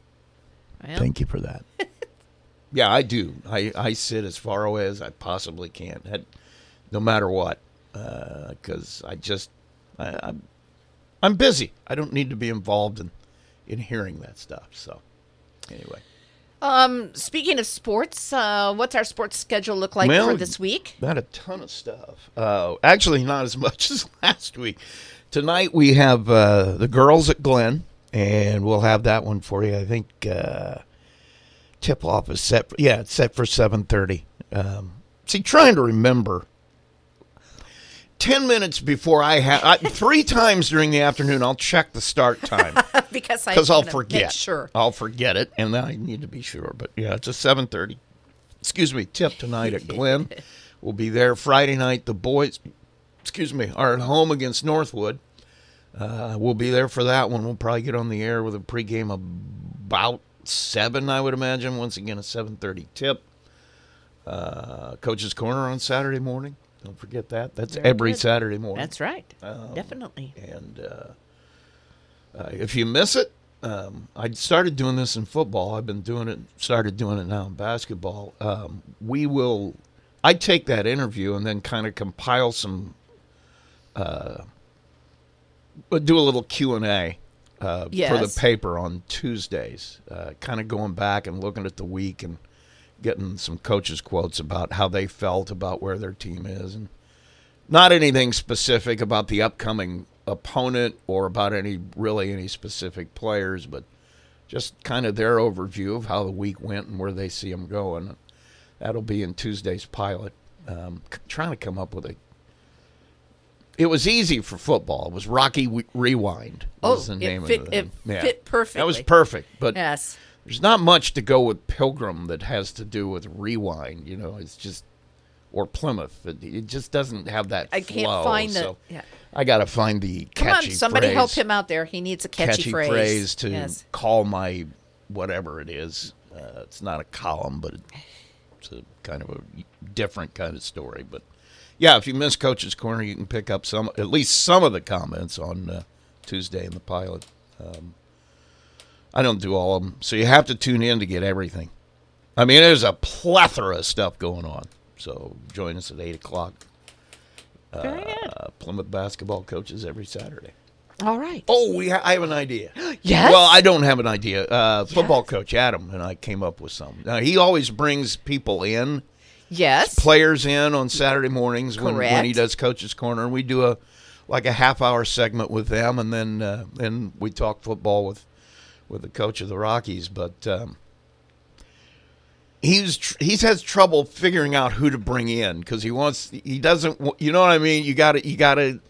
Well. thank you for that. yeah, I do. I, I sit as far away as I possibly can, That- no matter what, because I just I, I'm I'm busy. I don't need to be involved in in hearing that stuff. So, anyway. Um, speaking of sports, uh, what's our sports schedule look like Well, for this week? Not a ton of stuff. Uh, actually, not as much as last week. Tonight we have uh, the girls at Glenn, and we'll have that one for you. I think uh, tip off is set. yeah, it's set for seven thirty. Um, see, trying to remember. Ten minutes before I have three times during the afternoon, I'll check the start time because I because I'll forget. Sure. I'll forget it, and then I need to be sure. But yeah, it's a seven thirty. Excuse me, tip tonight at Glenn. we'll be there Friday night. The boys, excuse me, are at home against Northwood. Uh, we'll be there for that one. We'll probably get on the air with a pregame about seven, I would imagine. Once again, a seven thirty tip. Uh, Coach's Corner on Saturday morning. Don't forget that. That's Very every good. Saturday morning. That's right. Um, Definitely. And uh, uh, if you miss it, um, I started doing this in football. I've been doing it, started doing it now in basketball. Um, we will, I take that interview and then kind of compile some, uh, do a little Q and A uh, for the paper on Tuesdays. Uh, kind of going back and looking at the week and getting some coaches' quotes about how they felt about where their team is and not anything specific about the upcoming opponent or about any really any specific players, but just kind of their overview of how the week went and where they see them going. That'll be in Tuesday's pilot. Um, c- trying to come up with a. It was easy for football. It was Rocky w- Rewind. Was Oh, the it name fit- of it it. fit That was perfect, but Yes. there's not much to go with Pilgrim that has to do with Rewind. You know, it's just or Plymouth. It, it just doesn't have that. I can't flow, find the- so yeah. I got to find the Come on, somebody phrase, help him out there. He needs a catchy, phrase. to Yes. call my whatever it is. Uh, it's not a column, but it's a kind of a different kind of story. But yeah, if you miss Coach's Corner, you can pick up some, at least some of the comments on uh, Tuesday in the pilot. Um, I don't do all of them, so you have to tune in to get everything. I mean, there's a plethora of stuff going on. So join us at eight o'clock. Very good. Uh, Plymouth basketball coaches every Saturday. All right. Oh, we ha- I have an idea. Yes? Well, I don't have an idea. Uh, football coach Adam and I came up with some. Now, he always brings people in, Yes. players in on Saturday mornings when, when he does Coach's Corner, and we do a like a half hour segment with them, and then uh, then we talk football with with the coach of the Rockies. But um, he's tr- he's has trouble figuring out who to bring in because he wants he doesn't you know what I mean. You got to you got to.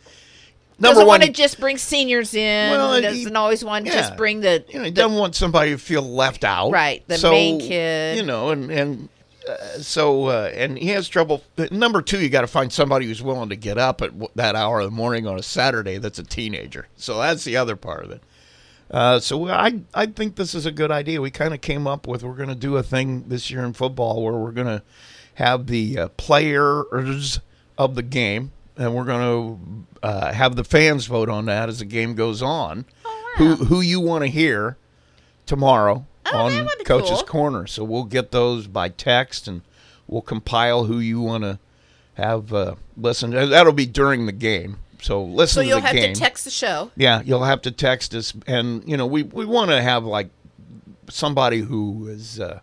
Number doesn't one, want to just bring seniors in. Well, doesn't he- always want to yeah. just bring the, you know, he the- doesn't want somebody to feel left out. Right, the So, main kid. You know, and and uh, so uh, and he has trouble. Number two, you got to find somebody who's willing to get up at w- that hour of the morning on a Saturday. That's a teenager. So that's the other part of it. Uh, so I I think this is a good idea. We kind of came up with we're going to do a thing this year in football where we're going to have the uh, players of the game and we're going to uh, have the fans vote on that as the game goes on. Who who you want to hear tomorrow on Coach's cool. Corner? So we'll get those by text, and we'll compile who you want to have uh, listen. Uh, That'll be during the game. So listen to the show. So you'll have game. to text the show. Yeah, you'll have to text us, and you know we we want to have like somebody who is uh,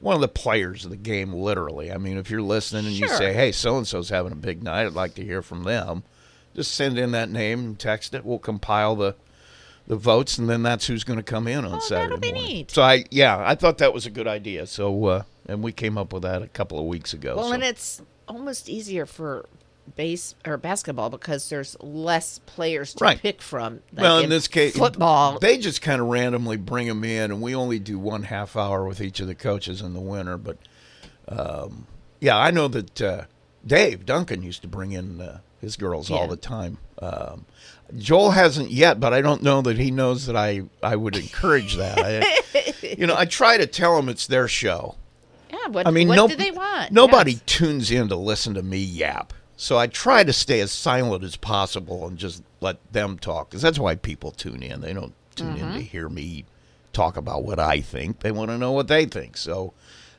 one of the players of the game. Literally, I mean, if you're listening and you say, "Hey, so and so's having a big night," I'd like to hear from them. Just send in that name and text it. We'll compile the the votes, and then that's who's going to come in on Saturday Oh, be morning. neat. So I yeah, I thought that was a good idea. So uh, and we came up with that a couple of weeks ago. Well, so. and it's almost easier for base or basketball because there's less players to Right. pick from. Like well, in this case, football. they just kind of randomly bring them in, and we only do one half hour with each of the coaches in the winter. But um, yeah, I know that uh, Dave Duncan used to bring in uh, his girls all the time. Um, Joel hasn't yet, but I don't know that he knows that I I would encourage that. I, you know, I try to tell him it's their show. yeah, what, I mean, what no, do they want? Nobody Yes. tunes in to listen to me yap. So I try to stay as silent as possible and just let them talk because that's why people tune in. They don't tune in Mm-hmm. to hear me talk about what I think. They want to know what they think. So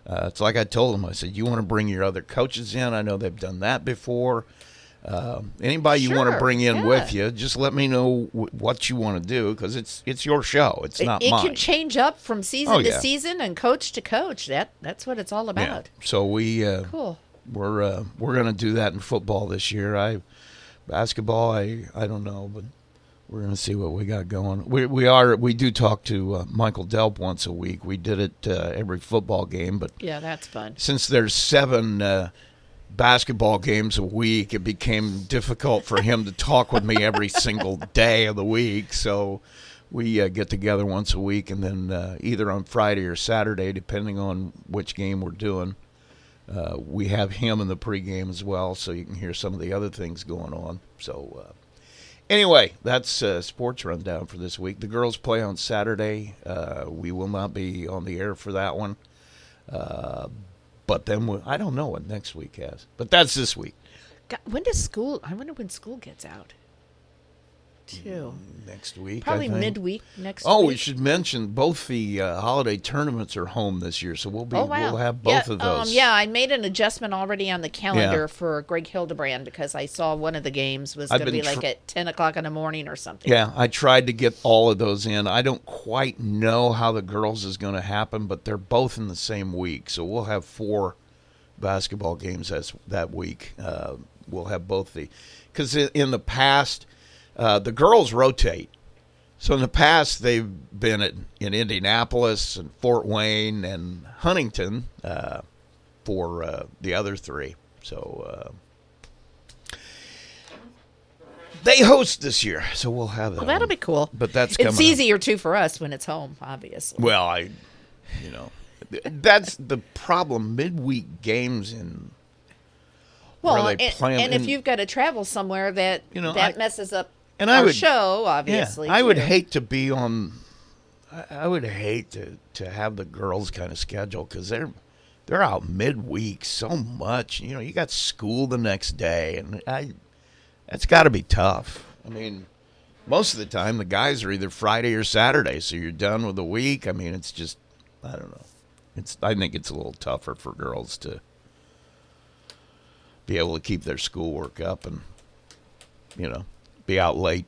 uh, it's like I told them. I said, "You want to bring your other coaches in? I know they've done that before. Um, anybody you want to bring in yeah. with you, just let me know w- what you want to do because it's it's your show. It's It, not it mine. can change up from season Oh, to season and coach to coach. That that's what it's all Yeah. about. So we uh, Cool. We're uh, we're gonna do that in football this year. I basketball. I I don't know, but we're gonna see what we got going. We we are we do talk to uh, Michael Delp once a week. We did it uh, every football game, but Yeah, that's fun. since there's seven uh, basketball games a week, it became difficult for him to talk with me every single day of the week. So we uh, get together once a week, and then uh, either on Friday or Saturday, depending on which game we're doing. Uh, we have him in the pregame as well, so you can hear some of the other things going on. So, uh, anyway, that's uh, sports rundown for this week. The girls play on Saturday. Uh, we will not be on the air for that one. But then we I don't know what next week has. But that's this week. God, when does school? I wonder when school gets out. Too. Next week, Probably midweek next week. Oh, we should mention both the uh, holiday tournaments are home this year, so we'll be Oh wow! we'll have both yeah, of those. Um, yeah, I made an adjustment already on the calendar Yeah. for Greg Hildebrand because I saw one of the games was going to be been like at ten o'clock in the morning or something. Yeah, I tried to get all of those in. I don't quite know how the girls is going to happen, but they're both in the same week, so we'll have four basketball games as that week. Uh, we'll have both the because in the past uh, the girls rotate. So in the past they've been at, in Indianapolis and Fort Wayne and Huntington uh, for uh, the other three. So. Uh, they host this year, so we'll have that. Well, that'll one. be cool. But that's coming. it's up. easier too for us when it's home, obviously. Well, I, you know, that's the problem. Midweek games in Well, and, and if you've got to travel somewhere, that You know, that I- messes up and our I would show, obviously. Yeah, I would hate to be on. I, I would hate to to have the girls kind of schedule because they're they're out midweek so much. You know, you got school the next day, and I that's got to be tough. I mean, most of the time the guys are either Friday or Saturday, so you're done with the week. I mean, it's just I don't know. It's I think it's a little tougher for girls to be able to keep their schoolwork up and you know be out late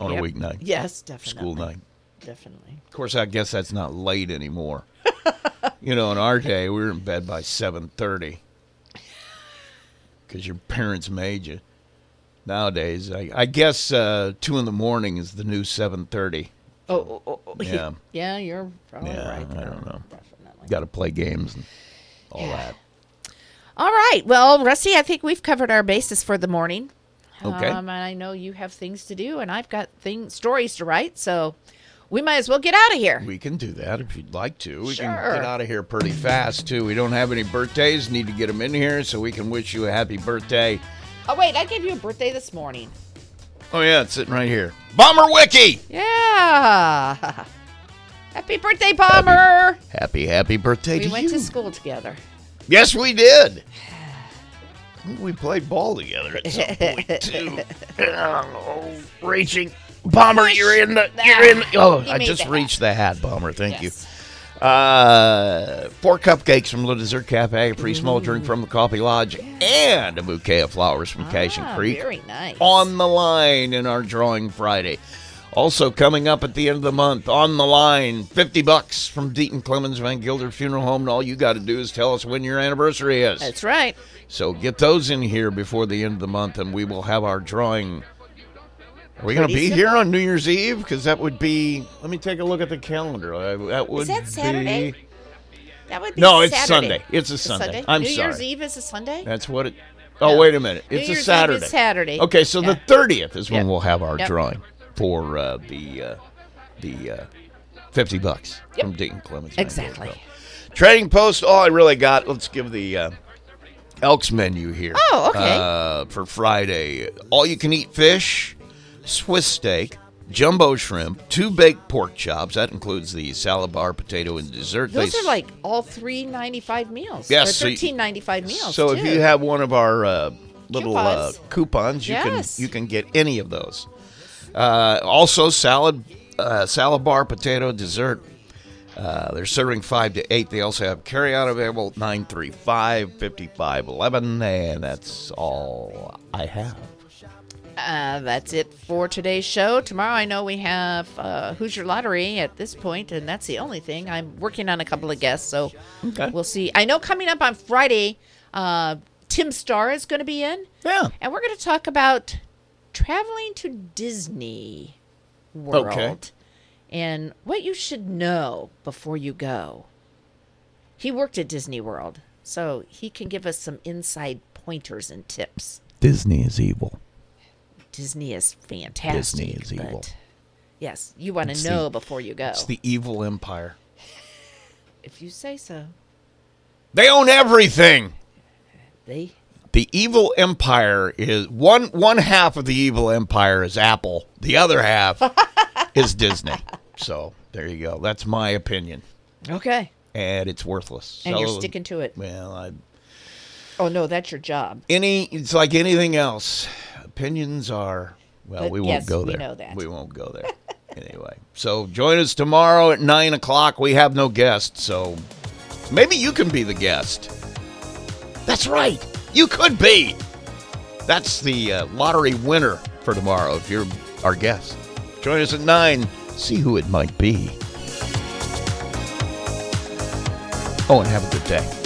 on Yep. a weeknight. Yes, definitely. School night. Definitely. Of course, I guess that's not late anymore. you know, in our day, we were in bed by seven thirty because your parents made you. Nowadays, I, I guess uh, two in the morning is the new seven thirty. Oh, oh, oh, oh, Yeah. yeah, you're probably Yeah, right. I don't know. Got to play games and all that. All right. Well, Rusty, I think we've covered our bases for the morning. Okay. Um, and I know you have things to do, and I've got things, stories to write, so we might as well get out of here. We can do that if you'd like to. We Sure. can get out of here pretty fast too. We don't have any birthdays. Need to get them in here so we can wish you a happy birthday. Oh wait, I gave you a birthday this morning. Oh yeah, it's sitting right here. Bomber Wiki. Yeah. Happy birthday, Bomber. Happy happy birthday we to went to school together. Yes, we did. We played ball together at some point too. oh, reaching, bomber, you're in the, you're in. The, oh, I just the reached the hat, bomber. Thank you. Uh, four cupcakes from Le Dessert Cafe, a free small drink from the Coffee Lodge, and a bouquet of flowers from Cation Ah, Creek very nice. on the line in our drawing Friday. Also coming up at the end of the month, on the line, 50 bucks from Deaton Clemens Van Gilder Funeral Home. And all you got to do is tell us when your anniversary is. That's right. So get those in here before the end of the month, and we will have our drawing. Are we going to be here on New Year's Eve? Because that would be. Let me take a look at the calendar. Uh, That would Is that Saturday? be. That would be No, it's Saturday. Sunday. It's a Sunday. I'm New Year's. Eve is a Sunday. That's what it. Oh, wait a minute. New It's Year's a Eve Saturday. Saturday. Okay, so the 30th is when Yep. we'll have our Yep. drawing for uh, the uh, the uh, 50 bucks from Deaton Clemens. Exactly. Trading Post. All I really got. Let's give the uh, Elks menu here. Oh, okay. Uh, for Friday, all you can eat fish, Swiss steak. Jumbo shrimp, two baked pork chops. That includes the salad bar, potato, and dessert. Those They are like all three ninety five meals. Yes, so thirteen ninety five meals. So if you have one of our uh, little uh, Coupons. coupons, you Yes. can you can get any of those. Uh, also, salad, uh, salad bar, potato, dessert. Uh, they're serving five to eight. They also have carry out available at 935 5511, and that's all I have. Uh, that's it for today's show. Tomorrow, I know we have uh, Hoosier Lottery at this point, and that's the only thing. I'm working on a couple of guests, so we'll see. I know coming up on Friday, uh, Tim Starr is going to be in. Yeah. And we're going to talk about traveling to Disney World Okay. And what you should know before you go. He worked at Disney World, so he can give us some inside pointers and tips. Disney is evil. Disney is fantastic. Disney is evil. Yes, you want to the- know before you go. It's the evil empire. if you say so. They own everything. They The evil empire is one one half of the evil empire is Apple. The other half is Disney. So there you go. That's my opinion, okay, and it's worthless. and you're sticking to it. Well, I, Oh no, that's your job. any it's like anything else. Opinions are well. But we won't yes, go we there. know that. We won't go there. anyway, so join us tomorrow at nine o'clock. We have no guest, so maybe you can be the guest. That's right. You could be. That's the uh, lottery winner for tomorrow if you're our guest. Join us at 9. See who it might be. Oh, and have a good day.